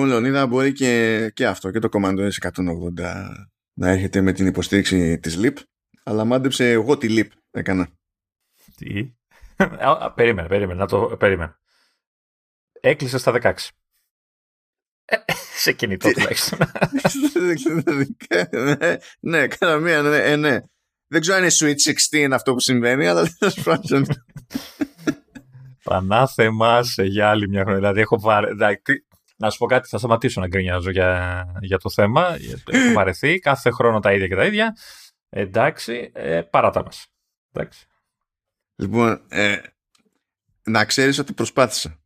Λοιπόν, Λεωνίδα, μπορεί και, και αυτό, και το Command OS 180 να έρχεται με την υποστήριξη της LEAP, αλλά μάντεψε εγώ τη LEAP έκανα. Τι; περίμενε, περίμενε, να το περίμενε. Έκλεισε στα 16. Ε, σε κινητό τουλάχιστον. ναι, ναι, κάνα μία, ναι, ε, ναι. Δεν ξέρω αν είναι Switch 16 αυτό που συμβαίνει, αλλά δεν σου Πανάθεμα σε για άλλη μια χρονιά. Δηλαδή, έχω βαρε... Να σου πω κάτι, θα σταματήσω να γκρινιάζω για, για το θέμα. Έχω βαρεθεί κάθε χρόνο τα ίδια και τα ίδια. Εντάξει, ε, παράτα μας. Εντάξει. Λοιπόν, ε, να ξέρεις ότι προσπάθησα.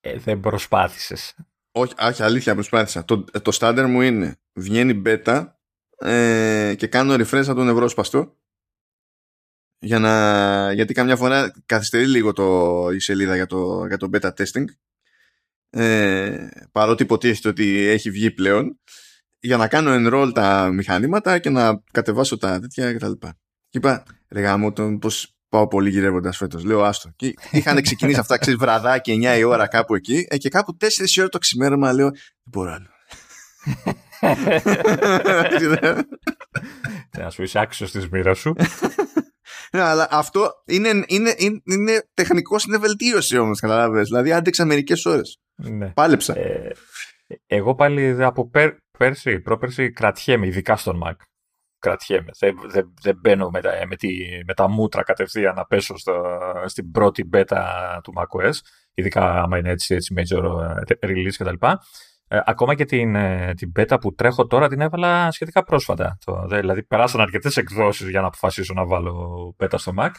Ε, δεν προσπάθησες. Όχι, όχι, αλήθεια προσπάθησα. Το, το στάντερ μου είναι βγαίνει beta ε, και κάνω refresh από τον ευρώσπαστο για να, γιατί καμιά φορά καθυστερεί λίγο το, η σελίδα για το, για το beta testing ε, παρότι υποτίθεται ότι έχει βγει πλέον για να κάνω enroll τα μηχανήματα και να κατεβάσω τα τέτοια κτλ. Και, και είπα, ρε γάμο, τον, πώς πάω πολύ γυρεύοντας φέτος. Λέω άστο. Και είχαν ξεκινήσει αυτά, ξέρεις, βραδάκι 9 η ώρα κάπου εκεί. Ε, και κάπου 4 η ώρα το ξημέρωμα λέω, δεν μπορώ άλλο. Να σου είσαι άξιος της μοίρας σου. Ναι, αλλά αυτό είναι, είναι, είναι, είναι τεχνικό, είναι βελτίωση όμως, καταλάβει. Δηλαδή άντεξα μερικές ώρες. Ναι. Πάλεψα. Ε, εγώ πάλι από πέρ, πέρσι, πρόπερσι κρατιέμαι, ειδικά στον Mac. Κρατιέμαι. Δεν, δεν, δεν μπαίνω με τα, με, τη, με τα μούτρα κατευθείαν να πέσω στο, στην πρώτη beta του macOS, ειδικά άμα είναι έτσι, έτσι major ε, release κτλ. Ε, ακόμα και την, ε, την beta που τρέχω τώρα την έβαλα σχετικά πρόσφατα. Το, δηλαδή περάσαν αρκετές εκδόσεις για να αποφασίσω να βάλω beta στο Mac.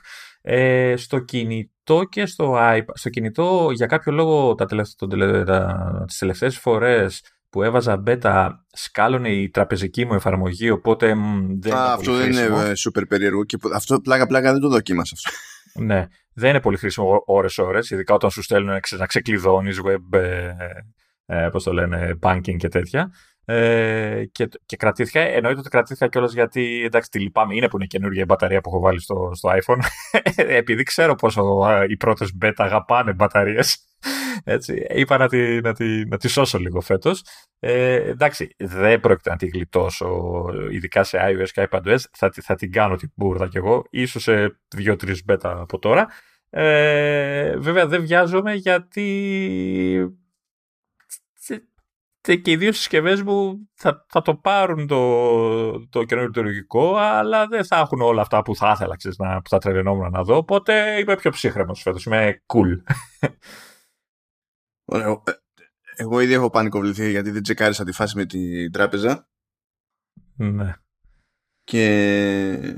Ε, στο κινητό και στο iPad. Στο κινητό για κάποιο λόγο τα τελευταί, τα, τις τελευταίες φορές που έβαζα beta σκάλωνε η τραπεζική μου εφαρμογή οπότε δεν Α, αυτό δεν είναι super περίεργο και αυτό πλάκα πλάκα δεν το δοκίμασα αυτό. ναι, δεν είναι πολύ χρήσιμο ώρες ώρες ειδικά όταν σου στέλνουν να ξεκλειδώνεις web ε, πώς το λένε, banking και τέτοια. Ε, και, και κρατήθηκα, εννοείται ότι κρατήθηκα κιόλας γιατί εντάξει τη λυπάμαι, είναι που είναι καινούργια η μπαταρία που έχω βάλει στο, στο iPhone. Επειδή ξέρω πόσο οι πρώτες beta αγαπάνε μπαταρίες. Έτσι, είπα να τη, να, τη, να τη σώσω λίγο φέτος. Ε, εντάξει, δεν πρόκειται να τη γλιτώσω ειδικά σε iOS και iPadOS. Θα, θα την κάνω την μπουρδα κι εγώ ίσως σε 2-3 beta από τώρα. Ε, βέβαια δεν βιάζομαι γιατί και οι δύο συσκευές μου θα, θα το πάρουν το, το καινούριο λειτουργικό, αλλά δεν θα έχουν όλα αυτά που θα ήθελα, ξέρεις, να, που θα τρελαινόμουν να δω. Οπότε είμαι πιο ψύχρεμος φέτος. Είμαι cool. Ωραία. Ε, εγώ ήδη έχω πανικοβληθεί γιατί δεν τσεκάρισα τη φάση με την τράπεζα. Ναι. Και.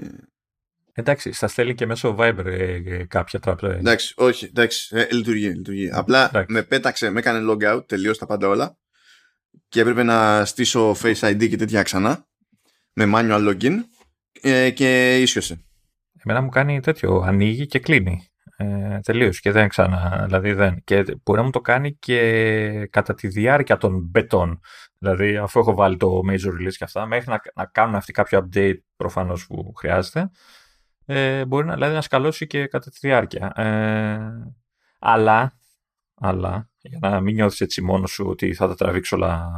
Εντάξει, στα στέλνει και μέσω Viber ε, κάποια τράπεζα. Εντάξει, όχι, εντάξει, ε, λειτουργεί, λειτουργεί. Απλά με πέταξε, με έκανε log out, τελείω τα πάντα όλα και έπρεπε να στήσω Face ID και τέτοια ξανά με manual login ε, και ίσιοσε. Εμένα μου κάνει τέτοιο, ανοίγει και κλείνει. Ε, Τελείως και δεν ξανά. Δηλαδή δεν. Και μπορεί να μου το κάνει και κατά τη διάρκεια των μπετών. Δηλαδή, αφού έχω βάλει το major release και αυτά, μέχρι να, να κάνουν αυτοί κάποιο update προφανώς που χρειάζεται, ε, μπορεί να, δηλαδή, να σκαλώσει και κατά τη διάρκεια. Ε, αλλά, αλλά για να μην νιώθεις έτσι μόνος σου ότι θα τα τραβήξω όλα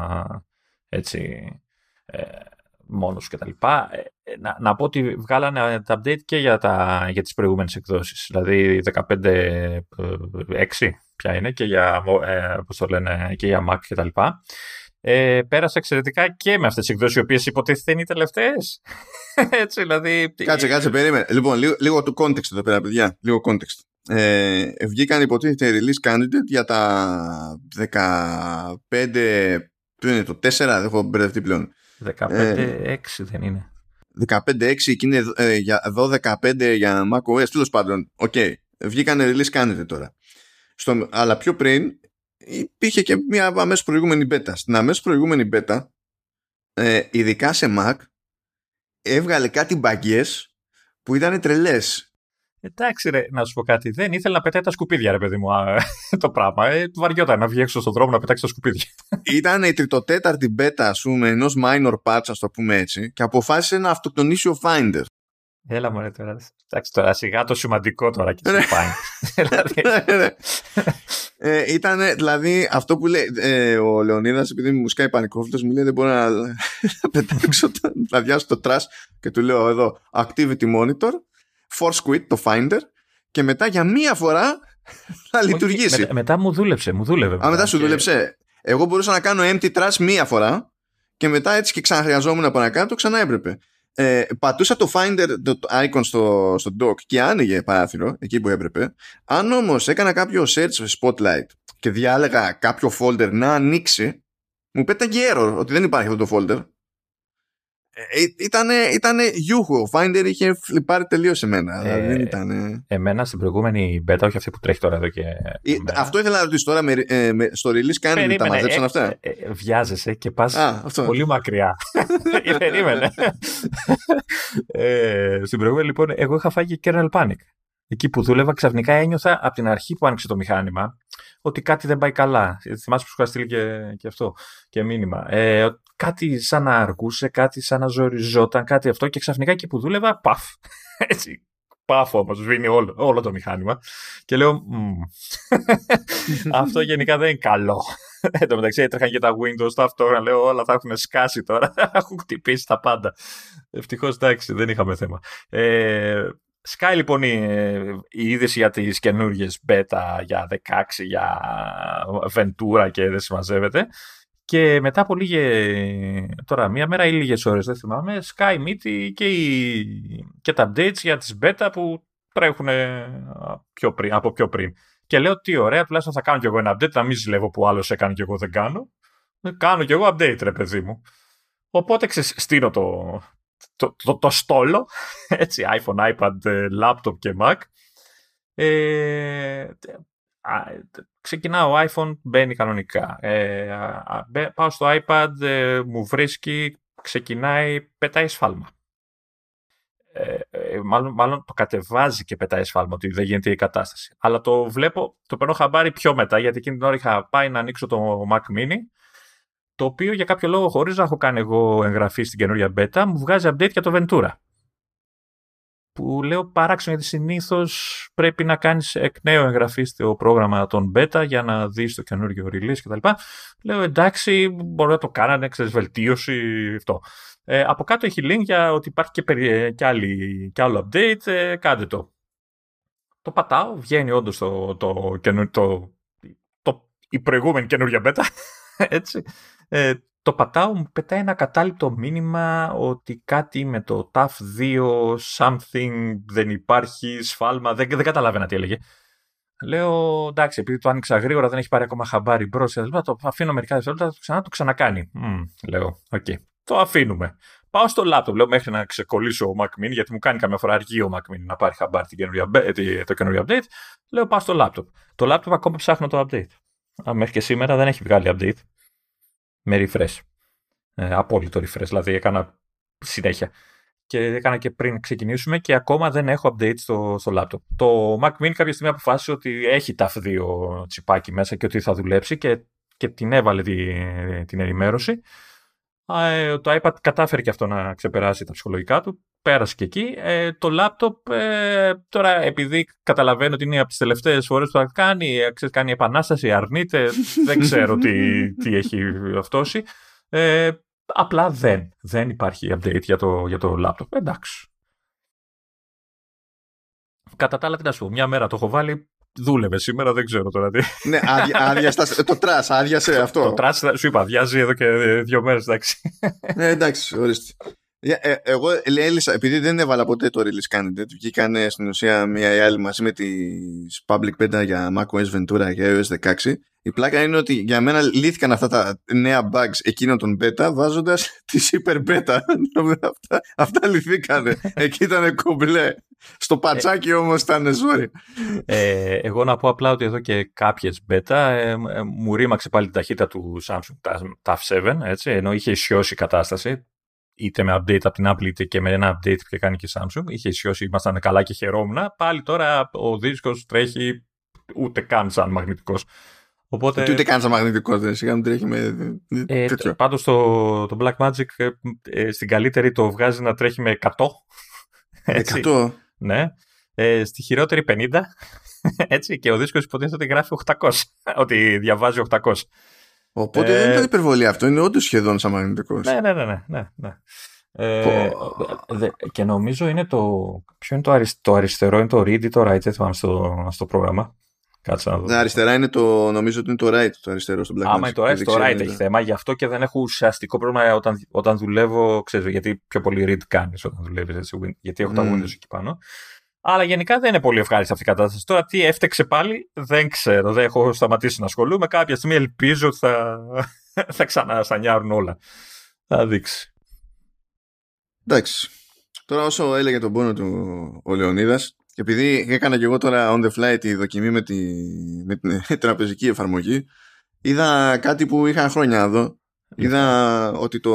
έτσι ε, μόνος και τα λοιπά. Ε, να, να πω ότι βγάλανε τα update και για, τα, για τις προηγούμενες εκδόσεις. Δηλαδή 15.6 ε, ποια είναι και για, ε, πώς το λένε, και για Mac και τα λοιπά. Ε, πέρασε εξαιρετικά και με αυτές τις εκδόσεις οι οποίες υποτίθεται είναι οι τελευταίες. Έτσι, δηλαδή... Κάτσε, κάτσε, περίμενε. Λοιπόν, λίγο, λίγο του context εδώ πέρα, παιδιά. Λίγο context ε, βγήκαν υποτίθεται release candidate για τα 15 ποιο είναι το 4 δεν έχω μπερδευτεί πλέον. 15-6 ε, δεν είναι. 15-6 και είναι ε, για 12-15 για macOS τέλος πάντων οκέι. βγήκαν release candidate τώρα. Στο, αλλά πιο πριν υπήρχε και μια αμέσως προηγούμενη beta. Στην αμέσως προηγούμενη beta ε, ειδικά σε Mac έβγαλε κάτι μπαγκιές που ήταν τρελές Εντάξει, ρε, να σου πω κάτι. Δεν ήθελα να πετάει τα σκουπίδια, ρε παιδί μου, το πράγμα. Ε, βαριόταν να βγει έξω στον δρόμο να πετάξει τα σκουπίδια. Ήταν η τριτοτέταρτη μπέτα, ας πούμε, ενός minor patch, ας το πούμε έτσι, και αποφάσισε να αυτοκτονήσει ο Finder. Έλα μωρέ τώρα. Εντάξει τώρα σιγά το σημαντικό τώρα και Ναι. σε πάει. δηλαδή, Ναι, ε, ήταν δηλαδή αυτό που λέει ε, ο Λεωνίδας επειδή μου σκάει πανικόφιλος μου λέει δεν μπορώ να, να πετάξω το, να διάσω το trash και του λέω εδώ activity monitor force quit το finder και μετά για μία φορά θα λειτουργήσει όχι, με- μετά μου δούλεψε, μου δούλευε. Α, μετά σου Και- δούλεψε. Εγώ μπορούσα να κάνω empty trash μία φορά και μετά έτσι και ξαναχρειαζόμουν από κάτω, ξανά έπρεπε. Ε, πατούσα το Finder το το icon στο, στο dock και άνοιγε παράθυρο εκεί που έπρεπε. Αν όμως έκανα κάποιο search σε Spotlight και διάλεγα κάποιο folder να ανοίξει, μου πέταγε error ότι δεν υπάρχει αυτό το folder. Ε, ήτανε, ήτανε γιούχου. Ο Finder είχε φλιπάρει τελείως εμένα. Ε, δηλαδή δεν ήτανε... Εμένα στην προηγούμενη beta, όχι αυτή που τρέχει τώρα εδώ και. Ε, μέρα. Αυτό ήθελα να ρωτήσω τώρα με, ε, με- στο release κάνουν τα Περίμενε, μαζέψαν ε, αυτά; ε, ε, βιάζεσαι και πας Α, αυτό. πολύ μακριά. Ε, Περίμενε. ε, στην προηγούμενη λοιπόν, εγώ είχα φάγει kernel panic. Εκεί που δούλευα, ξαφνικά ένιωθα από την αρχή που άνοιξε το μηχάνημα ότι κάτι δεν πάει καλά. Ε, Θυμάσαι που σου είχα στείλει και, και αυτό και μήνυμα. Ε, κάτι σαν να αργούσε, κάτι σαν να ζοριζόταν, κάτι αυτό και ξαφνικά εκεί που δούλευα, παφ. Έτσι. Παφ όμως, σβήνει όλο, όλο το μηχάνημα. Και λέω, «Μμμ, αυτό γενικά δεν είναι καλό. Εν τω μεταξύ έτρεχαν και τα Windows ταυτόχρονα. Λέω όλα θα έχουν σκάσει τώρα. Έχουν χτυπήσει τα πάντα. Ευτυχώς εντάξει, δεν είχαμε θέμα. Ε, Σκάει λοιπόν η, η είδηση για τις καινούργιες beta για 16, για Ventura και δεν συμμαζεύεται. Και μετά από λίγε, τώρα μία μέρα ή λίγες ώρες δεν θυμάμαι, σκάει μύτη και, η, και τα updates για τις beta που τρέχουν πιο πριν, από πιο πριν. Και λέω τι ωραία, τουλάχιστον θα κάνω κι εγώ ένα update, να μην ζηλεύω που άλλος έκανε κι εγώ δεν κάνω. Ε, Κάνω κι εγώ update ρε παιδί μου. Οπότε ξε- στείνω το, το, το, το στόλο, έτσι, iPhone, iPad, ε, laptop και Mac. Ε, α, ξεκινάω iPhone, μπαίνει κανονικά. Ε, α, α, μπε- πάω στο iPad, ε, μου βρίσκει, ξεκινάει, πετάει σφάλμα. Ε, ε, μάλλον, μάλλον το κατεβάζει και πετάει σφάλμα ότι δεν γίνεται η κατάσταση. Αλλά το βλέπω, το παίρνω χαμπάρι πιο μετά, γιατί εκείνη την ώρα είχα πάει να ανοίξω το Mac Mini, το οποίο για κάποιο λόγο, χωρίς να έχω κάνει εγώ εγγραφή στην καινούργια beta, μου βγάζει update για το Ventura. Που λέω παράξενο, γιατί συνήθως πρέπει να κάνεις εκ νέου εγγραφή στο πρόγραμμα των beta για να δεις το καινούργιο release κτλ. Λέω εντάξει, μπορεί να το κάνανε, ξέρεις, βελτίωση, αυτό. Ε, από κάτω έχει link για ότι υπάρχει και, περι- και, άλλη, και άλλο update, ε, κάντε το. Το πατάω, βγαίνει όντως το, το, καινού- το, το, η προηγούμενη καινούργια beta, έτσι. Ε, το πατάω, μου πετάει ένα κατάληπτο μήνυμα ότι κάτι με το TAF2, something, δεν υπάρχει, σφάλμα, δεν, δεν καταλάβαινα τι έλεγε. Λέω εντάξει, επειδή το άνοιξα γρήγορα, δεν έχει πάρει ακόμα χαμπάρι μπρος. Το αφήνω μερικά δευτερόλεπτα, το ξανά το ξανακάνει. Μμ, λέω, οκέι. Το αφήνουμε. Πάω στο laptop, λέω μέχρι να ξεκολλήσω ο Mac Mini, γιατί μου κάνει καμιά φορά αργεί ο Mac Mini να πάρει χαμπάρι την καινούργια μπε- τη- το καινούριο update. Λέω πάω στο laptop. Το laptop ακόμα ψάχνω το update. Α, μέχρι και σήμερα δεν έχει βγάλει update. Με refresh. Ε, απόλυτο refresh, δηλαδή έκανα συνέχεια. Και έκανα και πριν ξεκινήσουμε και ακόμα δεν έχω update στο, στο laptop. Το Mac Mini κάποια στιγμή αποφάσισε ότι έχει τα δύο τσιπάκι μέσα και ότι θα δουλέψει και, και την έβαλε τη, την ενημέρωση. Α, ε, Το iPad κατάφερε και αυτό να ξεπεράσει τα ψυχολογικά του. Πέρασε και εκεί. Ε, το laptop, ε, τώρα επειδή καταλαβαίνω ότι είναι από τις τελευταίες φορές που θα κάνει, ε, ξέρεις, κάνει επανάσταση, αρνείται, δεν ξέρω τι, τι έχει αυτόσει. Ε, απλά δεν. Δεν υπάρχει update για το, για το laptop. Εντάξει. Κατά τα άλλα, τι να σου πω, μια μέρα το έχω βάλει, δούλευε σήμερα, δεν ξέρω τώρα τι. ναι, άδεια, άδεια στα- το trash, άδειασε αυτό. Το τρας, σου είπα, βιάζει εδώ και δύο μέρες, εντάξει. ναι, εντάξει, ορίστε. Για- ε, εγώ έλυσα, επειδή δεν έβαλα ποτέ το release candidate, βγήκαν στην ουσία μία η άλλη μαζί με τις public beta για macOS Ventura και iOS 16. Η πλάκα είναι ότι για μένα λύθηκαν αυτά τα νέα bugs εκείνων των beta βάζοντας τις πιο πάνω beta. αυτά, αυτά λυθήκανε. Εκεί ήταν κομπλέ. Στο πατσάκι όμως ήταν sorry. Ε, εγώ να πω απλά ότι εδώ και κάποιες beta ε, ε, μου ρήμαξε πάλι την ταχύτητα του Samsung TAF 7, έτσι, ενώ είχε ισιώσει η κατάσταση είτε με update από την Apple είτε και με ένα update που είχε κάνει και η Samsung. Είχε ισιώσει, ήμασταν καλά και χαιρόμουν. Πάλι τώρα ο δίσκος τρέχει ούτε καν σαν μαγνητικός. Οπότε, Τι ούτε καν σαν μαγνητικός, δεν σιγά μην τρέχει με ε, τέτοιο. πάντως το, το Blackmagic ε, ε, στην καλύτερη το βγάζει να τρέχει με 100 Έτσι. 100. Ναι. Ε, στη χειρότερη 50. Έτσι. Και ο δίσκος υποτίθεται ότι γράφει 800. ότι διαβάζει 800. Οπότε Ε, δεν ήταν υπερβολή αυτό, είναι όντως σχεδόν σαν μαγνητικός. Ναι, ναι, ναι, ναι, ναι, ναι. Ε, δε- και νομίζω είναι το. Ποιο είναι το, αρισ- το αριστερό, είναι το read ή το write, δεν θυμάμαι στο, στο πρόγραμμα. Κάτσε να δω. Ναι, αριστερά είναι το, νομίζω ότι είναι το right, το αριστερό στο Black Άμα Magic. είναι το right, Και το δεξιά right είναι έχει θέμα. Γι' αυτό και δεν έχω ουσιαστικό πρόβλημα όταν, όταν δουλεύω, ξέρεις, γιατί πιο πολύ read κάνεις όταν δουλεύεις, έτσι, Win- γιατί έχω τα Μμμ. Windows εκεί πάνω. Αλλά γενικά δεν είναι πολύ ευχάριστη αυτή η κατάσταση. Τώρα τι έφτεξε πάλι δεν ξέρω. Δεν έχω σταματήσει να ασχολούμαι. Κάποια στιγμή ελπίζω ότι θα, θα ξανασανιάρουν όλα. Θα δείξει. Εντάξει. Τώρα όσο έλεγε τον πόνο του ο Λεωνίδας, και επειδή έκανα και εγώ τώρα on the fly τη δοκιμή με, τη, με την τραπεζική εφαρμογή, είδα κάτι που είχα χρόνια να δω. Είδα ότι το...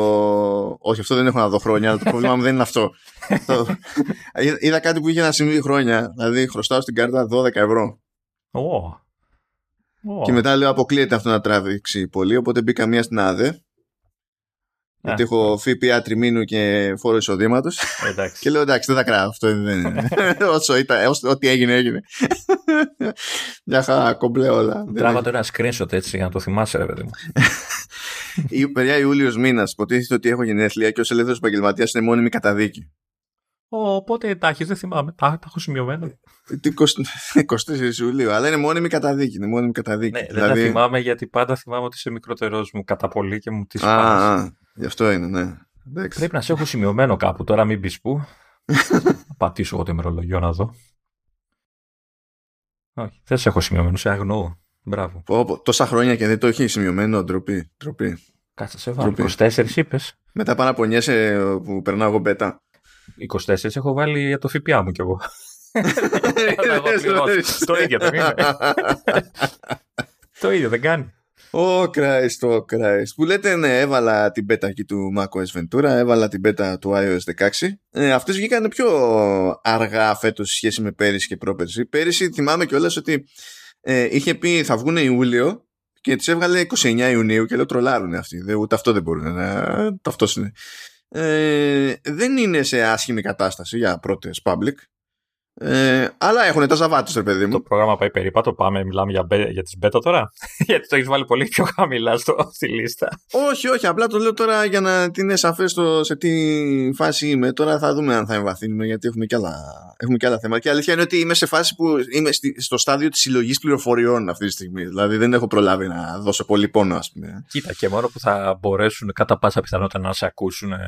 Όχι, αυτό δεν έχω να δω χρόνια, αλλά το πρόβλημα μου δεν είναι αυτό. Το- Είδα- Είδα κάτι που είχε να συμβεί χρόνια. Δηλαδή, χρωστάω στην κάρτα 12 ευρώ. Ω. Ω. Και μετά λέω αποκλείεται αυτό να τραβήξει πολύ, οπότε μπήκα μία στην ΑΔΕ. Γιατί Ε, έχω ΦΠΑ τριμήνου και φόρο εισοδήματος. Εντάξει. Και λέω εντάξει, δεν θα κρατάω αυτό. Δεν είναι. Όσο ήταν, όσο- ό,τι έγινε, έγινε. Μια χαρά, κομπλέ όλα. Δεν Τράβα το ένα screenshot έτσι για να το θυμάσαι, ρε παιδί μου. Η παιδιά Ιούλιος μήνας. Υποτίθεται ότι έχω γενέθλια και ως ελεύθερος επαγγελματίας είναι μόνιμη καταδίκη. Οπότε τα έχεις, δεν θυμάμαι. Τα, τα έχω σημειωμένα. Τι 20 24 Ιουλίου. Αλλά είναι μόνιμη καταδίκη. Είναι μόνιμη καταδίκη. Ναι, δεν τα θυμάμαι γιατί πάντα θυμάμαι ότι είσαι μικρότερό μου κατά πολύ και μου τις Δηλαδή- Α, πας. α, γι' αυτό είναι, ναι. Εντάξει. Πρέπει να σε έχω σημειωμένο κάπου. Τώρα μην πεις πού. Να πατήσω εγώ το ημερολογιό να δω. Όχι, δεν σε έχω σημειωμένο, σε αγνοώ. Μπράβο. Πω, πω, τόσα χρόνια και δεν το έχει σημειωμένο. Ντροπή. ντροπή. Κάτσε σε βάλω. Ντροπή. 24 είπες. Μετά πάνω από νιέσαι που περνάω εγώ μπέτα. 24 έχω βάλει για το ΦΠΑ μου κι εγώ. Θα εγώ πληρώσω. το ίδιο δεν είναι. το ίδιο δεν κάνει. Ω Christ, ω Christ. Που λέτε, ναι, έβαλα την beta εκεί του macOS Ventura, έβαλα την beta του iOS 16. Ε, αυτές βγήκαν πιο αργά φέτος σε σχέση με πέρυσι και πρόπερσι. Πέρυσι θυμάμαι κιόλας ότι ε, είχε πει θα βγουν Ιούλιο και τις έβγαλε 29 Ιουνίου και λέω τρολάρουν αυτοί. Δε, ούτε αυτό δεν μπορούν να... Αυτό είναι. Ε, δεν είναι σε άσχημη κατάσταση για πρώτες public. Ε, αλλά έχουν τα ζαβά τους, ρε παιδί μου. Το πρόγραμμα πάει περίπατο. Πάμε, μιλάμε για, μπε- για τις beta τώρα. γιατί το έχεις βάλει πολύ πιο χαμηλά στο, στη λίστα. Όχι, όχι, απλά το λέω τώρα για να την είναι σαφές το σε τι φάση είμαι. Τώρα θα δούμε αν θα εμβαθύνουμε γιατί έχουμε και άλλα, έχουμε και άλλα θέματα. Και η αλήθεια είναι ότι είμαι σε φάση που είμαι στη- στο στάδιο της συλλογής πληροφοριών αυτή τη στιγμή. Δηλαδή δεν έχω προλάβει να δώσω πολύ πόνο, ας πούμε. Κοίτα, και μόνο που θα μπορέσουν κατά πάσα πιθανότητα να σε ακούσουν ε,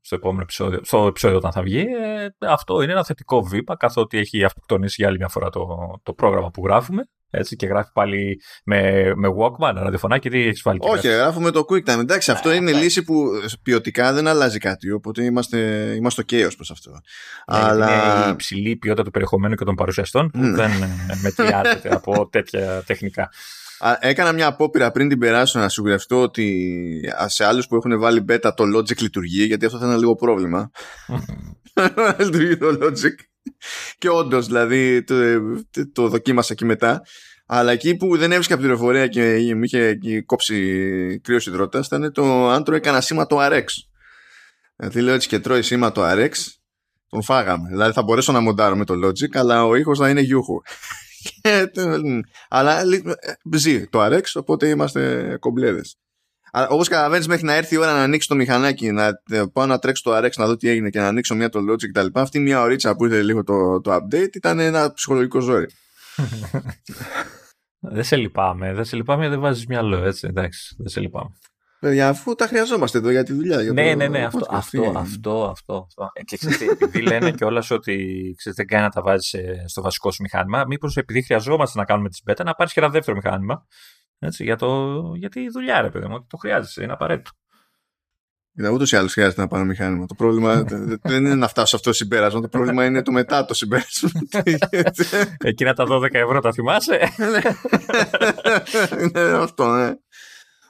στο επόμενο επεισόδιο, στο επεισόδιο όταν θα βγει, ε, αυτό είναι ένα θετικό βήμα, καθότι έχει αυτοκτονήσει για άλλη μια φορά το, το πρόγραμμα που γράφουμε. Έτσι, και γράφει πάλι με, με Walkman, ραδιοφωνάκι, τι έχεις βάλει. και Όχι, γράφει. γράφουμε το QuickTime. Εντάξει, αυτό είναι λύση που ποιοτικά δεν αλλάζει κάτι. Οπότε είμαστε, είμαστε ok ως προς αυτό. Ναι, γιατί Αλλά. Είναι η υψηλή ποιότητα του περιεχομένου και των παρουσιαστών που Ναι. δεν ε, μετριάζεται από τέτοια τεχνικά. Α, Έκανα μια απόπειρα πριν την περάσω να σιγουρευτώ ότι σε άλλους που έχουν βάλει beta το Logic λειτουργεί γιατί αυτό θα είναι λίγο πρόβλημα. λειτουργεί το Logic. Και όντως, δηλαδή το, το, το δοκίμασα εκεί μετά. Αλλά εκεί που δεν έβρισκα πληροφορία και μου είχε εκεί κόψει κρύος υδρότας ήταν το αν τρώει έκανα σήμα το RX. Δηλαδή λέω έτσι και τρώει σήμα το RX, τον φάγαμε. Δηλαδή θα μπορέσω να μοντάρω με το Logic, αλλά ο ήχος θα είναι γιούχου. Και, ε, αλλά λι- ε, ζει το RX, οπότε είμαστε κομπλέδες. Όπως καταλαβαίνεις, μέχρι να έρθει η ώρα να ανοίξει το μηχανάκι, να ε, πάω να τρέξω το RX να δω τι έγινε και να ανοίξω μια το Logic κτλ. Αυτή μια ωρίτσα που ήρθε λίγο το, το update ήταν ένα ψυχολογικό ζόρι. δεν σε λυπάμαι, δεν σε λυπάμαι, δεν βάζεις μυαλό, έτσι. Εντάξει, δεν σε λυπάμαι. Παιδιά, αφού τα χρειαζόμαστε εδώ για τη δουλειά. Για ναι, το ναι, ναι, αυτό, podcast, αυτό, τι- αυτό, αυτό, αυτό. Ε, Και ξέρετε, επειδή λένε κιόλας ότι ξέρετε, δεν κάνει να τα βάζεις στο βασικό σου μηχάνημα, μήπως επειδή χρειαζόμαστε να κάνουμε τις beta, να πάρεις και ένα δεύτερο μηχάνημα. Έτσι, για, το, για τη δουλειά, ρε παιδί μου, ότι το χρειάζεσαι, είναι απαραίτητο. Κοίτα, ούτως ή άλλως χρειάζεται να πάρω μηχάνημα. Το πρόβλημα δεν δεν είναι να φτάσω σε αυτό το συμπέρασμα. Το πρόβλημα είναι το μετά το συμπέρασμα. Εκείνα τα 12 ευρώ τα θυμάσαι; είναι αυτό, ναι.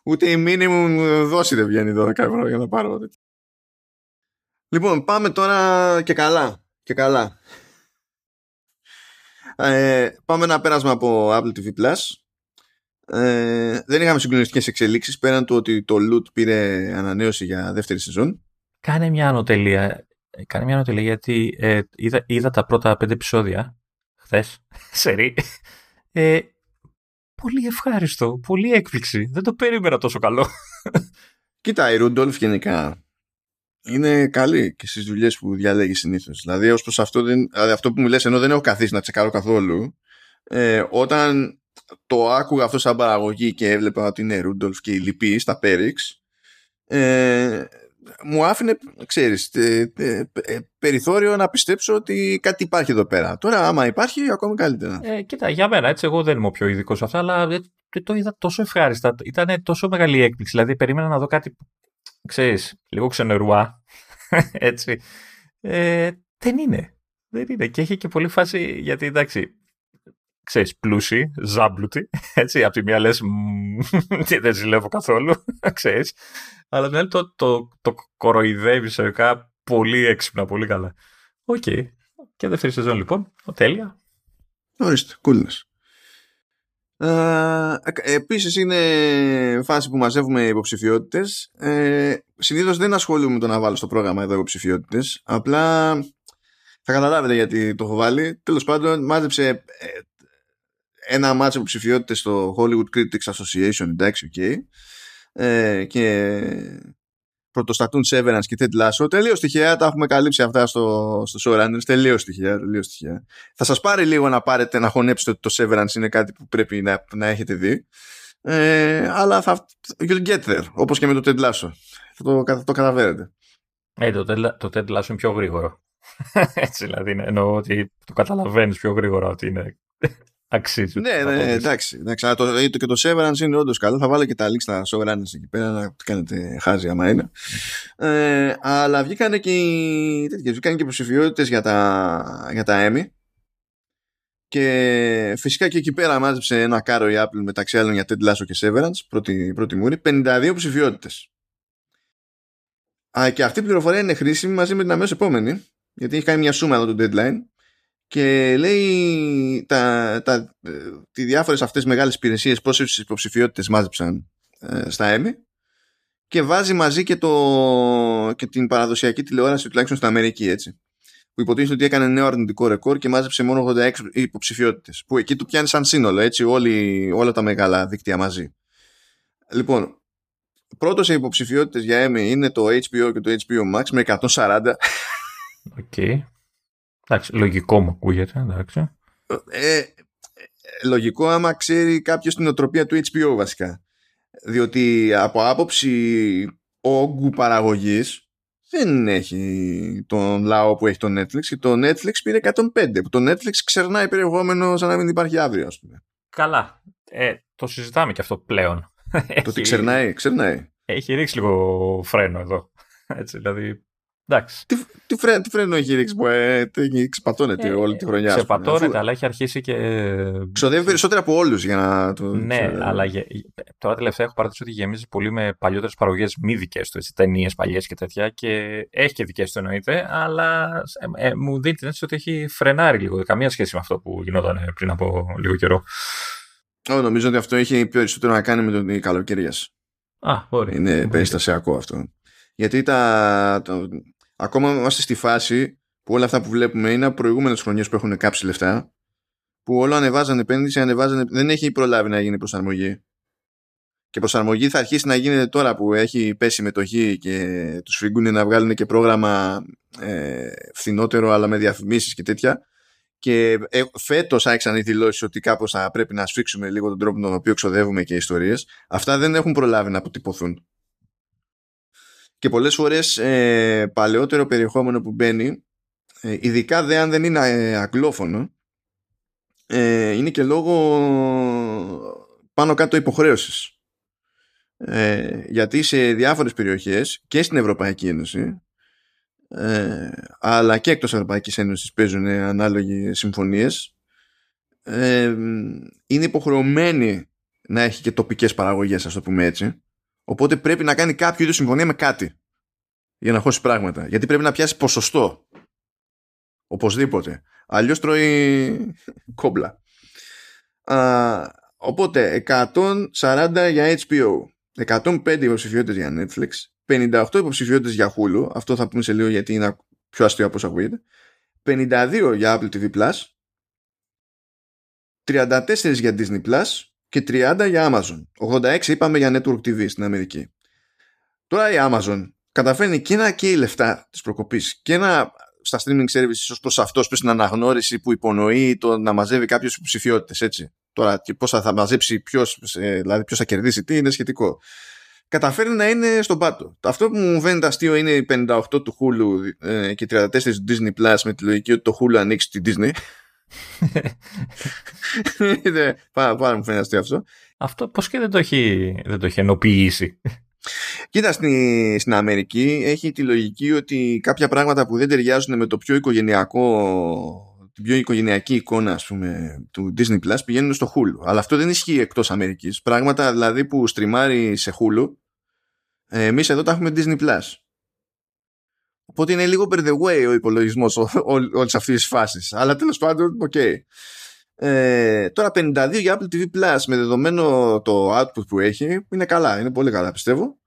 Ούτε η minimum δόση δεν βγαίνει 12 ευρώ για να πάρω. τέτοιο. Λοιπόν, πάμε τώρα και καλά. Και καλά. Ε, πάμε ένα πέρασμα από Apple TV Plus. Ε, δεν είχαμε συγκλονιστικές εξελίξεις πέραν του ότι το Loot πήρε ανανέωση για δεύτερη σεζόν. Κάνε μια ανωτελεία. κάνει μια νότια γιατί ε, είδα, είδα τα πρώτα πέντε επεισόδια χθες, σε ε, πολύ ευχάριστο, πολύ έκπληξη. Δεν το περίμενα τόσο καλό. Κοίτα, η Ρούντολφ γενικά είναι καλή και στις δουλειές που διαλέγει συνήθως. Δηλαδή, ως προς αυτό, δηλαδή αυτό που μου λες, ενώ δεν έχω καθίσει να τσεκάρω καθόλου, ε, όταν το άκουγα αυτό σαν παραγωγή και έβλεπα ότι είναι Ρούντολφ και η Λυπή στα Πέριξ, ε, μου άφηνε, ξέρεις, ε, ε, ε, περιθώριο να πιστέψω ότι κάτι υπάρχει εδώ πέρα. Τώρα, άμα υπάρχει, ακόμη καλύτερα. Ε, κοίτα, για μένα, έτσι, εγώ δεν είμαι ο πιο ειδικός σε αυτά, αλλά το είδα τόσο ευχάριστα. Ήταν τόσο μεγάλη έκπληξη. Δηλαδή, περίμενα να δω κάτι, ξέρεις, λίγο ξενερουά, έτσι. Ε, δεν είναι. Δεν είναι. Και έχει και πολύ φάση, γιατί εντάξει, ξέρεις, πλούσιοι, ζάμπλουτοι, έτσι, από τη μία λες, δεν ζηλεύω καθόλου, ξέρεις, αλλά την άλλη το, το, το κοροϊδεύεις σε πολύ έξυπνα, πολύ καλά. Οκέι. Και δεύτερη σεζόν λοιπόν, τέλεια. Ορίστε, coolness. Ε, επίσης είναι φάση που μαζεύουμε υποψηφιότητες ε, συνήθως δεν ασχολούμαι με το να βάλω στο πρόγραμμα εδώ υποψηφιότητες απλά θα καταλάβετε γιατί το έχω βάλει τέλος πάντων μάζεψε ε, ένα μάτσο υποψηφιότητες στο Hollywood Critics Association, εντάξει, okay. ε, και πρωτοστατούν Severance και Ted Lasso. Τελείως τυχαία, τα έχουμε καλύψει αυτά στο, στο Showrunners. Τελείως τυχαία, τελείως τυχαία. Θα σας πάρει λίγο να πάρετε να χωνέψετε ότι το Severance είναι κάτι που πρέπει να, να έχετε δει. Ε, αλλά θα you'll get there, όπως και με το Ted Lasso. Θα το, το καταφέρετε. Ε, το, το Ted Lasso είναι πιο γρήγορο. Έτσι δηλαδή, εννοώ ότι το καταλαβαίνεις πιο γρήγορα ότι είναι αξίζει. Ναι, ναι, εντάξει. εντάξει αλλά το, και το Severance είναι όντως καλό. Θα βάλω και τα links στα Severance εκεί πέρα να κάνετε χάζι άμα είναι. Ε, αλλά βγήκαν και, τέτοιες, βγήκαν και υποψηφιότητες για τα, για τα Emmy. Και φυσικά και εκεί πέρα μάζεψε ένα κάρο η Apple μεταξύ άλλων για Ted Lasso και Severance, πρώτη, πρώτη μούρη, 52 υποψηφιότητες. Και αυτή η πληροφορία είναι χρήσιμη μαζί με την αμέσως επόμενη, γιατί έχει κάνει μια σούμα εδώ το deadline και λέει τα, τα, τι διάφορες αυτές μεγάλες υπηρεσίες πόσες υποψηφιότητες μάζεψαν ε, στα ΕΜΗ και βάζει μαζί και, το, και την παραδοσιακή τηλεόραση τουλάχιστον στην Αμερική έτσι που υποτίθεται ότι έκανε νέο αρνητικό ρεκόρ και μάζεψε μόνο 86 υποψηφιότητες. Που εκεί του πιάνει σαν σύνολο, έτσι, όλοι, όλα τα μεγάλα δίκτυα μαζί. Λοιπόν, πρώτος σε υποψηφιότητες για Emmy είναι το HBO και το HBO Max με 140. Οκέι. Εντάξει, λογικό μου ακούγεται, εντάξει. Ε, ε, λογικό άμα ξέρει κάποιος τη νοοτροπία του HBO βασικά. Διότι από άποψη όγκου παραγωγής δεν έχει τον λαό που έχει το Netflix και το Netflix πήρε 105 που το Netflix ξερνάει περιεχόμενο σαν να μην υπάρχει αύριο ας πούμε. Καλά. Ε, το συζητάμε και αυτό πλέον. Το ότι ξερνάει, ξερνάει. Έχει ρίξει λίγο φρένο εδώ. Έτσι, δηλαδή Εντάξει. Τι, τι, φρέ, τι φρένο έχει ρίξει που ε, ξεπατώνεται ε, όλη τη χρονιά. Ξεπατώνεται, αφού... αλλά έχει αρχίσει και. Ξοδεύει περισσότερο από όλους για να το. Ναι, αλλά γε... τώρα τελευταία έχω παρατηρήσει ότι γεμίζει πολύ με παλιότερες παραγωγές μη δικές του, ταινίες παλιές και τέτοια. Και έχει και δικές του εννοείται, αλλά ε, ε, μου δίνει την αίσθηση ότι έχει φρενάρει λίγο. Καμία σχέση με αυτό που γινόταν πριν από λίγο καιρό. Oh, νομίζω ότι αυτό έχει περισσότερο να κάνει με τον καλοκαιρία. Α, μπορεί. Είναι περιστασιακό αυτό. Γιατί τα, το, ακόμα είμαστε στη φάση που όλα αυτά που βλέπουμε είναι από προηγούμενες χρονιές που έχουν κάψει λεφτά, που όλο ανεβάζανε επένδυση, ανεβάζανε, δεν έχει προλάβει να γίνει προσαρμογή. Και προσαρμογή θα αρχίσει να γίνεται τώρα που έχει πέσει μετοχή και τους φύγουν να βγάλουν και πρόγραμμα ε, φθηνότερο αλλά με διαφημίσεις και τέτοια. Και ε, φέτος άρχισαν οι δηλώσεις ότι κάπως θα πρέπει να σφίξουμε λίγο τον τρόπο με τον οποίο ξοδεύουμε και ιστορίες. Αυτά δεν έχουν προλάβει να αποτυπωθούν και πολλές φορές ε, παλαιότερο περιεχόμενο που μπαίνει ε, ειδικά δε αν δεν είναι ε, αγγλόφωνο ε, είναι και λόγω πάνω κάτω υποχρέωσης. Ε, γιατί σε διάφορες περιοχές και στην Ευρωπαϊκή Ένωση ε, αλλά και εκτός Ευρωπαϊκής Ένωσης παίζουν ανάλογοι συμφωνίες ε, είναι υποχρεωμένη να έχει και τοπικές παραγωγές ας το πούμε έτσι Οπότε πρέπει να κάνει κάποιο είδους συμφωνία με κάτι για να χώσει πράγματα. Γιατί πρέπει να πιάσει ποσοστό. Οπωσδήποτε. Αλλιώς τρώει κόμπλα. Α, οπότε 140 για HBO, 105 υποψηφιότητες για Netflix, 58 υποψηφιότητες για Hulu. Αυτό θα πούμε σε λίγο γιατί είναι πιο αστείο από όσο ακούγεται 52 για Apple TV Plus 34 για Disney Plus και 30 για Amazon 86 είπαμε για Network TV στην Αμερική τώρα η Amazon καταφέρνει και να καίει λεφτά της προκοπής και να στα streaming services ως προς αυτός προς την αναγνώριση που υπονοεί το να μαζεύει κάποιες υποψηφιότητες έτσι. Τώρα και πώς θα μαζέψει ποιος, δηλαδή ποιος θα κερδίσει τι είναι σχετικό. Καταφέρει να είναι στον πάτο. Αυτό που μου φαίνεται αστείο είναι οι 58 του Hulu ε, και 34 του Disney Plus με τη λογική ότι το Hulu ανοίξει τη Disney. πάρα, μου φαίνεται αστείο αυτό. Αυτό πώς και δεν το έχει, δεν το έχει ενοποιήσει. Κοίτα, στην, στην Αμερική έχει τη λογική ότι κάποια πράγματα που δεν ταιριάζουν με το πιο οικογενειακό την πιο οικογενειακή εικόνα ας πούμε, του Disney Plus πηγαίνουν στο Hulu. Αλλά αυτό δεν ισχύει εκτός Αμερικής. Πράγματα δηλαδή που στριμάρει σε Hulu εμείς εδώ τα έχουμε Disney Plus. Οπότε είναι λίγο by the way ο υπολογισμός όλης αυτής της φάσης. Αλλά τέλος πάντων, οκέι. Ε, τώρα 52 για Apple TV Plus με δεδομένο το output που έχει είναι καλά, είναι πολύ καλά πιστεύω.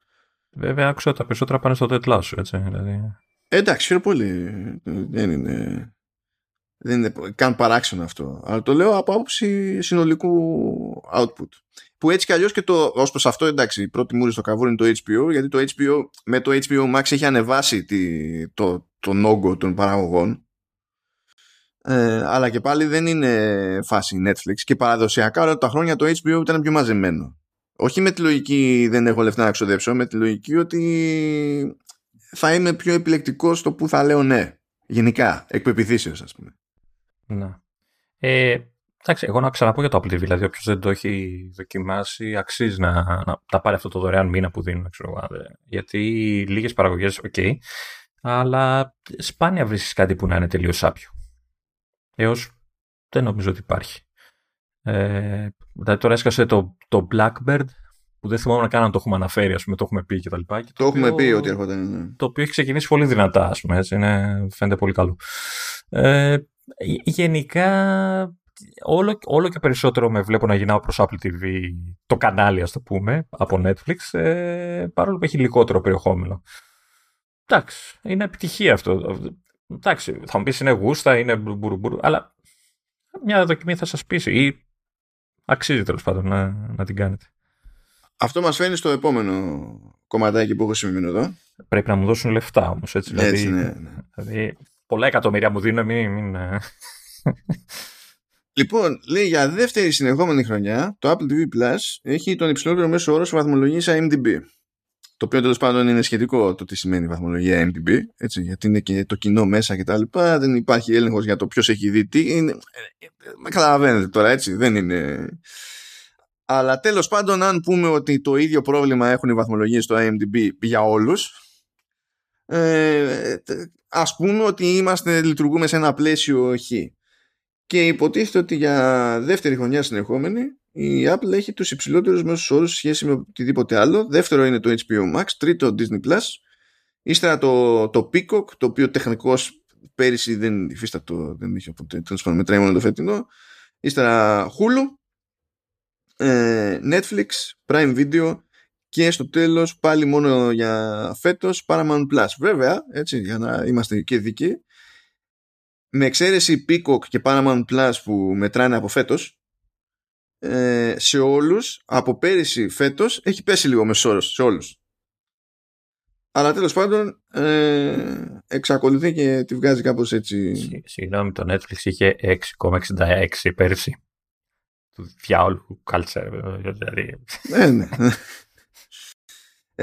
Βέβαια άκουσα ότι τα περισσότερα πάνε στο Ted Lasso έτσι. Δηλαδή. Ε, εντάξει, χαίρομαι πολύ. Δεν είναι, δεν είναι καν παράξενο αυτό. Αλλά το λέω από άποψη συνολικού output. Που έτσι κι αλλιώς και το ως προς αυτό εντάξει, η πρώτη μούρη στο καβούρι είναι το HBO, γιατί το HBO με το HBO Max έχει ανεβάσει τη, το, τον όγκο των παραγωγών ε, αλλά και πάλι δεν είναι φάση Netflix και παραδοσιακά όλα τα χρόνια το HBO ήταν πιο μαζεμένο. Όχι με τη λογική δεν έχω λεφτά να ξοδέψω, με τη λογική ότι θα είμαι πιο επιλεκτικός στο που θα λέω ναι. Γενικά, εκ πεπιθήσεως ας πούμε. Να. Ε, εντάξει, εγώ να ξαναπώ για το Apple TV, δηλαδή όποιος δεν το έχει δοκιμάσει αξίζει να, να τα πάρει αυτό το δωρεάν μήνα που δίνουν, ξέρω, γιατί λίγες παραγωγές, οκέι, αλλά σπάνια βρίσκεις κάτι που να είναι τελείως σάπιο, ίσως δεν νομίζω ότι υπάρχει. Ε, δηλαδή τώρα έσκασε το, το Black Bird που δεν θυμάμαι καν αν το έχουμε αναφέρει, ας πούμε, το έχουμε πει και τα λοιπά. το, το έχουμε πει ότι έρχονταν. Ναι. Το οποίο έχει ξεκινήσει πολύ δυνατά, ας πούμε, έτσι, είναι, φαίνεται πολύ καλό. Ε, γενικά, όλο, όλο και περισσότερο με βλέπω να γυρνάω προς Apple TV το κανάλι, ας το πούμε, από Netflix, ε, παρόλο που έχει λιγότερο περιεχόμενο. Εντάξει, είναι επιτυχία αυτό. Εντάξει, θα μου πεις είναι γούστα, είναι μπουρουμπουρου, αλλά μια δοκιμή θα σας πείσει ή αξίζει τέλος πάντων να, να την κάνετε. Αυτό μας φαίνει στο επόμενο κομματάκι που έχω σημειωμένο εδώ. Πρέπει να μου δώσουν λεφτά όμως. Έτσι, έτσι δηλαδή, ναι, ναι. δηλαδή, πολλά εκατομμύρια μου δίνουν, μην. μην... Ε. Λοιπόν, λέει για δεύτερη συνεχόμενη χρονιά το Apple TV Plus έχει τον υψηλότερο μέσο όρο βαθμολογίας IMDb. Το οποίο τέλος πάντων είναι σχετικό το τι σημαίνει βαθμολογία MDB, έτσι, γιατί είναι και το κοινό μέσα και τα λοιπά. Δεν υπάρχει έλεγχος για το ποιος έχει δει τι. Είναι... Με καταλαβαίνετε τώρα, έτσι. Δεν είναι. Αλλά τέλος πάντων αν πούμε ότι το ίδιο πρόβλημα έχουν οι βαθμολογίες στο IMDb για όλους ε, ας πούμε ότι είμαστε, λειτουργούμε σε ένα πλαίσιο χ. Και υποτίθεται ότι για δεύτερη χρονιά συνεχόμενη η Apple έχει τους υψηλότερους μέσους όρους σε σχέση με οτιδήποτε άλλο. Δεύτερο είναι το HBO Max, τρίτο Disney Plus. Ύστερα το, το Peacock, το οποίο τεχνικώς πέρυσι δεν υφίστατο, δεν είχε ποτέ, τέλος πάντων μετράει μόνο το φετινό. Ύστερα Hulu, ε, Netflix, Prime Video και στο τέλος πάλι μόνο για φέτος Paramount Plus. Βέβαια, έτσι, για να είμαστε και δίκαιοι, με εξαίρεση Peacock και Paramount Plus που μετράνε από φέτος, ε, σε όλους από πέρυσι φέτος έχει πέσει λίγο μεσόρος σε όλους. Αλλά τέλος πάντων ε, εξακολουθεί και τη βγάζει κάπως έτσι. Συγγνώμη το Netflix είχε 6,66 πέρυσι. Του διάολου κάλτσα δηλαδή. Ναι, ναι.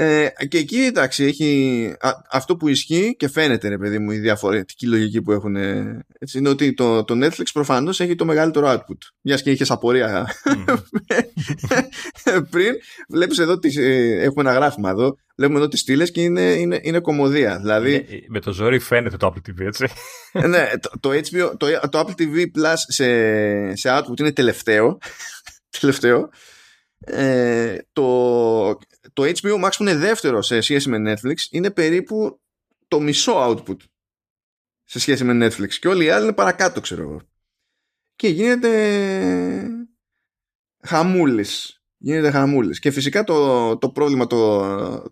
Ε, και εκεί εντάξει έχει αυτό που ισχύει και φαίνεται ρε παιδί μου η διαφορετική λογική που έχουν έτσι, είναι ότι το, το Netflix προφανώς έχει το μεγαλύτερο output. Μιας και είχες απορία πριν βλέπεις εδώ τις, ε, έχουμε ένα γράφημα εδώ βλέπουμε εδώ τις στήλες και είναι, είναι, είναι κομμωδία. Δηλαδή, ε, με το ζόρι φαίνεται το Apple TV έτσι. Ναι, το, το, HBO, το, το Apple TV Plus σε, σε output είναι τελευταίο τελευταίο. Ε, το, το HBO Max που είναι δεύτερο σε σχέση με Netflix είναι περίπου το μισό output σε σχέση με Netflix. Και όλοι οι άλλοι είναι παρακάτω ξέρω εγώ. Και γίνεται χαμούλης. Γίνεται χαμούλης. Και φυσικά το, το πρόβλημα το,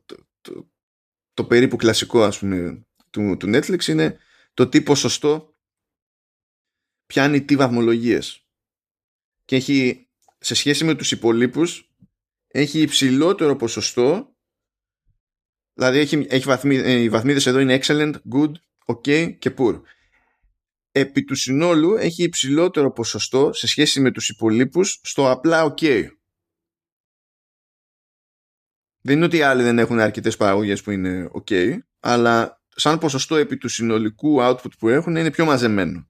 το, το, το περίπου κλασικό ας πούμε του, του Netflix είναι το τι ποσοστό πιάνει τι βαθμολογίες. Και έχει, σε σχέση με τους υπολείπους, έχει υψηλότερο ποσοστό, δηλαδή έχει, έχει βαθμί, ε, οι βαθμίδες εδώ είναι excellent, good, ok και poor. Επί του συνόλου έχει υψηλότερο ποσοστό σε σχέση με τους υπολείπους στο απλά ok. Δεν είναι ότι οι άλλοι δεν έχουν αρκετές παραγωγές που είναι ok, αλλά σαν ποσοστό επί του συνολικού output που έχουν είναι πιο μαζεμένο.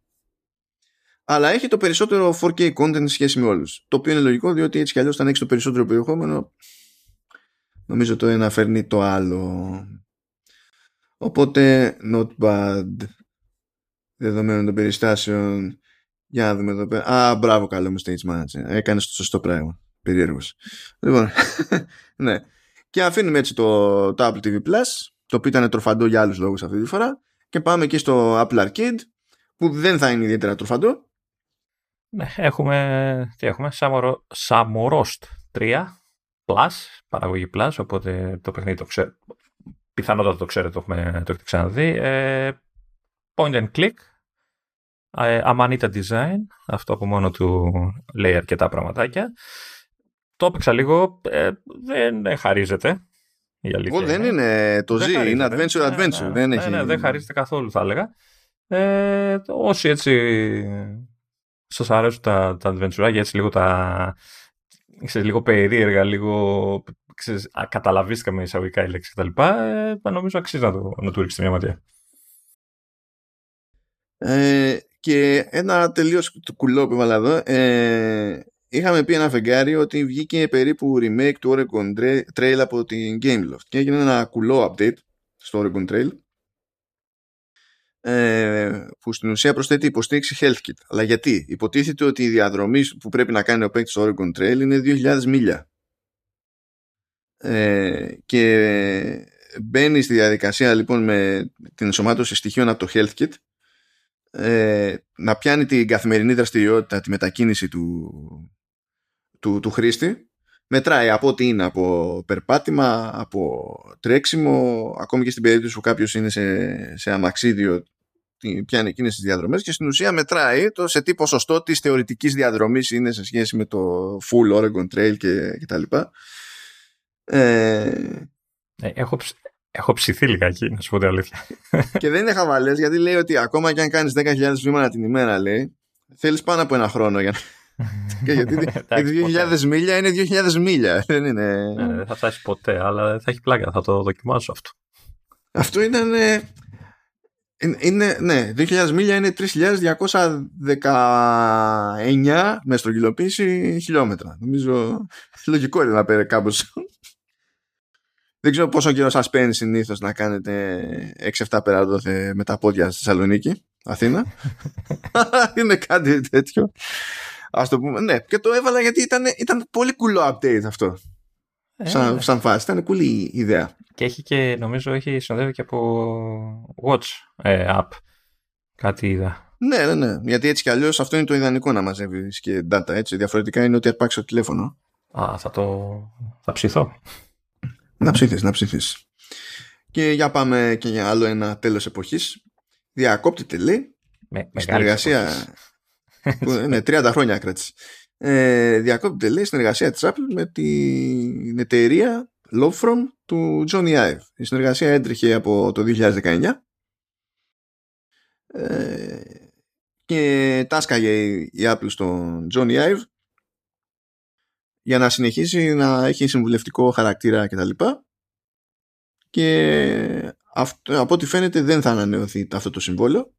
Αλλά έχει το περισσότερο 4K content σε σχέση με όλους. Το οποίο είναι λογικό διότι έτσι κι αλλιώς όταν έχεις το περισσότερο περιεχόμενο νομίζω το ένα φέρνει το άλλο. Οπότε not bad δεδομένων των περιστάσεων για να δούμε εδώ πέρα. Α, μπράβο καλό μου stage manager. Έκανες το σωστό πράγμα. Περίεργος. Λοιπόν, ναι. Και αφήνουμε έτσι το, το Apple TV Plus, το οποίο ήταν τροφαντό για άλλους λόγους αυτή τη φορά, και πάμε εκεί στο Apple Arcade, που δεν θα είναι ιδιαίτερα τροφαντό. Ναι, έχουμε, τι έχουμε, Samorost 3 Plus, παραγωγή Plus, οπότε το παιχνίδι το ξέρω, πιθανότατα το ξέρετε, το, έχουμε, το έχετε ξαναδεί. Ε, point and click, ε, Amanita Design, αυτό από μόνο του λέει αρκετά πραγματάκια. Το έπαιξα λίγο, ε, δεν χαρίζεται. Η αλήθεια δεν είναι το Z, είναι adventure adventure. Ναι, δεν, ναι, έχει... ναι, δεν χαρίζεται καθόλου θα έλεγα. Ε, όσοι έτσι σας αρέσουν τα, τα adventure, έτσι λίγο τα ξέρεις, λίγο περίεργα, λίγο ξέρεις, καταλαβίστηκα με εισαγωγικά η λέξη κτλ. Ε, νομίζω αξίζει να, το, να του ρίξετε μια ματιά. Ε, και ένα τελείως κουλό που έβαλα εδώ ε, είχαμε πει ένα φεγγάρι ότι βγήκε περίπου remake του Oregon Trail από την Gameloft και έγινε ένα κουλό update στο Oregon Trail ε, που στην ουσία προσθέτει υποστήριξη HealthKit. Αλλά γιατί, υποτίθεται ότι η διαδρομή που πρέπει να κάνει ο παίκτης στο Oregon Trail είναι 2.000 μίλια. Ε, και μπαίνει στη διαδικασία λοιπόν με την ενσωμάτωση στοιχείων από το HealthKit ε, να πιάνει την καθημερινή δραστηριότητα, τη μετακίνηση του, του, του χρήστη μετράει από ό,τι είναι από περπάτημα, από τρέξιμο ακόμη και στην περίπτωση που κάποιος είναι σε, σε αμαξίδιο πιάνει εκείνες τις διαδρομές και στην ουσία μετράει το σε τι ποσοστό της θεωρητικής διαδρομής είναι σε σχέση με το full Oregon Trail και, και τα λοιπά. Ε, ε, έχω, έχω ψηθεί λιγάκι, να σου πω την αλήθεια. Και δεν είναι χαβαλές γιατί λέει ότι ακόμα και αν κάνεις 10.000 βήματα την ημέρα λέει θέλεις πάνω από ένα χρόνο για να... και γιατί 2.000 μίλια είναι 2.000 μίλια. Δεν είναι... Ναι, δεν θα φτάσει ποτέ, αλλά θα έχει πλάκα. Θα το δοκιμάσω αυτό. Αυτό ήταν είναι, ναι, 2.000 μίλια είναι 3.219 με στρογγυλοποίηση χιλιόμετρα. Νομίζω λογικό είναι να πέρε κάπως. Δεν ξέρω πόσο καιρό σας παίρνει συνήθως να κάνετε 6-7 πέρα με τα πόδια στη Θεσσαλονίκη, Αθήνα. είναι κάτι τέτοιο. Ας το πούμε. Ναι, και το έβαλα γιατί ήταν, ήταν πολύ κουλό update αυτό. Ε, σαν, ναι. σαν φάση. Ήταν κουλή ιδέα. Και έχει και, νομίζω, έχει συνοδεύει και από Watch ε, app. Κάτι είδα. Ναι, ναι, ναι. Γιατί έτσι κι αλλιώς αυτό είναι το ιδανικό να μαζεύεις και data. Έτσι. Διαφορετικά είναι ότι αρπάξεις το τηλέφωνο. Α, θα το. θα ψηθώ. Να ψήθεις, να ψήθεις. Και για πάμε και για άλλο ένα τέλος εποχής. Διακόπτεται λέει. Με, συνεργασία. που, ναι, 30 χρόνια κράτησε. Ε, διακόπτεται λέει συνεργασία της Apple με την εταιρεία Love From του Johnny Ive. Η συνεργασία έτρεχε από το 2019 ε, και τάσκαγε η Apple στον Johnny Ive για να συνεχίσει να έχει συμβουλευτικό χαρακτήρα κτλ. Και, και αυτό, από ό,τι φαίνεται δεν θα ανανεωθεί αυτό το συμβόλαιο.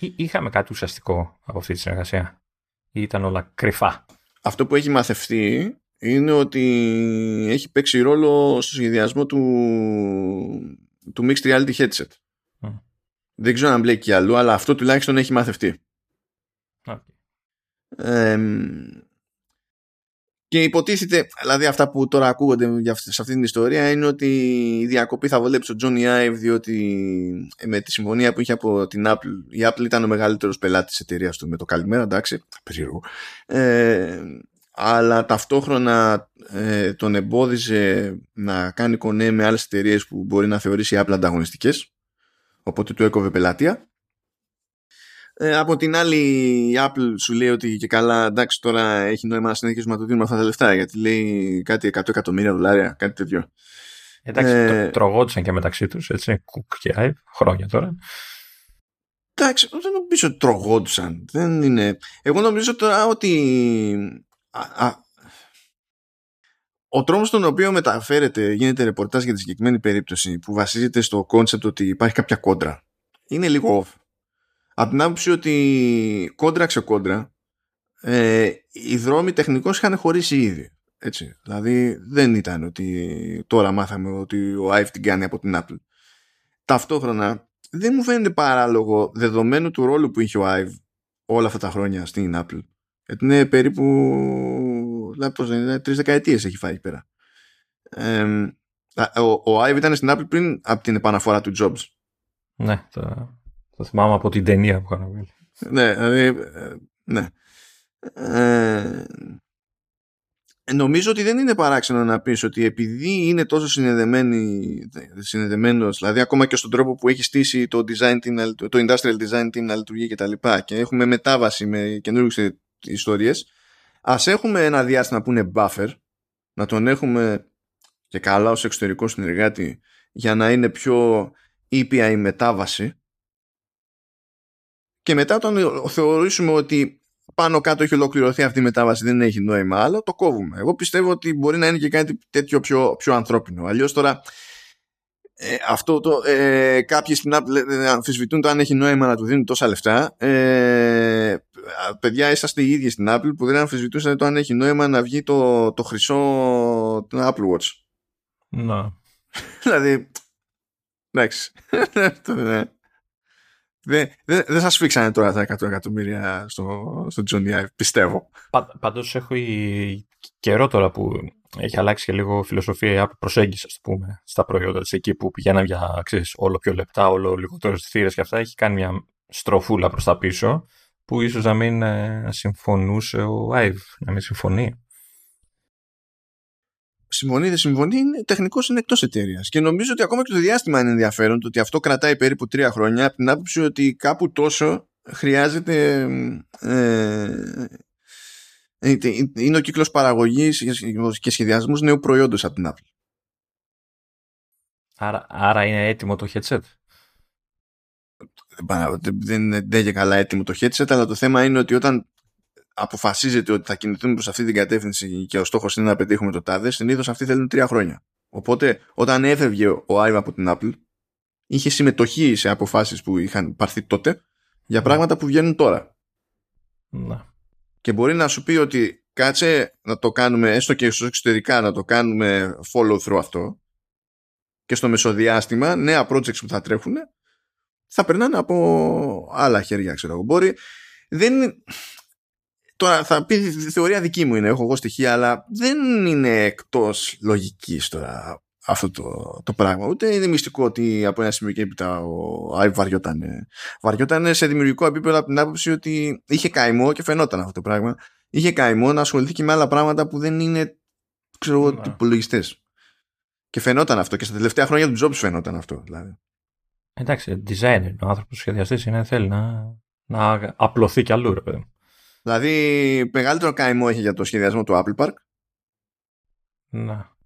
Είχαμε κάτι ουσιαστικό από αυτή τη συνεργασία; Ή ήταν όλα κρυφά; Αυτό που έχει μαθευτεί είναι ότι έχει παίξει ρόλο στο σχεδιασμό του, του Mixed Reality Headset. Δεν ξέρω αν μπλέκει αλλού, αλλά αυτό τουλάχιστον έχει μαθευτεί. Και υποτίθεται, δηλαδή αυτά που τώρα ακούγονται σε αυτή την ιστορία είναι ότι η διακοπή θα βολέψει τον Johnny Ive διότι με τη συμφωνία που είχε από την Apple η Apple ήταν ο μεγαλύτερος πελάτης της εταιρείας του με το καλημέρα εντάξει, περίεργο. Ε, αλλά ταυτόχρονα ε, τον εμπόδιζε να κάνει κονέ με άλλες εταιρείες που μπορεί να θεωρήσει Apple ανταγωνιστικές οπότε του έκοβε πελάτεια Ε, από την άλλη η Apple σου λέει ότι και καλά εντάξει τώρα έχει νόημα να συνεχίσουμε να το δίνουμε αυτά τα λεφτά γιατί λέει κάτι 100 εκατομμύρια δολάρια, κάτι τέτοιο. Εντάξει, ε, τρωγόντουσαν και μεταξύ τους, έτσι, Cook και Ive, χρόνια τώρα. Εντάξει, δεν νομίζω ότι τρωγόντουσαν. Δεν είναι... Εγώ νομίζω τώρα ότι α, α, ο τρόπος στον οποίο μεταφέρεται, γίνεται ρεπορτάζ για τη συγκεκριμένη περίπτωση που βασίζεται στο concept ότι υπάρχει κάποια κόντρα είναι λίγο off. Από την άποψη ότι κόντρα σε κόντρα ε, οι δρόμοι τεχνικώς είχαν χωρίσει ήδη. Έτσι. Δηλαδή δεν ήταν ότι τώρα μάθαμε ότι ο iPhone την κάνει από την Apple. Ταυτόχρονα δεν μου φαίνεται παράλογο δεδομένου του ρόλου που είχε ο Ive όλα αυτά τα χρόνια στην Apple. Γιατί είναι περίπου τρεις δεκαετίες έχει φάει πέρα. Ε, ο, ο Ive ήταν στην Apple πριν από την επαναφορά του Jobs. Ναι, το, το θυμάμαι από την ταινία που είχαν βγάλει. Ναι, δηλαδή, ε, ναι. Ε, νομίζω ότι δεν είναι παράξενο να πεις ότι επειδή είναι τόσο συνδεδεμένος, δηλαδή ακόμα και στον τρόπο που έχει στήσει το, design team, το industrial design team να λειτουργεί και τα λοιπά και έχουμε μετάβαση με καινούργιες ιστορίες, ας έχουμε ένα διάστημα που είναι buffer, να τον έχουμε και καλά ως εξωτερικό συνεργάτη για να είναι πιο ήπια η μετάβαση και μετά όταν θεωρήσουμε ότι πάνω κάτω έχει ολοκληρωθεί αυτή η μετάβαση, δεν έχει νόημα άλλο, το κόβουμε. Εγώ πιστεύω ότι μπορεί να είναι και κάτι τέτοιο πιο, πιο ανθρώπινο. Αλλιώς τώρα ε, αυτό το, ε, κάποιοι στην Apple ε, αμφισβητούν το αν έχει νόημα να του δίνουν τόσα λεφτά. Ε, παιδιά, είσαστε οι ίδιοι στην Apple που δεν αμφισβητούσαν το αν έχει νόημα να βγει το, το χρυσό το Apple Watch. Να. δηλαδή, εντάξει. Ναι. Δεν, δεν, δεν σας φίξανε τώρα τα 100 εκατομμύρια στο, στο Johnny Ive, πιστεύω. Πα, πάντως έχω η... καιρό τώρα που έχει αλλάξει και λίγο φιλοσοφία η προσέγγιση, ας πούμε, στα προϊόντα της εκεί που πηγαίναν για, ξέρεις, όλο πιο λεπτά, όλο λιγότερο θύρες και αυτά. Έχει κάνει μια στροφούλα προς τα πίσω που ίσως να μην ε, συμφωνούσε ο Ive, να μην συμφωνεί συμφωνεί δεν συμφωνεί, είναι, τεχνικός είναι εκτός εταιρείας. Και νομίζω ότι ακόμα και το διάστημα είναι ενδιαφέρον το ότι αυτό κρατάει περίπου τρία χρόνια από την άποψη ότι κάπου τόσο χρειάζεται ε, ε είναι ο κύκλος παραγωγής και σχεδιασμού νέου προϊόντος από την Apple. Άρα, άρα είναι έτοιμο το headset; Δεν είναι και καλά έτοιμο το headset, αλλά το θέμα είναι ότι όταν αποφασίζεται ότι θα κινηθούμε προς αυτή την κατεύθυνση και ο στόχος είναι να πετύχουμε το τάδε, συνήθως αυτοί θέλουν τρία χρόνια. Οπότε όταν έφευγε ο Ive από την Apple, είχε συμμετοχή σε αποφάσεις που είχαν πάρθει τότε για πράγματα που βγαίνουν τώρα. Να. Και μπορεί να σου πει ότι κάτσε να το κάνουμε έστω και στο εξωτερικά να το κάνουμε follow through αυτό και στο μεσοδιάστημα νέα projects που θα τρέχουν θα περνάνε από άλλα χέρια ξέρω εγώ. Μπορεί δεν, Τώρα θα πει θεωρία δική μου είναι, έχω εγώ στοιχεία, αλλά δεν είναι εκτός λογικής τώρα αυτό το, το πράγμα. Ούτε είναι μυστικό ότι από ένα σημείο και έπειτα ο Άιβ βαριότανε. Βαριότανε σε δημιουργικό επίπεδο από την άποψη ότι είχε καημό και φαινόταν αυτό το πράγμα. Είχε καημό να ασχοληθεί και με άλλα πράγματα που δεν είναι ξέρω εγώ, ναι. υπολογιστέ. Και φαινόταν αυτό και στα τελευταία χρόνια του Jobs φαινόταν αυτό. Δηλαδή. Εντάξει, designer, ο άνθρωπος σχεδιαστής είναι, θέλει να, να απλωθεί κι αλλού, ρε παιδί. Δηλαδή, μεγαλύτερο καημό έχει για το σχεδιασμό του Apple Park. Να.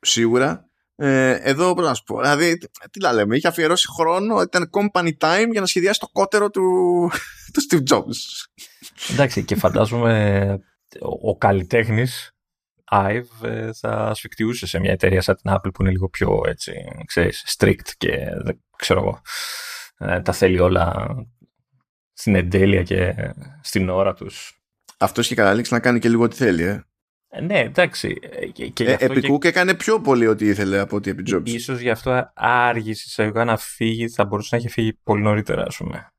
Σίγουρα. Ε, εδώ πρέπει να σου πω. Δηλαδή, τι να λέμε, είχε αφιερώσει χρόνο, ήταν company time για να σχεδιάσει το κότερο του, του Steve Jobs. Εντάξει, και φαντάζομαι ο, ο καλλιτέχνης Ive ε, θα σφιχτιούσε σε μια εταιρεία σαν την Apple που είναι λίγο πιο έτσι, ξέρεις, strict και δεν ξέρω εγώ. Ε, τα θέλει όλα στην εντέλεια και στην ώρα τους. Αυτός έχει καταλήξει να κάνει και λίγο ό,τι θέλει, ε. ε ναι, εντάξει. Και, και ε, επικού και... έκανε πιο πολύ ό,τι ήθελε από ό,τι επί Jobs. Ίσως γι' αυτό άργησε σε να φύγει, θα μπορούσε να έχει φύγει πολύ νωρίτερα, ας πούμε.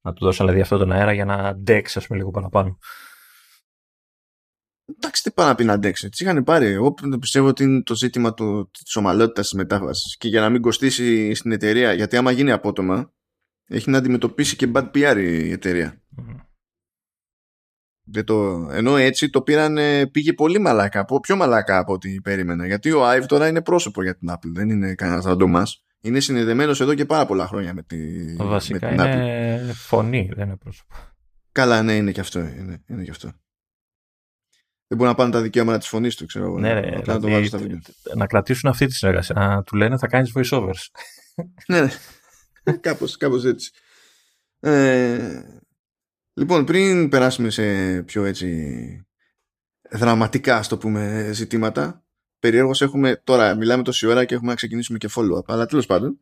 Να του δώσουν δηλαδή αυτό τον αέρα για να αντέξει, ας πούμε, λίγο παραπάνω. Εντάξει, τι πάει να πει να αντέξει. Τι είχαν πάρει. Εγώ πιστεύω ότι είναι το ζήτημα της ομαλότητας της μετάβασης. Και για να μην κοστίσει στην εταιρεία, γιατί άμα γίνει απότομα, έχει να αντιμετωπίσει και bad PR η εταιρεία. Δεν το... Ενώ έτσι το πήραν, πήγε πολύ μαλάκα, πιο μαλάκα από ό,τι περίμενα. Γιατί ο Ive τώρα είναι πρόσωπο για την Apple, δεν είναι κανένας ραντομά. είναι συνδεδεμένος εδώ και πάρα πολλά χρόνια με, τη, Βασικά με την είναι φωνή, δεν είναι πρόσωπο. Καλά, ναι, είναι και αυτό. Είναι, είναι και αυτό. Δεν μπορούν να πάνε τα δικαιώματα της φωνής του, ξέρω εγώ. Ναι, ναι, Απλά να το δηλαδή, βάζουν στα βίντεο. να κρατήσουν αυτή τη συνεργασία. Να του λένε θα κάνεις voiceovers. ναι, ναι. κάπως, κάπως έτσι. Ε, λοιπόν, πριν περάσουμε σε πιο έτσι δραματικά, ας το πούμε, ζητήματα, περιέργως έχουμε, τώρα μιλάμε τόση ώρα και έχουμε να ξεκινήσουμε και follow-up, αλλά τέλος πάντων,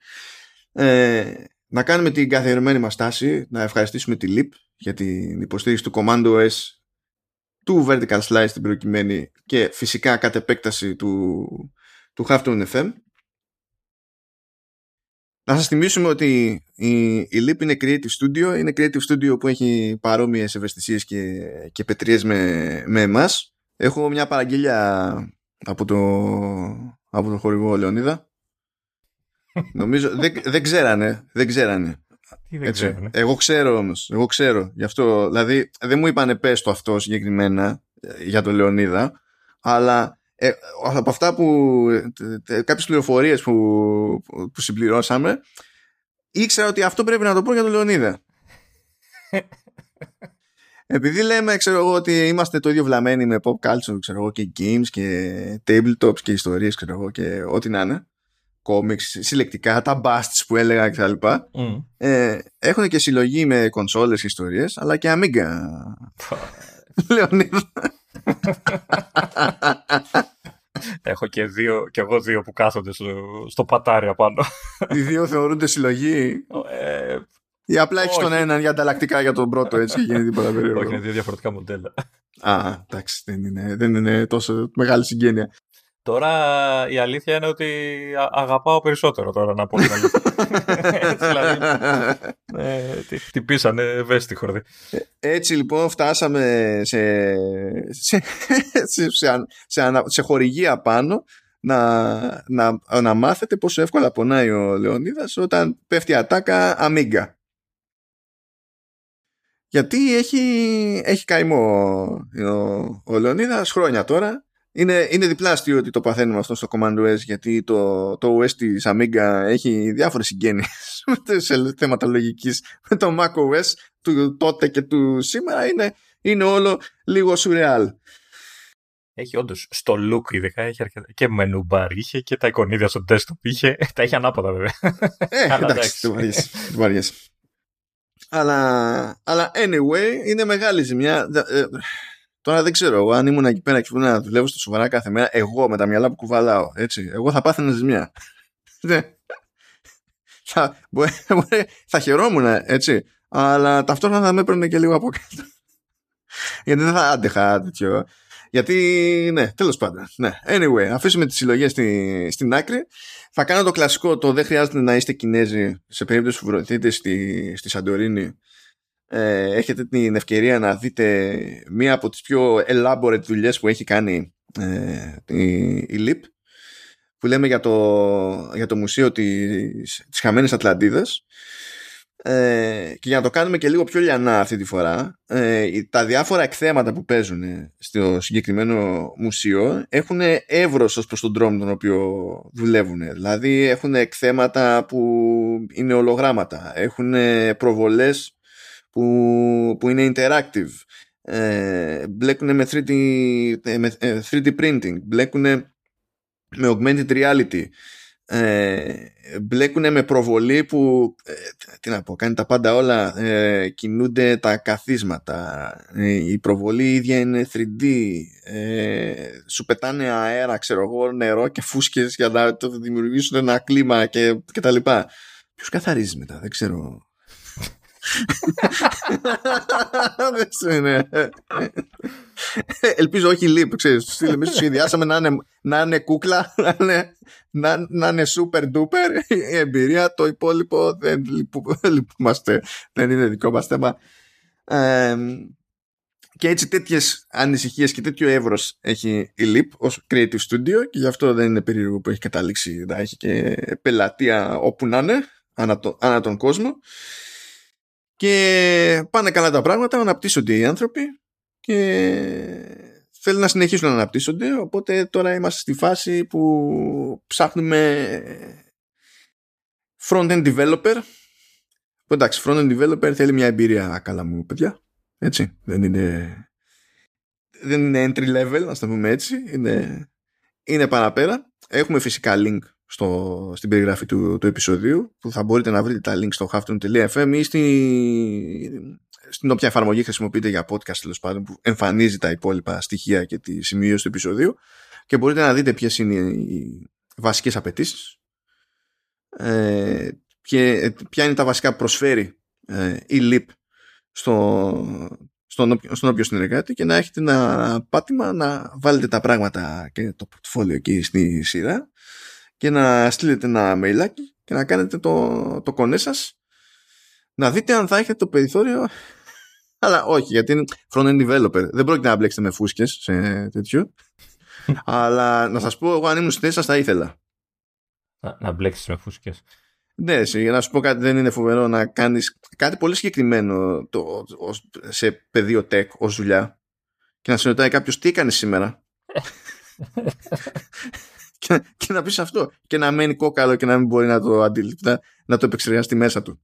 ε, να κάνουμε την καθιερωμένη μας τάση, να ευχαριστήσουμε τη LIP για την υποστήριξη του Command OS του Vertical Slice στην προκειμένη και φυσικά κατ' επέκταση του, του Halftone FM. Να σας θυμίσουμε ότι η, η Leap είναι creative studio, είναι creative studio που έχει παρόμοιες ευαισθησίες και, και πετρίες με, με εμάς. Έχω μια παραγγελία από το, από το χορηγό Λεωνίδα. Νομίζω, δεν, δεν ξέρανε, δεν ξέρανε. Τι δεν Έτσι. ξέρουν. Εγώ ξέρω όμως. Εγώ ξέρω. Γι' αυτό. Δηλαδή, δεν μου είπανε πες το αυτό συγκεκριμένα ε, για τον Λεωνίδα, αλλά ε, από αυτά που. Ε, κάποιες πληροφορίες που, που συμπληρώσαμε, ήξερα ότι αυτό πρέπει να το πω για τον Λεωνίδα. Επειδή λέμε, ξέρω εγώ, ότι είμαστε το ίδιο βλαμμένοι με pop culture, ξέρω εγώ, και games και tabletops και ιστορίες, ξέρω εγώ, και ό,τι να είναι, comics, συλλεκτικά, τα busts που έλεγα κτλ. Μμ. Ε, έχουν και συλλογή με κονσόλες ιστορίες, αλλά και Amiga. Λεωνίδα. Έχω και, δύο, και εγώ δύο που κάθονται στο, στο πατάρι απάνω. Οι δύο θεωρούνται συλλογή Ε, ή απλά έχεις Όχι. τον έναν για ανταλλακτικά για τον πρώτο έτσι και γίνει τίποτα περίεργο. όχι, είναι δύο διαφορετικά μοντέλα. Α, εντάξει, δεν είναι, δεν είναι τόσο μεγάλη συγγένεια. Τώρα η αλήθεια είναι ότι α- αγαπάω περισσότερο τώρα να πω την αλήθεια. Έτσι, δηλαδή, ε, τι χτυπήσανε ευαίσθητοι Έτσι λοιπόν φτάσαμε σε, σε, σε, σε, αν- σε, ανα- σε χορηγία πάνω να, να, να μάθετε πόσο εύκολα πονάει ο Λεωνίδας όταν πέφτει ατάκα αμίγκα. Γιατί έχει, έχει καημό ο, ο Λεωνίδας χρόνια τώρα. Είναι, είναι διπλά αστείο ότι το παθαίνουμε αυτό στο Command OS γιατί το, το OS της Amiga έχει διάφορες συγγένειες σε θέματα λογικής με το Mac OS του τότε και του σήμερα είναι, είναι όλο λίγο σουρεάλ. Έχει όντως στο look ειδικά έχει αρκετά. και menu bar είχε και τα εικονίδια στο desktop είχε. Τα είχε ανάποδα βέβαια. Ε, Αλλά εντάξει, εντάξει. το βαριέσαι. το βαριέσαι. αλλά, αλλά anyway, είναι μεγάλη ζημιά. Δε- ε, τώρα δεν ξέρω, εγώ αν ήμουν εκεί πέρα και ήμουν να δουλεύω στο σοβαρά κάθε μέρα, εγώ με τα μυαλά που κουβαλάω, έτσι, εγώ θα πάθαινα ζημιά. Δεν. θα, μπορεί, μπορεί- θα χαιρόμουν, έτσι, αλλά ταυτόχρονα θα με έπαιρνε και λίγο από κάτω. Γιατί δεν θα άντεχα τέτοιο. Γιατί, ναι, τέλος πάντων. Ναι. Anyway, αφήσουμε τις συλλογές στη, στην άκρη. Θα κάνω το κλασικό, το δεν χρειάζεται να είστε Κινέζοι σε περίπτωση που βρεθείτε στη, στη Σαντορίνη. Ε, έχετε την ευκαιρία να δείτε μία από τις πιο elaborate δουλειές που έχει κάνει ε, η, η LIP που λέμε για το, για το μουσείο της, της Χαμένης Ατλαντίδας. Ε, και για να το κάνουμε και λίγο πιο λιανά αυτή τη φορά ε, τα διάφορα εκθέματα που παίζουν στο συγκεκριμένο μουσείο έχουν εύρος ως προς τον τρόπο με τον οποίο δουλεύουν. Δηλαδή έχουν εκθέματα που είναι ολογράμματα έχουν προβολές που, που είναι interactive. Ε, μπλέκουν με 3D, ε, με ε, 3D printing μπλέκουν με augmented reality ε, μπλέκουν με προβολή που ε, τι να πω, κάνει τα πάντα όλα ε, κινούνται τα καθίσματα. Ε, η προβολή ίδια είναι 3D ε, σου πετάνε αέρα ξέρω εγώ νερό και φούσκες για να το δημιουργήσουν ένα κλίμα και, και τα λοιπά. Ποιος καθαρίζει μετά δεν ξέρω δεν ξέρω ναι. Ελπίζω όχι λίπ, ξέρεις. του στείλε, εμείς το σχεδιάσαμε να είναι, να είναι κούκλα, να είναι, να, να είναι super duper η εμπειρία. Το υπόλοιπο δεν λυπου, λυπούμαστε. Δεν είναι δικό μας θέμα. Ε, και έτσι τέτοιες ανησυχίες και τέτοιο εύρος έχει η LIP ως creative studio και γι' αυτό δεν είναι περίεργο που έχει καταλήξει να έχει και πελατεία όπου να είναι ανά, το, ανά τον κόσμο και πάνε καλά τα πράγματα, αναπτύσσονται οι άνθρωποι και θέλουν να συνεχίσουν να αναπτύσσονται. Οπότε τώρα είμαστε στη φάση που ψάχνουμε front-end developer. Εντάξει front-end developer θέλει μια εμπειρία καλά μου παιδιά. Έτσι δεν είναι δεν είναι entry level να το πούμε έτσι. Είναι, είναι παραπέρα. Έχουμε φυσικά link στο, στην περιγραφή του, του επεισοδίου που θα μπορείτε να βρείτε τα link στο halftone.fm ή στη, στην όποια εφαρμογή χρησιμοποιείτε για podcast τέλος πάντων που εμφανίζει τα υπόλοιπα στοιχεία και τη σημείωση του επεισοδίου και μπορείτε να δείτε ποιες είναι οι βασικές απαιτήσεις. Ε, και ποια είναι τα βασικά που προσφέρει ε, η LIP στο, στον, στον όποιο συνεργάτη και να έχετε ένα πάτημα να βάλετε τα πράγματα και το portfolio εκεί στη σειρά και να στείλετε ένα mailάκι και να κάνετε το, το κονέ σας. Να δείτε αν θα έχετε το περιθώριο. Αλλά όχι γιατί είναι front-end developer. Δεν πρόκειται να μπλέξετε με φούσκες σε τέτοιο. Αλλά να σας πω εγώ αν ήμουν στη θέση σας θα ήθελα. Να, να μπλέξεις με φούσκες. Ναι, για να σου πω κάτι δεν είναι φοβερό να κάνεις κάτι πολύ συγκεκριμένο το, σε πεδίο tech ως δουλειά. Και να σε ρωτάει κάποιος τι έκανες σήμερα; και, και, να πεις αυτό. Και να μένει κόκαλο και να μην μπορεί να το αντιληφθεί να το επεξεργαστεί μέσα του.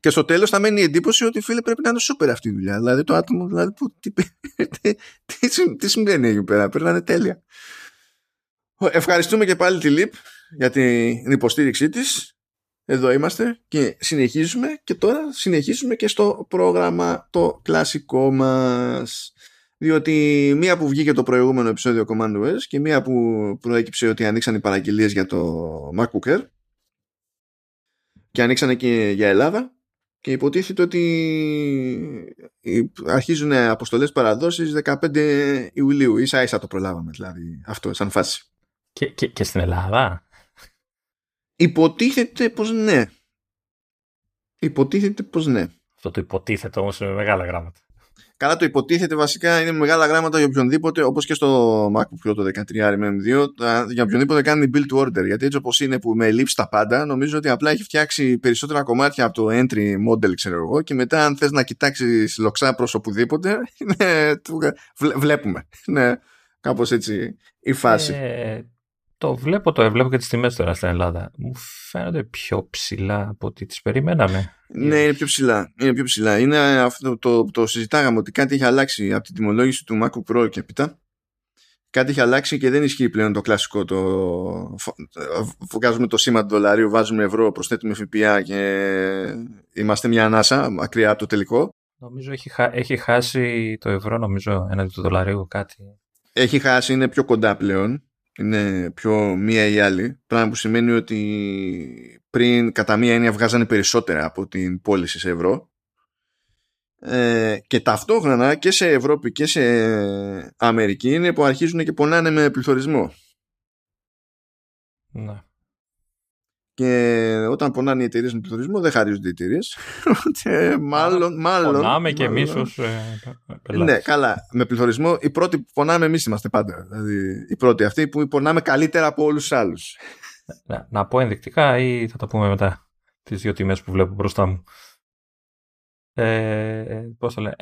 Και στο τέλος θα μένει η εντύπωση ότι φίλε πρέπει να είναι σούπερ αυτή η δουλειά. Δηλαδή το άτομο δηλαδή που, τι, τι, τι, τι συμβαίνει εκεί πέρα. Πρέπει να είναι τέλεια. Ευχαριστούμε και πάλι τη ΛΥΠ για την υποστήριξή της. Εδώ είμαστε και συνεχίζουμε. Και τώρα συνεχίζουμε και στο πρόγραμμα το κλασικό μας διότι μία που βγήκε το προηγούμενο επεισόδιο Command OS και μία που προέκυψε ότι ανοίξαν οι παραγγελίες για το MacBook Air και ανοίξανε και για Ελλάδα και υποτίθεται ότι αρχίζουν αποστολές παραδόσεις 15 Ιουλίου ίσα ίσα το προλάβαμε δηλαδή αυτό σαν φάση και, και, και στην Ελλάδα; Υποτίθεται πως ναι. Υποτίθεται πως ναι. Αυτό το υποτίθεται όμως είναι μεγάλα γράμματα. Καλά το υποτίθεται βασικά είναι μεγάλα γράμματα για οποιονδήποτε όπως και στο MacBook Pro το 13 M2 για οποιονδήποτε κάνει build to order γιατί έτσι όπως είναι που με λείψει τα πάντα νομίζω ότι απλά έχει φτιάξει περισσότερα κομμάτια από το entry model ξέρω εγώ και μετά αν θες να κοιτάξεις λοξά προς οπουδήποτε ναι, βλέπουμε. Ναι, κάπως έτσι η φάση. Ε, το βλέπω, το βλέπω και τις τιμές τώρα στην Ελλάδα. Μου φαίνονται πιο ψηλά από ό,τι τις περιμέναμε. Ναι, είναι πιο ψηλά. Είναι πιο ψηλά. Είναι αυτό το, το, το συζητάγαμε ότι κάτι έχει αλλάξει από την τιμολόγηση του MacBook Pro και έπειτα. Κάτι έχει αλλάξει και δεν ισχύει πλέον το κλασικό το βγάζουμε το σήμα του δολαρίου, βάζουμε ευρώ, προσθέτουμε ΦΠΑ και είμαστε μια ανάσα μακριά από το τελικό. Νομίζω έχει, έχει χάσει το ευρώ νομίζω έναντι του δολαρίου κάτι. Έχει χάσει, είναι πιο κοντά πλέον είναι πιο μία ή άλλη. Πράγμα που σημαίνει ότι πριν κατά μία έννοια βγάζανε περισσότερα από την πώληση σε ευρώ. Ε, και ταυτόχρονα και σε Ευρώπη και σε Αμερική είναι που αρχίζουν και πονάνε με πληθωρισμό. Ναι. Και όταν πονάνε οι εταιρείες με πληθωρισμό, δεν χαρίζονται οι εταιρείες. μάλλον, μάλλον. Πονάμε και εμείς ως. Ε, ναι, καλά. Με πληθωρισμό, οι πρώτοι που πονάμε εμείς είμαστε πάντα. Δηλαδή, οι πρώτοι αυτοί που πονάμε καλύτερα από όλους τους άλλους. Να, να πω ενδεικτικά ή θα τα πούμε μετά. Τις δύο τιμές που βλέπω μπροστά μου. Ε, πώς το λένε,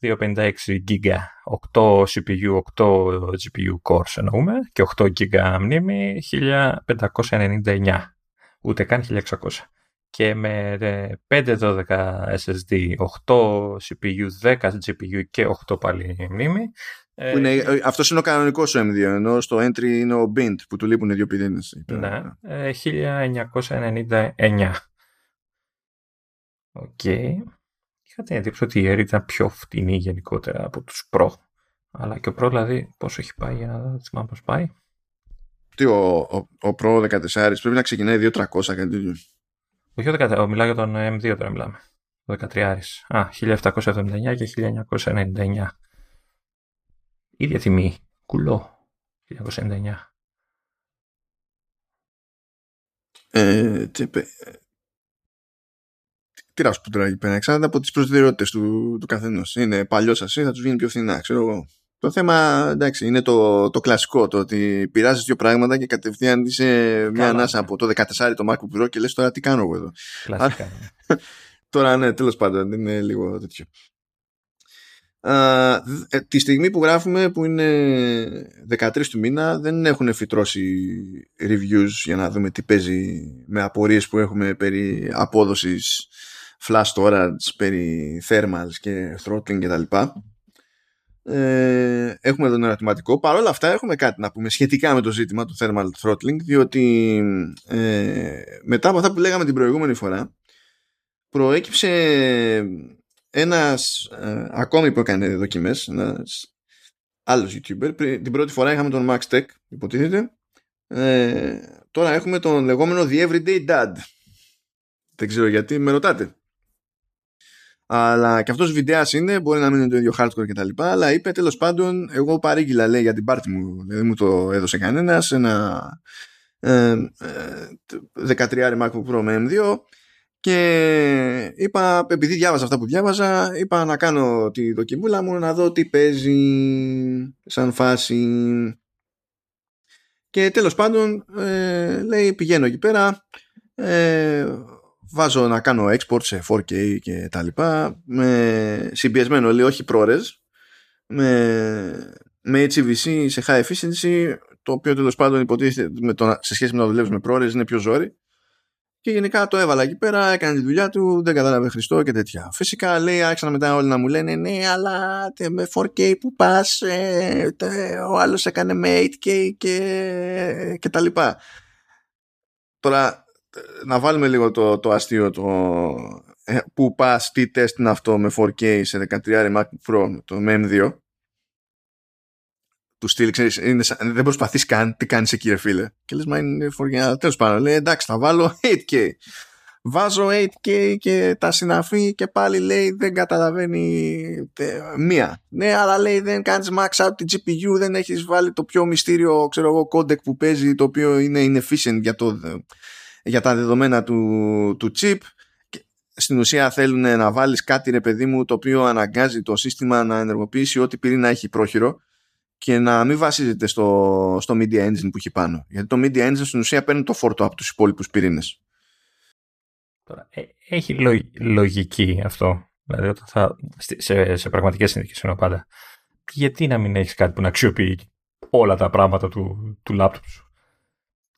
R256 GB, 8 CPU, 8 GPU cores εννοούμε και 8 GB μνήμη, 1599 ούτε καν 1600. Και με 512 SSD, 8 CPU, 10 GPU και 8 πάλι μνήμη. Ε, είναι, ε, αυτός είναι ο κανονικός ο M2, ενώ στο entry είναι ο Bint που του λείπουν οι δύο πυρήνες. Ναι, 1999. Ε, OK. Okay. Είχα την εντύπωση ότι η Air ήταν πιο φτηνή γενικότερα από τους Pro. Αλλά και ο Pro δηλαδή πόσο έχει πάει για να δω, θυμάμαι πώς πάει. Τι, ο, ο, ο Pro 14 πρέπει να ξεκινάει 2.300 κάτι τέτοιο. Όχι, 14, μιλάω για τον M2 τώρα μιλάμε. Ο 13. Α, 1779 και 1999. Ίδια τιμή. Κουλό. 1999. Ε, τι, τι να σου πω τώρα εκεί πέρα, εξάρτητα από τις προτεραιότητες του, του καθενός. Είναι παλιός σας, θα τους βγει πιο φθηνά, ξέρω εγώ. Το θέμα εντάξει, είναι το, το κλασικό, το ότι πειράζεις δύο πράγματα και κατευθείαν είσαι μια ανάσα από το 14 το MacBook Pro και λες τώρα τι κάνω εγώ εδώ. Κλασικά. τώρα ναι, τέλος πάντων, είναι λίγο τέτοιο. ε, τη στιγμή που γράφουμε που είναι 13 του μήνα δεν έχουν φυτρώσει reviews για να δούμε τι παίζει με απορίες που έχουμε περί απόδοσης flash storage, περί thermals και throttling κτλ. Ε, έχουμε εδώ ένα ερωτηματικό. Παρ' όλα αυτά έχουμε κάτι να πούμε σχετικά με το ζήτημα του thermal throttling διότι ε, μετά από αυτά που λέγαμε την προηγούμενη φορά προέκυψε ένας ε, ακόμη που έκανε δοκιμές ένας άλλος youtuber. Την πρώτη φορά είχαμε τον Max Tech υποτίθεται. Ε, τώρα έχουμε τον λεγόμενο The Everyday Dad. Δεν ξέρω γιατί με ρωτάτε αλλά και αυτός βιντεάς είναι μπορεί να μην είναι το ίδιο hardcore και τα λοιπά αλλά είπε τέλος πάντων εγώ παρήγγειλα λέει για την πάρτι μου δεν μου το έδωσε κανένας ένα ε, ε, 13 MacBook Pro με M2 και είπα, επειδή διάβαζα αυτά που διάβαζα, είπα να κάνω τη δοκιμούλα μου να δω τι παίζει σαν φάση. Και τέλος πάντων, ε, λέει, πηγαίνω εκεί πέρα, ε, βάζω να κάνω export σε 4K και τα λοιπά, με συμπιεσμένο, λέει, όχι ProRes, με, με HEVC σε high efficiency, το οποίο τέλος πάντων υποτίθεται με το, σε σχέση με να δουλεύεις με ProRes είναι πιο ζόρι και γενικά το έβαλα εκεί πέρα, έκανε τη δουλειά του, δεν κατάλαβε Χριστό και τέτοια. Φυσικά λέει, άρχισαν μετά όλοι να μου λένε ναι, αλλά με 4K που πας, ε, ο άλλος έκανε με 8K και, και τα λοιπά. Τώρα, να βάλουμε λίγο το, το αστείο το ε, που πας, τι τεστ είναι αυτό με 4K σε 13 Mac Pro, το M2 του στυλ, ξέρεις, είναι σαν, δεν προσπαθείς καν, τι κάνεις εκεί ρε φίλε. Και λες, μα είναι φοριά, τέλος πάντων, λέει, εντάξει, θα βάλω 8K. Βάζω 8K και τα συναφή και πάλι λέει δεν καταλαβαίνει μία. Ναι, αλλά λέει δεν κάνεις max out τη GPU, δεν έχεις βάλει το πιο μυστήριο, ξέρω εγώ, codec που παίζει, το οποίο είναι inefficient για, το, για τα δεδομένα του, του chip. Και στην ουσία θέλουν να βάλεις κάτι ρε παιδί μου το οποίο αναγκάζει το σύστημα να ενεργοποιήσει ό,τι πυρήνα έχει πρόχειρο και να μην βασίζεται στο, στο Media Engine που έχει πάνω. Γιατί το Media Engine στην ουσία παίρνει το φόρτο από τους υπόλοιπους πυρήνες. Τώρα, ε, έχει λογική αυτό. Δηλαδή, όταν θα, σε, σε πραγματικές συνθήκες εννοώ πάντα. Γιατί να μην έχεις κάτι που να αξιοποιεί όλα τα πράγματα του, του laptop σου;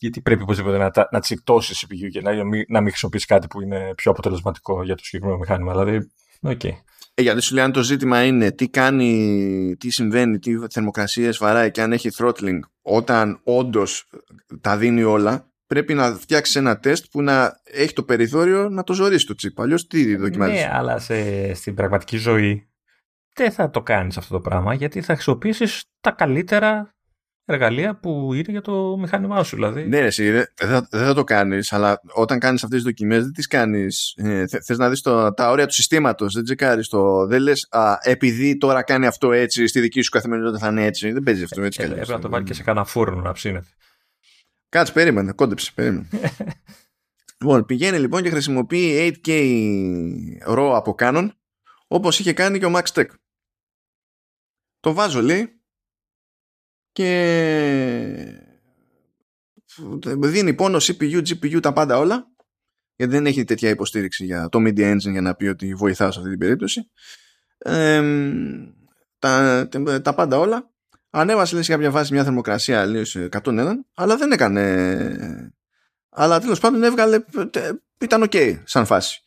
Γιατί πρέπει οπωσδήποτε να, να τσιτώσει CPU και να, να μην χρησιμοποιήσει κάτι που είναι πιο αποτελεσματικό για το συγκεκριμένο μηχάνημα. Δηλαδή, οκ. Okay. Ε, γιατί σου λέει αν το ζήτημα είναι τι κάνει, τι συμβαίνει, τι θερμοκρασίες βαράει και αν έχει throttling όταν όντως τα δίνει όλα πρέπει να φτιάξεις ένα τεστ που να έχει το περιθώριο να το ζορίσει το τσιπ. Αλλιώς τι δοκιμάζεις; Ναι, αλλά σε, στην πραγματική ζωή δεν θα το κάνεις αυτό το πράγμα γιατί θα χρησιμοποιήσεις τα καλύτερα εργαλεία που είναι για το μηχάνημά σου. Δηλαδή. Ναι, εσύ, δεν θα, θα το κάνεις, αλλά όταν κάνεις αυτές τις δοκιμές, δεν τις κάνεις. Ε, Θε να δεις τα όρια του συστήματος. Δεν τσεκάρεις το. Δεν λες, επειδή τώρα κάνει αυτό έτσι, στη δική σου καθημερινότητα θα είναι έτσι. Δεν παίζει αυτό έτσι. Ε, πρέπει να το βάλει και σε κανένα φούρνο να ψήνεται. Κάτσε, περίμενε, κόντεψε, περίμενε. λοιπόν, πηγαίνει λοιπόν και χρησιμοποιεί 8K RAW από Canon, όπως είχε κάνει και ο Max Tech. Το βάζω, λέει, και δίνει πόνο CPU, GPU τα πάντα όλα. Γιατί δεν έχει τέτοια υποστήριξη για το Media Engine για να πει ότι βοηθά σε αυτή την περίπτωση. Τα, τα πάντα όλα. Ανέβασε λέει, σε κάποια βάση μια θερμοκρασία λέει, σε 101 αλλά δεν έκανε αλλά τέλος πάντων έβγαλε ήταν ok σαν φάση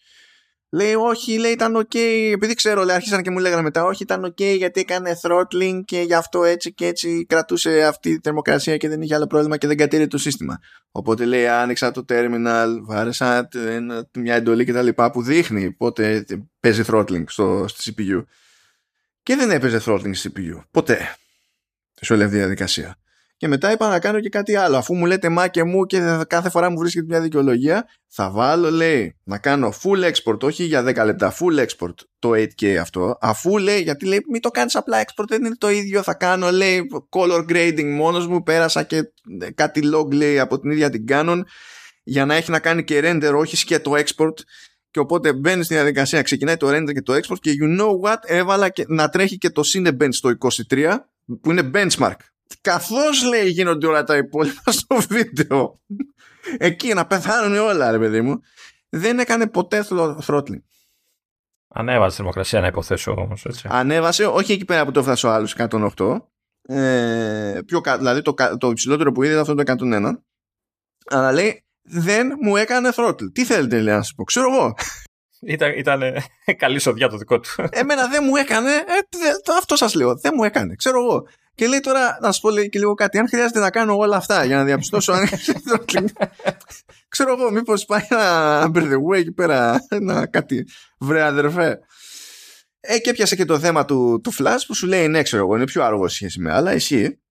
Λέει όχι, λέει ήταν ok, επειδή ξέρω, λέει, άρχισαν και μου λέγανε μετά, όχι ήταν ok γιατί έκανε throttling και γι' αυτό έτσι και έτσι κρατούσε αυτή τη θερμοκρασία και δεν είχε άλλο πρόβλημα και δεν κατήρε το σύστημα. Οπότε λέει άνοιξα το terminal, βάρεσα μια εντολή κτλ. που δείχνει πότε παίζει throttling στο, στο CPU. Και δεν έπαιζε throttling στο CPU. Ποτέ. Σε όλη αυτή τη διαδικασία. Και μετά είπα να κάνω και κάτι άλλο. Αφού μου λέτε μα και μου και κάθε φορά μου βρίσκεται μια δικαιολογία, θα βάλω, λέει, να κάνω full export, όχι για 10 λεπτά, full export το 8K αυτό. Αφού λέει, γιατί λέει, μην το κάνεις απλά export, δεν είναι το ίδιο. Θα κάνω, λέει, color grading μόνος μου. Πέρασα και κάτι log, λέει, από την ίδια την Canon για να έχει να κάνει και render, όχι και το export. Και οπότε μπαίνει στη διαδικασία, ξεκινάει το render και το export και you know what, έβαλα και να τρέχει και το Cinebench στο 23 που είναι benchmark καθώς λέει γίνονται όλα τα υπόλοιπα στο βίντεο εκεί να πεθάνουν όλα ρε παιδί μου δεν έκανε ποτέ throttling Ανέβασε θερμοκρασία να υποθέσω όμως. Ανέβασε, όχι εκεί πέρα που το έφτασε ο άλλος 108. Ε, πιο, δηλαδή το, το υψηλότερο που είδε ήταν αυτό το 101. Αλλά λέει δεν μου έκανε throttle. Τι θέλετε λέει, να σας πω, ξέρω εγώ. Ήταν, ήταν καλή σοδιά το δικό του. Εμένα δεν μου έκανε. Ε, αυτό σας λέω. Δεν μου έκανε. Ξέρω εγώ. Και λέει τώρα, να σου πω λέει και λίγο κάτι. Αν χρειάζεται να κάνω όλα αυτά για να διαπιστώσω αν Ξέρω εγώ, μήπως πάει ένα under the way εκεί πέρα. Ένα κάτι. Βρε αδερφέ. Ε, και έπιασε και το θέμα του, του Flash που σου λέει ναι, ξέρω εγώ, είναι πιο άργο σχέση με άλλα, εσύ.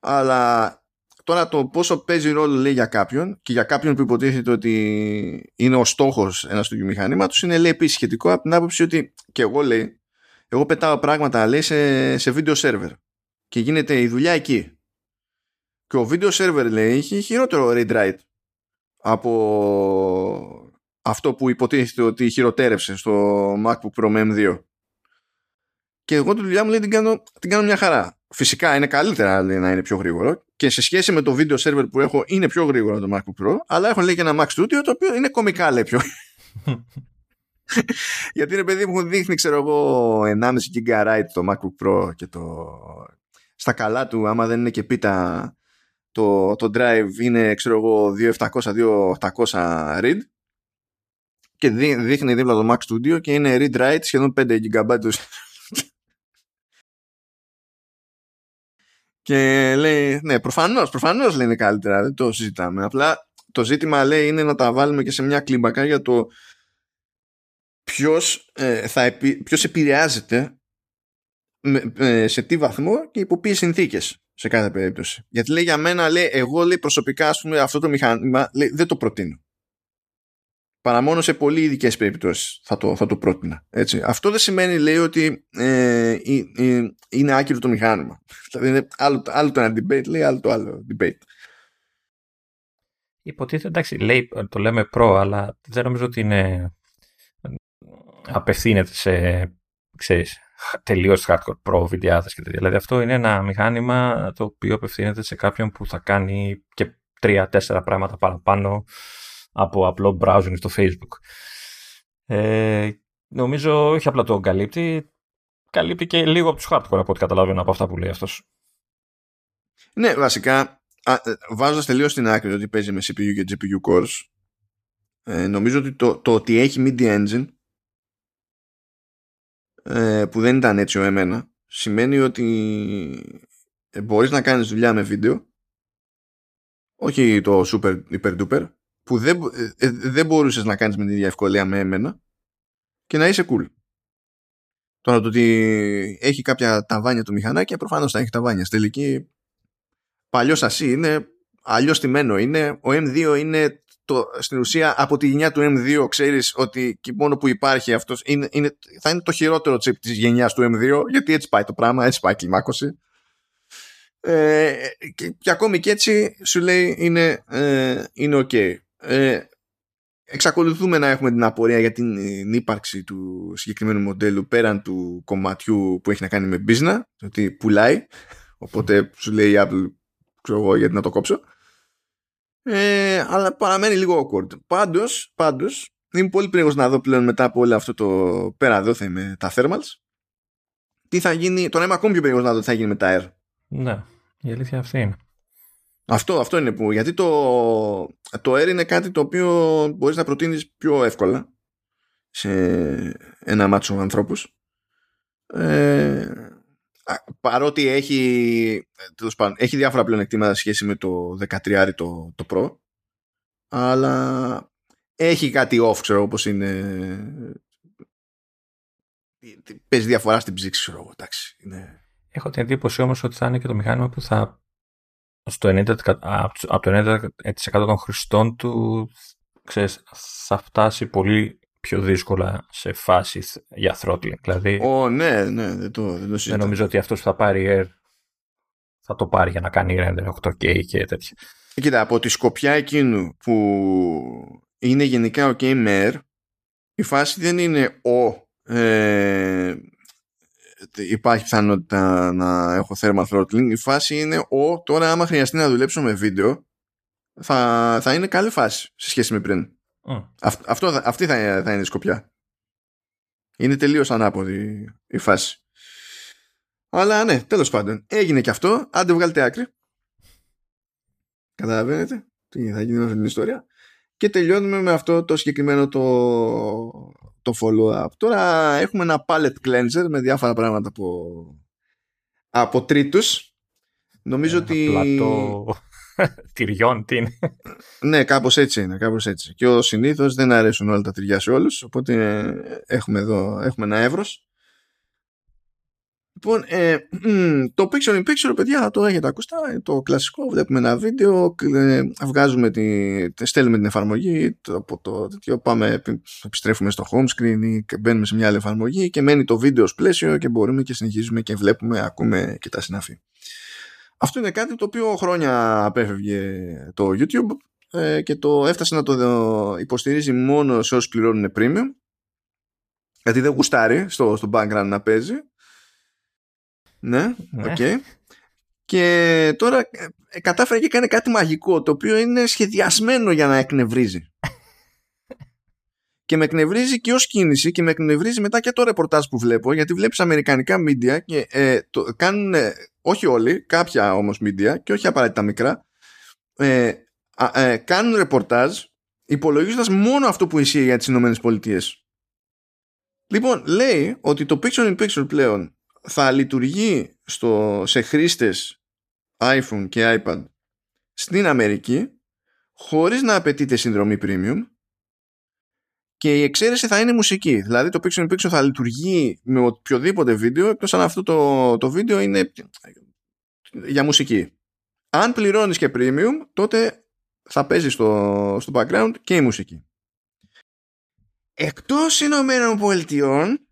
Αλλά Τώρα το πόσο παίζει ρόλο λέει για κάποιον και για κάποιον που υποτίθεται ότι είναι ο στόχος ένα του μηχανήματος είναι λέει επίσης σχετικό από την άποψη ότι και εγώ λέει, εγώ πετάω πράγματα λέει σε, σε video server και γίνεται η δουλειά εκεί. Και ο video server λέει έχει χειρότερο read write από αυτό που υποτίθεται ότι χειροτέρευσε στο MacBook Pro M2. Και εγώ τη δουλειά μου λέει την κάνω, την κάνω μια χαρά. Φυσικά είναι καλύτερα λέει, να είναι πιο γρήγορο και σε σχέση με το video server που έχω είναι πιο γρήγορο το MacBook Pro αλλά έχω λέει και ένα Mac Studio το οποίο είναι κομικά λέει πιο γιατί είναι παιδί μου δείχνει ξέρω εγώ 1,5 GB το MacBook Pro και το στα καλά του άμα δεν είναι και πίτα το, το drive είναι ξέρω εγώ 2700-2800 read και δείχνει δίπλα το Mac Studio και είναι read write σχεδόν 5 GB Και λέει, ναι, προφανώς, προφανώς λέει είναι καλύτερα, δεν το συζητάμε. Απλά το ζήτημα λέει είναι να τα βάλουμε και σε μια κλίμακα για το ποιος ε, ποιος επηρεάζεται ε, σε τι βαθμό και υπό ποιες συνθήκες σε κάθε περίπτωση. Γιατί λέει για μένα, λέει, εγώ λέει προσωπικά ας πούμε, αυτό το μηχάνημα λέει, δεν το προτείνω παρά μόνο σε πολύ ειδικές περιπτώσεις θα το, θα το πρότεινα. Έτσι. Αυτό δεν σημαίνει, λέει, ότι ε, είναι άκυρο το μηχάνημα. Δηλαδή είναι άλλο, άλλο το ένα debate, λέει, άλλο το άλλο debate. Υποτίθεται, εντάξει, λέει, το λέμε προ, αλλά δεν νομίζω ότι είναι απευθύνεται σε, ξέρεις, τελείως hardcore pro βιντεάδες και τέτοια. Δηλαδή αυτό είναι ένα μηχάνημα το οποίο απευθύνεται σε κάποιον που θα κάνει και τρία-τέσσερα πράγματα παραπάνω από απλό browsing στο facebook. Ε, νομίζω όχι απλά το καλύπτει, καλύπτει και λίγο από τους hardcore από ό,τι καταλαβαίνω από αυτά που λέει αυτός. Ναι, βασικά ε, βάζοντας τελείως στην άκρη ότι παίζει με CPU και GPU cores, ε, νομίζω ότι το, το ότι έχει media engine ε, που δεν ήταν έτσι ο εμένα σημαίνει ότι ε, μπορείς να κάνεις δουλειά με βίντεο όχι το super hyper duper που δεν, ε, ε, δεν μπορούσες να κάνεις με την ίδια ευκολία με εμένα και να είσαι cool. Τώρα το ότι έχει κάποια ταβάνια το μηχανάκι, προφανώς θα έχει ταβάνια. Στη τελική παλιός σασί είναι, αλλιώς τιμένο είναι. Ο M2 είναι το, στην ουσία από τη γενιά του M2 ξέρεις ότι και μόνο που υπάρχει αυτός είναι, είναι, θα είναι το χειρότερο chip της γενιάς του M2 γιατί έτσι πάει το πράγμα, έτσι πάει η κλιμάκωση. Ε, και, και ακόμη και έτσι σου λέει είναι, ε, είναι ok. Ε, εξακολουθούμε να έχουμε την απορία για την ύπαρξη του συγκεκριμένου μοντέλου πέραν του κομματιού που έχει να κάνει με business, ότι πουλάει, οπότε σου λέει η Apple, ξέρω εγώ γιατί να το κόψω. Ε, αλλά παραμένει λίγο awkward. Πάντως, πάντως, είμαι πολύ περίεργος να δω πλέον μετά από όλο αυτό το πέρα εδώ θα είμαι τα thermals. Τι θα γίνει, τώρα είμαι ακόμη πιο περίεργος να δω τι θα γίνει με τα air. Ναι, η αλήθεια αυτή είναι. Αυτό, αυτό είναι που. Γιατί το, το Air είναι κάτι το οποίο μπορείς να προτείνεις πιο εύκολα σε ένα μάτσο ανθρώπους. Ε, παρότι έχει, έχει διάφορα πλεονεκτήματα σχέση με το 13 το, το Pro αλλά έχει κάτι off ξέρω όπως είναι παίζει διαφορά στην ψήξη ξέρω εγώ εντάξει είναι... Έχω την εντύπωση όμως ότι θα είναι και το μηχάνημα που θα στο 90%, από το 90% των χρηστών του ξέρεις, θα φτάσει πολύ πιο δύσκολα σε φάση για throttling. Δηλαδή, oh, ναι, ναι, δεν το, δεν το Δεν νομίζω ότι αυτός που θα πάρει Air θα το πάρει για να κάνει render 8K και τέτοια. Κοίτα, από τη σκοπιά εκείνου που είναι γενικά OK με Air, η φάση δεν είναι ο ε, υπάρχει πιθανότητα να έχω thermal throttling. Η φάση είναι ο, τώρα άμα χρειαστεί να δουλέψω με βίντεο, θα, θα είναι καλή φάση σε σχέση με πριν. Αυτό, αυτή θα, θα είναι η σκοπιά. Είναι τελείως ανάποδη η φάση. Αλλά ναι, τέλος πάντων. Έγινε και αυτό. Άντε βγάλετε άκρη. Καταλαβαίνετε τι θα γίνει με αυτή την ιστορία. Και τελειώνουμε με αυτό το συγκεκριμένο το, το follow-up. Τώρα έχουμε ένα palette cleanser με διάφορα πράγματα από, από τρίτους. Νομίζω ότι... Πλατό τυριών, τι είναι. ναι, κάπως έτσι είναι, κάπως έτσι. Και ο συνήθως δεν αρέσουν όλα τα τυριά σε όλους, οπότε έχουμε εδώ έχουμε ένα εύρος. Λοιπόν, ε, το Picture in Picture, παιδιά, το έχετε ακουστά, το κλασικό, βλέπουμε ένα βίντεο, ε, βγάζουμε τη, στέλνουμε την εφαρμογή, το, από το τέτοιο, πάμε, επιστρέφουμε στο home screen ή μπαίνουμε σε μια άλλη εφαρμογή και μένει το βίντεο ως πλαίσιο και μπορούμε και συνεχίζουμε και βλέπουμε, ακούμε και τα συναφή. Αυτό είναι κάτι το οποίο χρόνια απέφευγε το YouTube ε, και το έφτασε να το υποστηρίζει μόνο σε όσους πληρώνουν premium γιατί δεν γουστάρει στο, στο background να παίζει ναι, ναι. OK. Okay. Και τώρα ε, κατάφερε και κάνει κάτι μαγικό το οποίο είναι σχεδιασμένο για να εκνευρίζει. Και με εκνευρίζει και ως κίνηση και με εκνευρίζει μετά και το ρεπορτάζ που βλέπω γιατί βλέπεις αμερικανικά media και ε, το, κάνουν, όχι όλοι, κάποια όμως media και όχι απαραίτητα μικρά ε, ε, κάνουν ρεπορτάζ υπολογίζοντας μόνο αυτό που ισχύει για τις Ηνωμένες Πολιτείες. Λοιπόν, λέει ότι το picture in picture πλέον θα λειτουργεί στο, σε χρήστες iPhone και iPad στην Αμερική χωρίς να απαιτείται συνδρομή premium και η εξαίρεση θα είναι μουσική. Δηλαδή το Pixel in Pixel θα λειτουργεί με οποιοδήποτε βίντεο εκτός αν αυτό το, το βίντεο είναι για μουσική. Αν πληρώνεις και premium τότε θα παίζεις στο, στο background και η μουσική. Εκτός Ηνωμένων Πολιτειών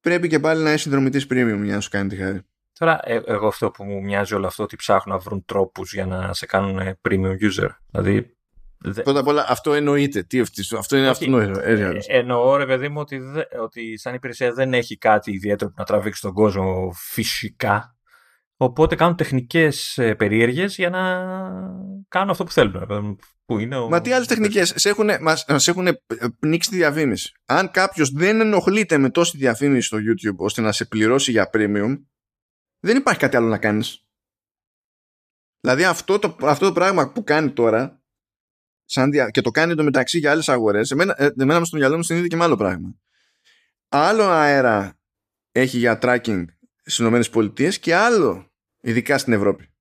πρέπει και πάλι να είσαι συνδρομητής premium για να σου κάνει τη χάρη. Τώρα, ε, εγώ αυτό που μου μοιάζει όλο αυτό ότι ψάχνουν να βρουν τρόπους για να σε κάνουν ε, premium user. Δηλαδή. Πρώτα απ' όλα αυτό εννοείται. Τι, αυτό είναι αυτονόητο. Ε, εννοώ ρε παιδί μου ότι, δε, ότι σαν υπηρεσία δεν έχει κάτι ιδιαίτερο που να τραβήξει τον κόσμο φυσικά. Οπότε κάνουν τεχνικές περίεργες για να κάνουν αυτό που θέλουν. Που είναι ο... Μα τι άλλες τεχνικές; Σε έχουν, μας, έχουν πνίξει τη διαφήμιση. Αν κάποιος δεν ενοχλείται με τόση διαφήμιση στο YouTube ώστε να σε πληρώσει για premium, δεν υπάρχει κάτι άλλο να κάνεις. Δηλαδή αυτό το, αυτό το πράγμα που κάνει τώρα σαν δια, και το κάνει το μεταξύ για άλλες αγορές, εμένα, ε, εμένα με στο μυαλό μου συνήθω και με άλλο πράγμα. Άλλο αέρα έχει για tracking στις ΗΠΑ και άλλο ειδικά στην Ευρώπη.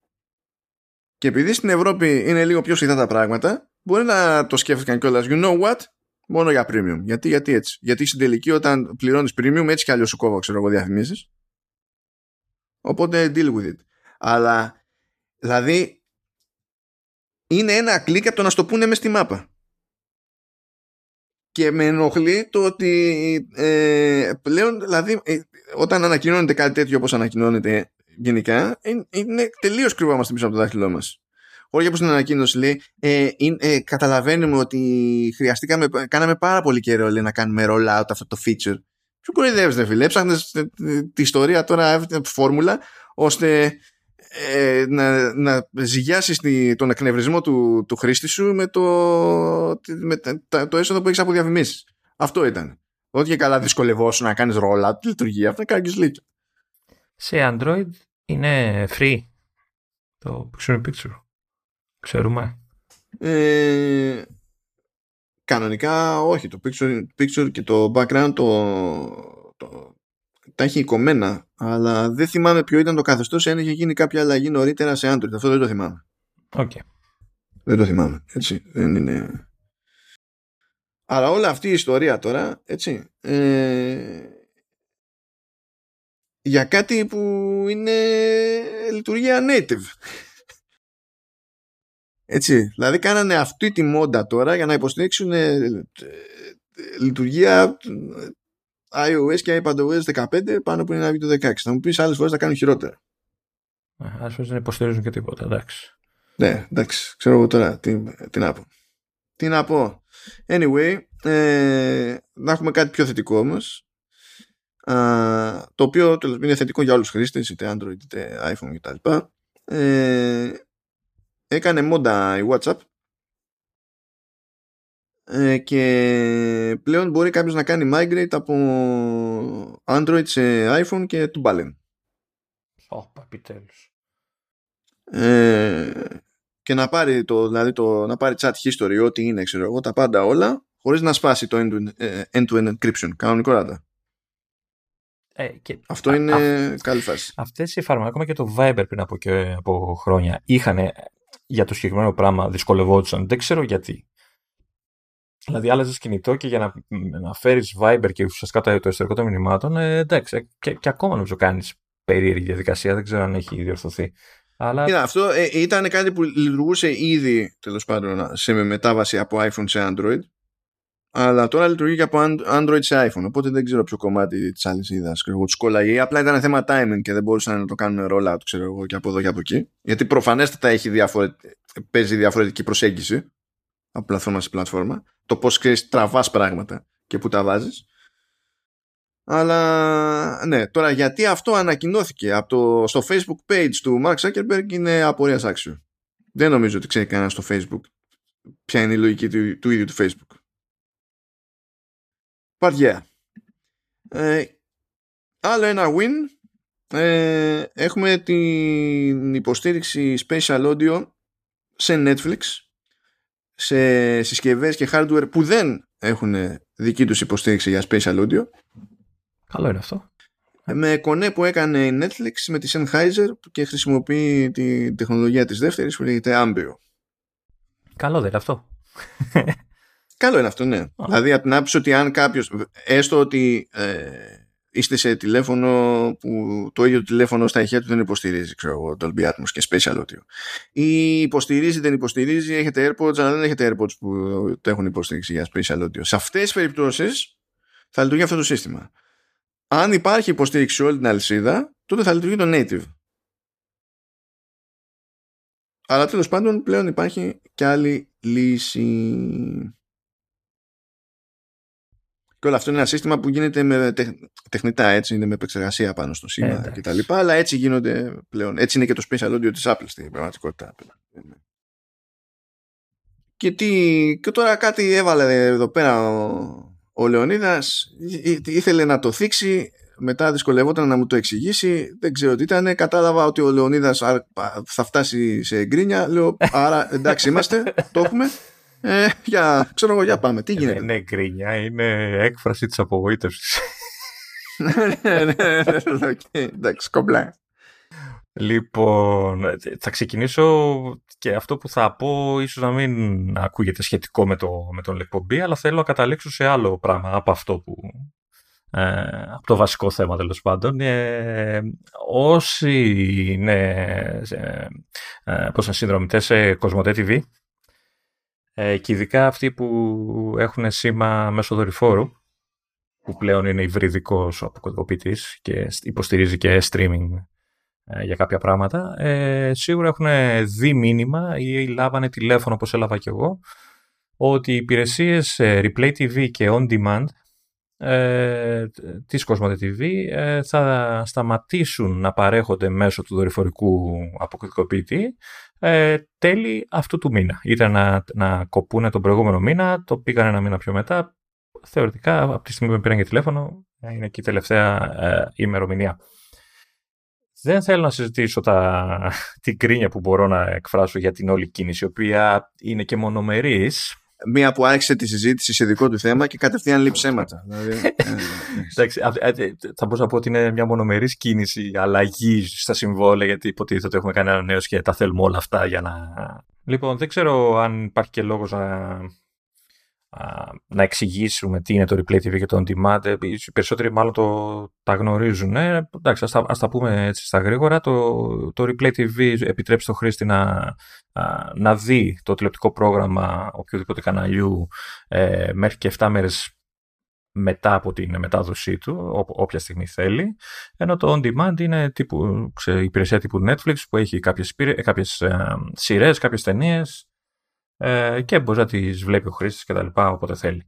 Και επειδή στην Ευρώπη είναι λίγο πιο σιδά τα πράγματα, μπορεί να το σκέφτηκαν κιόλας. You know what? Μόνο για premium. Γιατί, γιατί έτσι. Γιατί στην τελική, όταν πληρώνεις premium, έτσι κι αλλιώς σου κόβω, ξέρω εγώ, διαφημίσεις. Οπότε deal with it. Αλλά, δηλαδή, είναι ένα κλικ από το να στο πούνε μες στη μάπα. Και με ενοχλεί το ότι ε, πλέον, δηλαδή, ε, όταν ανακοινώνεται κάτι τέτοιο όπως ανακοινώνεται γενικά είναι τελείως κρυβόμαστε πίσω από το δάχτυλό μας. Όχι όπω την ανακοίνωση λέει, ε, ε, καταλαβαίνουμε ότι χρειαστήκαμε, κάναμε πάρα πολύ καιρό λέει, να κάνουμε roll out αυτό το feature. Ποιο κοροϊδεύεις, φίλε. Έψαχνες τη ιστορία τώρα, φόρμουλα, ώστε ε, να, να ζυγιάσεις τον εκνευρισμό του, του χρήστη σου με το, με το, το έσοδο που έχεις από διαφημίσει. Αυτό ήταν. Ό,τι και καλά δυσκολευόσου να κάνεις roll out, λειτουργεί. Αυτό κάνεις λύκη. Σε Android είναι free το Picture in Picture. Ξέρουμε. Ε, κανονικά όχι. Το Picture in Picture και το background το, το, τα έχει εικομένα. Αλλά δεν θυμάμαι ποιο ήταν το καθεστώς αν είχε γίνει κάποια αλλαγή νωρίτερα σε Android. Αυτό δεν το θυμάμαι. Okay. Δεν το θυμάμαι. Έτσι. Δεν είναι... Αλλά όλη αυτή η ιστορία τώρα, έτσι, ε, για κάτι που είναι λειτουργία native. Έτσι, δηλαδή κάνανε αυτή τη μόντα τώρα για να υποστηρίξουν ε, ε, λειτουργία iOS και iPadOS 15 πάνω που είναι ένα βίντεο 16. Θα μου πεις άλλες φορές θα κάνουν χειρότερα. Άλλες φορές δεν υποστηρίζουν και τίποτα, εντάξει. Ναι, εντάξει, ξέρω εγώ τώρα τι, τι να πω. Τι να πω. Anyway, ε, να έχουμε κάτι πιο θετικό όμως το οποίο τέλος είναι θετικό για όλους τους χρήστες είτε Android είτε iPhone κτλ ε, έκανε μόντα η WhatsApp ε, και πλέον μπορεί κάποιος να κάνει migrate από Android σε iPhone και του μπάλεν. Ωπα, επιτέλους. Ε, και να πάρει, το, δηλαδή το, να πάρει chat history, ό,τι είναι, ξέρω εγώ, τα πάντα όλα, χωρίς να σπάσει το end-to-end ε, encryption, κανονικότατα. Ε, και Αυτό είναι α, καλή φάση. Αυτές οι εφαρμογές, ακόμα και το Viber πριν από, και, από χρόνια, είχαν για το συγκεκριμένο πράγμα δυσκολευόντουσαν. Δεν ξέρω γιατί. Δηλαδή, άλλαζες κινητό και για να, να φέρεις Viber και ουσιαστικά το εσωτερικό των μηνυμάτων, ε, εντάξει, και, και ακόμα νομίζω κάνεις περίεργη διαδικασία. Δεν ξέρω αν έχει διορθωθεί. Αλλά... Κοίτα, αυτό ε, ήταν κάτι που λειτουργούσε ήδη τέλος πάντων σε μετάβαση από iPhone σε Android. Αλλά τώρα λειτουργεί και από Android σε iPhone. Οπότε δεν ξέρω ποιο κομμάτι της αλυσίδας τους κόλλαγε. Απλά ήταν θέμα timing και δεν μπορούσαν να το κάνουν rollout ξέρω εγώ, και από εδώ και από εκεί. Γιατί προφανέστατα έχει διαφορε... παίζει διαφορετική προσέγγιση από πλατφόρμα σε πλατφόρμα. Το πώς ξέρεις τραβάς πράγματα και που τα βάζεις. Αλλά ναι, τώρα γιατί αυτό ανακοινώθηκε από το, στο Facebook page του Mark Zuckerberg είναι απορίας άξιο. Δεν νομίζω ότι ξέρει κανένας στο Facebook ποια είναι η λογική του, του ίδιου του Facebook. But Ε, άλλο ένα win. Ε, έχουμε την υποστήριξη Special Audio σε Netflix σε συσκευές και hardware που δεν έχουν δική τους υποστήριξη για Special Audio Καλό είναι αυτό. Με κονέ που έκανε η Netflix με τη Sennheiser και χρησιμοποιεί τη τεχνολογία της δεύτερης που λέγεται Ambio. Καλό δεν είναι αυτό. Καλό είναι αυτό, ναι. Δηλαδή από την άποψη ότι αν κάποιος, έστω ότι ε, είστε σε τηλέφωνο που το ίδιο τηλέφωνο στα ηχεία του δεν υποστηρίζει, ξέρω εγώ, Dolby Atmos και Special Audio. Ή υποστηρίζει, δεν υποστηρίζει, έχετε AirPods, αλλά δεν έχετε AirPods που το έχουν υποστηρίξει για Special Audio. Σε αυτές τις περιπτώσεις θα λειτουργεί αυτό το σύστημα αν υπάρχει υποστήριξη σε όλη την αλυσίδα, τότε θα λειτουργεί το native. Αλλά τέλος πάντων πλέον υπάρχει και άλλη λύση. Και όλο αυτό είναι ένα σύστημα που γίνεται με τεχνητά έτσι, είναι με επεξεργασία πάνω στο σήμα ε, κτλ. Αλλά έτσι γίνονται πλέον. Έτσι είναι και το special audio της Apple στην πραγματικότητα. Και, τι, και τώρα κάτι έβαλε εδώ πέρα ο, ο Λεωνίδας ήθελε να το θίξει μετά δυσκολευόταν να μου το εξηγήσει δεν ξέρω τι ήταν κατάλαβα ότι ο Λεωνίδας θα φτάσει σε γκρίνια λέω άρα εντάξει είμαστε το έχουμε ε, για, ξέρω εγώ για πάμε. Τι γίνεται; Είναι ναι, γκρίνια είναι έκφραση της απογοήτευσης. Ναι, ναι, ναι, εντάξει κομπλά Λοιπόν, θα ξεκινήσω και αυτό που θα πω ίσως να μην ακούγεται σχετικό με, το, με τον εκπομπή, αλλά θέλω να καταλήξω σε άλλο πράγμα από αυτό που, ε, από το βασικό θέμα τέλος πάντων. Ε, όσοι είναι ε, ε, πώς συνδρομητές σε Κοσμοτέ TV ε, και ειδικά αυτοί που έχουν σήμα μέσω δορυφόρου που πλέον είναι υβριδικός ο αποκωδικοποιητής και υποστηρίζει και streaming ε, για κάποια πράγματα, ε, σίγουρα έχουν δει μήνυμα ή λάβανε τηλέφωνο όπως έλαβα κι εγώ, ότι οι υπηρεσίες ε, Replay TV και On Demand ε, της Cosmote TV ε, θα σταματήσουν να παρέχονται μέσω του δορυφορικού αποκωδικοποιητή ε, τέλη αυτού του μήνα. Ήταν να, να κοπούνε τον προηγούμενο μήνα, το πήγαν ένα μήνα πιο μετά. Θεωρητικά, από τη στιγμή που με πήραν για τηλέφωνο, είναι και η τελευταία ε, ημερομηνία. Δεν θέλω να συζητήσω τα, την κρίνια που μπορώ να εκφράσω για την όλη κίνηση, η οποία είναι και μονομερής. Μία που άρχισε τη συζήτηση σε δικό του θέμα και κατευθείαν λέει ψέματα. δηλαδή, ε, Εντάξει, θα μπορούσα να πω ότι είναι μια μονομερής κίνηση αλλαγή στα συμβόλαια, γιατί υποτίθεται ότι έχουμε κανένα νέο και τα θέλουμε όλα αυτά για να... Λοιπόν, δεν ξέρω αν υπάρχει και λόγος να να εξηγήσουμε τι είναι το Replay TV και το On Demand. Ε, οι περισσότεροι μάλλον το, τα γνωρίζουν. Ε, εντάξει, ας τα, ας τα πούμε έτσι στα γρήγορα. Το, το Replay TV επιτρέπει στο χρήστη να, να δει το τηλεοπτικό πρόγραμμα οποιοδήποτε καναλιού ε, μέχρι και 7 μέρες μετά από την μετάδοσή του, όποια στιγμή θέλει. Ενώ το On Demand είναι τύπου, ξέ, υπηρεσία τύπου Netflix που έχει κάποιες, κάποιες ε, σειρές, κάποιες ταινίες ε, και μπορεί να τις βλέπει ο χρήστης και τα λοιπά όποτε θέλει.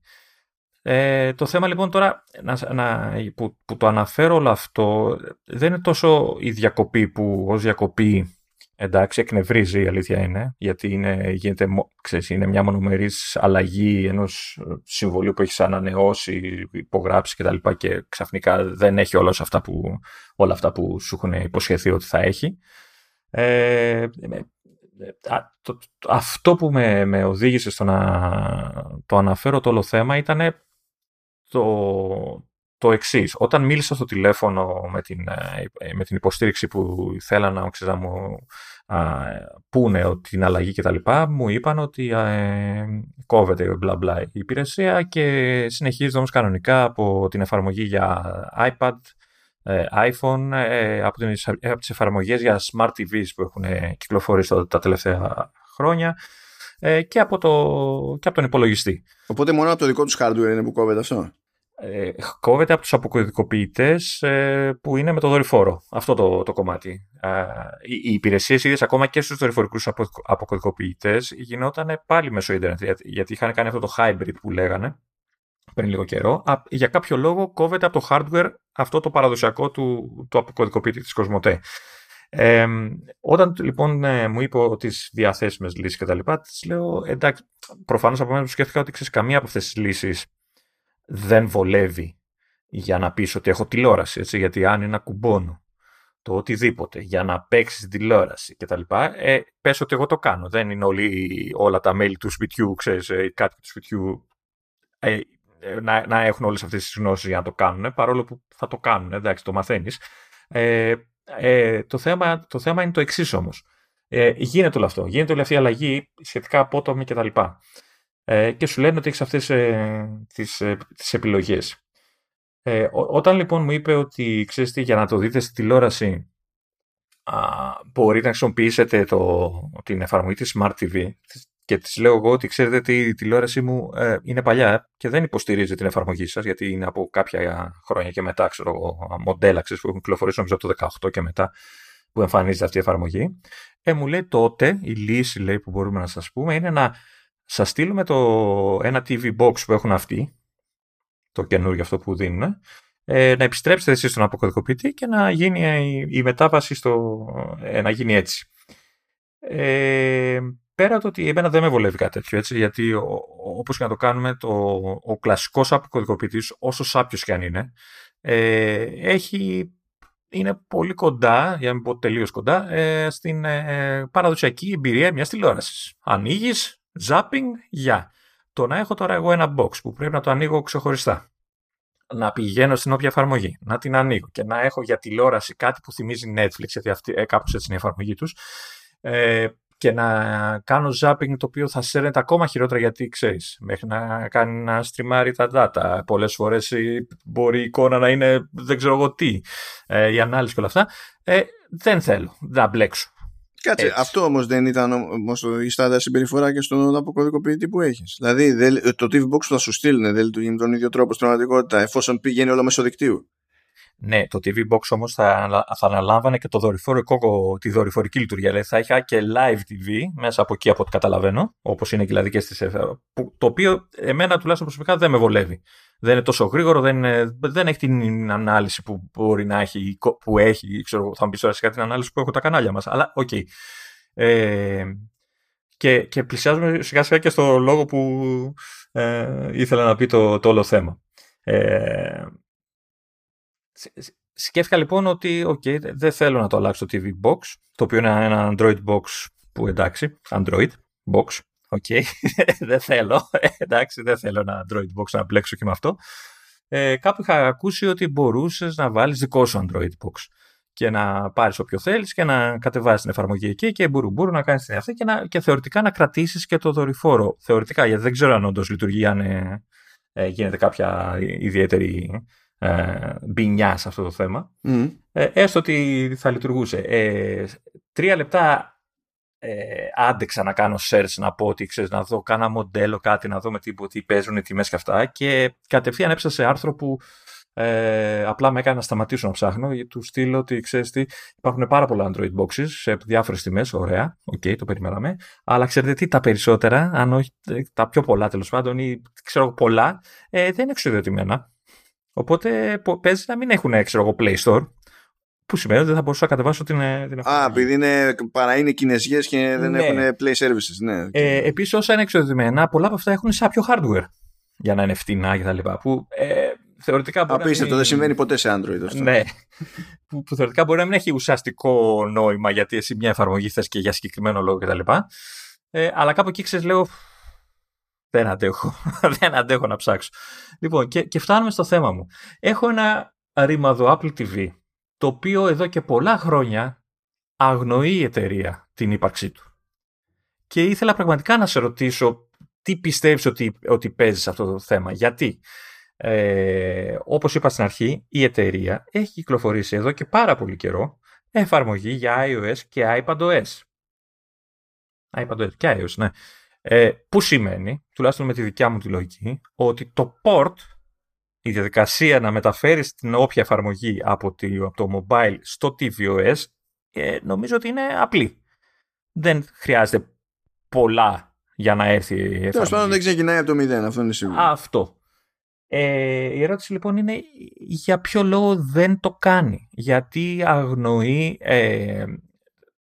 Ε, το θέμα λοιπόν τώρα να, να, που, που το αναφέρω όλο αυτό δεν είναι τόσο η διακοπή που ως διακοπή εντάξει, εκνευρίζει η αλήθεια είναι, γιατί είναι, γίνεται, ξέρεις, είναι μια μονομερής αλλαγή ενός ε, συμβολίου που έχεις ανανεώσει, υπογράψει κτλ. Και, και ξαφνικά δεν έχει όλα αυτά, που, όλα αυτά που σου έχουν υποσχεθεί ότι θα έχει. Ε, το, αυτό που με, με οδήγησε στο να το αναφέρω το όλο θέμα ήταν το, το εξής. Όταν μίλησα στο τηλέφωνο με την, ε, με την υποστήριξη που θέλαν να, να μου α, πούνε την αλλαγή κτλ. μου είπαν ότι ε, κόβεται μπλα μπλα η υπηρεσία και συνεχίζει όμως κανονικά από την εφαρμογή για iPad, ε, iPhone, ε, από, τις, από τις εφαρμογές για Smart TVs που έχουν κυκλοφορήσει τα τελευταία χρόνια και από, το, και από τον υπολογιστή. Οπότε μόνο από το δικό τους hardware είναι που κόβεται αυτό; Ε, κόβεται από τους αποκωδικοποιητές ε, που είναι με το δορυφόρο. Αυτό το, το κομμάτι. Ε, οι, οι υπηρεσίες ίδιες ακόμα και στους δορυφορικούς απο, αποκωδικοποιητές γινόταν πάλι μέσω ίντερνετ γιατί, γιατί είχαν κάνει αυτό το hybrid που λέγανε πριν λίγο καιρό. Α, για κάποιο λόγο κόβεται από το hardware αυτό το παραδοσιακό του, του αποκωδικοποιητή της Κοσμοτέ. Ε, όταν λοιπόν ε, μου είπε τις διαθέσιμες λύσεις και τα λοιπά, τις λέω εντάξει, προφανώς από μένα σκέφτηκα ότι ξέρεις καμία από αυτές τις λύσεις δεν βολεύει για να πεις ότι έχω τηλεόραση, έτσι, γιατί αν είναι να κουμπώνω το οτιδήποτε για να παίξεις τηλεόραση κτλ. Ε, πες ότι εγώ το κάνω. Δεν είναι όλοι, όλα τα μέλη του σπιτιού, ξέρεις, ε, οι κάτοικοι του σπιτιού ε, ε, να, να έχουν όλες αυτές τις γνώσεις για να το κάνουν, παρόλο που θα το κάνουν, εντάξει, το μαθαίνεις. Ε, ε, το, θέμα, το θέμα είναι το εξής όμως. Ε, γίνεται όλο αυτό. Γίνεται όλη αυτή η αλλαγή σχετικά απότομη κτλ ε, και σου λένε ότι έχεις αυτές ε, τις, ε, τις επιλογές. Ε, όταν λοιπόν μου είπε ότι ξέρεις τι, για να το δείτε στη τηλεόραση α, μπορείτε να χρησιμοποιήσετε το, την εφαρμογή της Smart TV και της λέω εγώ ότι ξέρετε ότι η τηλεόραση μου ε, είναι παλιά και δεν υποστηρίζει την εφαρμογή σας γιατί είναι από κάποια χρόνια και μετά ξέρω μοντέλα ξέρεις, που έχουν κυκλοφορήσει νομίζω από το 18 και μετά που εμφανίζεται αυτή η εφαρμογή. Ε, μου λέει τότε η λύση λέει, που μπορούμε να σας πούμε είναι να σας στείλουμε το, ένα TV box που έχουν αυτοί, το καινούργιο αυτό που δίνουν, ε, να επιστρέψετε εσείς στον αποκωδικοποιητή και να γίνει η, μετάβαση στο, ε, να γίνει έτσι. Ε, πέρα το ότι εμένα δεν με βολεύει κάτι τέτοιο, έτσι, γιατί όπως και να το κάνουμε, το, ο κλασικός αποκωδικοποιητής, όσο σάπιος και αν είναι, ε, έχει, είναι πολύ κοντά, για να μην πω τελείως κοντά, ε, στην ε, παραδοσιακή εμπειρία μιας τηλεόρασης. Ανοίγεις, Zapping, για. Το να έχω τώρα εγώ ένα box που πρέπει να το ανοίγω ξεχωριστά. Να πηγαίνω στην όποια εφαρμογή, να την ανοίγω και να έχω για τηλεόραση κάτι που θυμίζει Netflix, γιατί αυτή, ε, κάπως έτσι είναι η εφαρμογή τους, ε, και να κάνω zapping το οποίο θα σέρνεται ακόμα χειρότερα γιατί ξέρεις, μέχρι να κάνει να στριμάρει τα data. Πολλές φορές μπορεί η εικόνα να είναι δεν ξέρω εγώ τι, ε, η ανάλυση και όλα αυτά. Ε, δεν θέλω να μπλέξω. Κάτσε, Έτσι. αυτό όμως δεν ήταν όμως η στάδια συμπεριφορά και στον αποκωδικοποιητή που έχεις. Δηλαδή το TV Box που θα σου στείλουν δεν λειτουργεί με τον ίδιο τρόπο στην πραγματικότητα εφόσον πηγαίνει όλο μέσω δικτύου. Ναι, το TV Box όμως θα, θα αναλάμβανε και το δορυφορικό, τη δορυφορική λειτουργία. Δηλαδή θα είχα και live TV μέσα από εκεί από ό,τι καταλαβαίνω, όπως είναι δηλαδή και στις Το οποίο εμένα τουλάχιστον προσωπικά δεν με βολεύει. Δεν είναι τόσο γρήγορο, δεν, δεν έχει την ανάλυση που μπορεί να έχει, που έχει, ξέρω, θα μου πεις τώρα σιγά την ανάλυση που έχω τα κανάλια μας. Αλλά OK. Okay. Ε, και, και πλησιάζουμε σιγά σιγά και στο λόγο που ε, ήθελα να πει το, το όλο θέμα. Ε, Σκέφτηκα λοιπόν ότι okay, δεν θέλω να το αλλάξω το TV Box, το οποίο είναι ένα Android Box που εντάξει, Android Box, ok, δεν θέλω, εντάξει, δεν θέλω ένα Android Box να μπλέξω και με αυτό. Ε, κάπου είχα ακούσει ότι μπορούσες να βάλεις δικό σου Android Box και να πάρεις όποιο θέλεις και να κατεβάσεις την εφαρμογή εκεί και μπουρου να κάνεις την αυτή και, να, και θεωρητικά να κρατήσεις και το δορυφόρο. Θεωρητικά, γιατί δεν ξέρω αν όντως λειτουργεί, αν ε, ε, γίνεται κάποια ιδιαίτερη ε, μπινιά σε αυτό το θέμα. Ε, έστω ότι θα λειτουργούσε. Ε, τρία λεπτά ε, άντεξα να κάνω search, να πω ότι ξέρεις, να δω κάνα μοντέλο, κάτι, να δω με τι, τι παίζουν οι τιμές και αυτά και κατευθείαν έπεσα σε άρθρο που ε, απλά με έκανε να σταματήσω να ψάχνω γιατί του στυλ ότι ξέρεις τι, υπάρχουν πάρα πολλά Android boxes σε διάφορες τιμές, ωραία, OK, okay, το περιμέναμε, αλλά ξέρετε τι, τα περισσότερα, αν όχι τα πιο πολλά τέλος πάντων ή ξέρω πολλά, ε, δεν είναι εξοδοτημένα. Οπότε παίζει να μην έχουν ξέρω εγώ Play Store. Που σημαίνει ότι δεν θα μπορούσα να κατεβάσω την, ε, την Α, επειδή είναι, παρά είναι κινέζιες και δεν Ναι. έχουν play services. Ναι. Ε, Επίσης, όσα είναι εξοδημένα, πολλά από αυτά έχουν σάπιο hardware για να είναι φτηνά κτλ. Που ε, θεωρητικά μπορεί Απίστευτο, να δεν μην... συμβαίνει ποτέ σε Android αυτό. Ναι. που, που θεωρητικά μπορεί να μην έχει ουσιαστικό νόημα γιατί εσύ μια εφαρμογή θες και για συγκεκριμένο λόγο κτλ. Ε, αλλά κάπου εκεί ξέρεις λέω δεν αντέχω, δεν αντέχω να ψάξω. Λοιπόν και, και φτάνουμε στο θέμα μου. Έχω ένα ρήμαδο Apple TV το οποίο εδώ και πολλά χρόνια αγνοεί η εταιρεία την ύπαρξή του. Και ήθελα πραγματικά να σε ρωτήσω τι πιστεύεις ότι, ότι παίζει σε αυτό το θέμα; Γιατί, ε, όπως είπα στην αρχή, η εταιρεία έχει κυκλοφορήσει εδώ και πάρα πολύ καιρό εφαρμογή για iOS και iPadOS. iPadOS και iOS, ναι. Ε, που σημαίνει, τουλάχιστον με τη δικιά μου τη λογική, ότι το port, η διαδικασία να μεταφέρεις την όποια εφαρμογή από, τη, από το mobile στο tvOS, ε, νομίζω ότι είναι απλή. Δεν χρειάζεται πολλά για να έρθει η εφαρμογή. Τέλο πάντων δεν ξεκινάει από το μηδέν, αυτό είναι σίγουρο. Αυτό. Ε, η ερώτηση λοιπόν είναι για ποιο λόγο δεν το κάνει. Γιατί αγνοεί ε,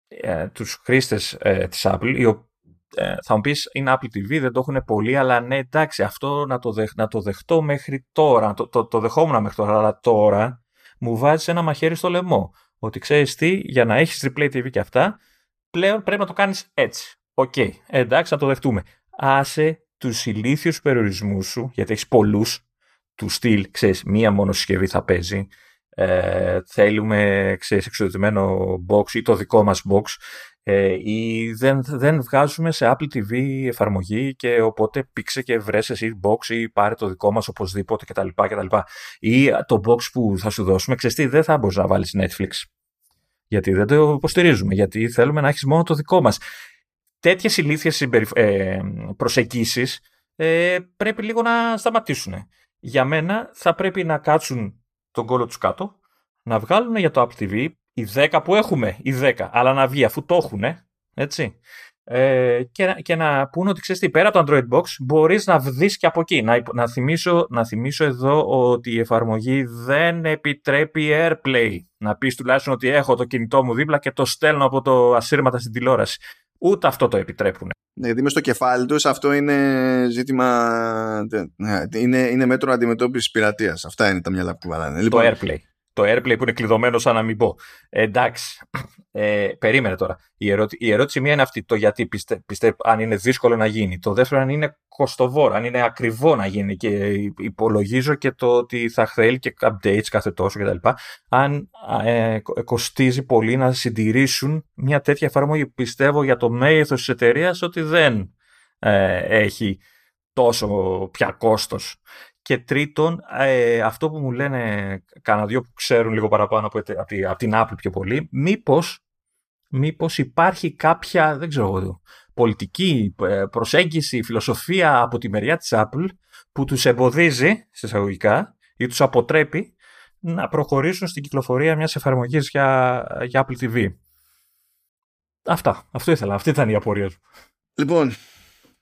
ε, τους χρήστες ε, της Apple, οι ο- ε, θα μου πεις είναι Apple TV, δεν το έχουν πολύ, αλλά ναι εντάξει αυτό να το, δεχ, να το δεχτώ μέχρι τώρα, το, το, το δεχόμουν μέχρι τώρα, αλλά τώρα μου βάζει ένα μαχαίρι στο λαιμό. Ότι ξέρεις τι, για να έχεις replay TV και αυτά, πλέον πρέπει να το κάνεις έτσι. Οκ, εντάξει να το δεχτούμε. Άσε τους ηλίθιους περιορισμούς σου, γιατί έχεις πολλούς, του στυλ, ξέρεις, μία μόνο συσκευή θα παίζει. Ε, θέλουμε, ξέρεις, εξοδοτημένο box ή το δικό μας box ε, ή δεν, δεν βγάζουμε σε Apple TV εφαρμογή και οπότε πήξε και βρες εσύ box ή πάρε το δικό μας οπωσδήποτε κτλ. κτλ. Ή το box που θα σου δώσουμε, ξέρεις τι, δεν θα μπορείς να βάλεις Netflix. Γιατί δεν το υποστηρίζουμε, γιατί θέλουμε να έχεις μόνο το δικό μας. Τέτοιες ηλίθιες συμπεριφ... ε, προσεγγίσεις ε, πρέπει λίγο να σταματήσουν. Για μένα θα πρέπει να κάτσουν τον κόλλο τους κάτω, να βγάλουν για το Apple TV οι 10 που έχουμε, οι 10, αλλά να βγει αφού το έχουν, έτσι. Ε, και, να- και να πούνε ότι ξέρεις τι, πέρα από το Android Box μπορείς να δεις και από εκεί. Να, υπο- να, θυμίσω, να θυμίσω εδώ ότι η εφαρμογή δεν επιτρέπει AirPlay. Να πεις τουλάχιστον ότι έχω το κινητό μου δίπλα και το στέλνω από το ασύρματα στην τηλεόραση. Ούτε αυτό το επιτρέπουν. Ναι, γιατί μες στο κεφάλι τους αυτό είναι ζήτημα. ναι, Είναι, είναι μέτρο αντιμετώπισης πειρατείας. Αυτά είναι τα μυαλά που κουβαλάνε. Λοιπόν, Το AirPlay. Το AirPlay που είναι κλειδωμένο σαν να μην πω. Ε, εντάξει. Ε, περίμενε τώρα. Η, ερώτη, η ερώτηση μία είναι αυτή. Το γιατί πιστε, πιστε, αν είναι δύσκολο να γίνει. Το δεύτερο αν είναι κοστοβόρο, αν είναι ακριβό να γίνει. Και υπολογίζω και το ότι θα θέλει και updates κάθε τόσο κτλ. Αν ε, κοστίζει πολύ να συντηρήσουν μια τέτοια εφαρμογή. Πιστεύω για το μέγεθος της εταιρείας ότι δεν ε, έχει τόσο πια κόστος. Και τρίτον, ε, αυτό που μου λένε κανένα δυο που ξέρουν λίγο παραπάνω από, από, τη- από την Apple πιο πολύ, μήπως, μήπως υπάρχει κάποια, δεν ξέρω εγώ, πολιτική ε, προσέγγιση, φιλοσοφία από τη μεριά της Apple που τους εμποδίζει, σε εισαγωγικά, ή τους αποτρέπει να προχωρήσουν στην κυκλοφορία μιας εφαρμογής για, για Apple TV. Αυτά. Αυτό ήθελα. Αυτή ήταν η απορία του. λοιπόν,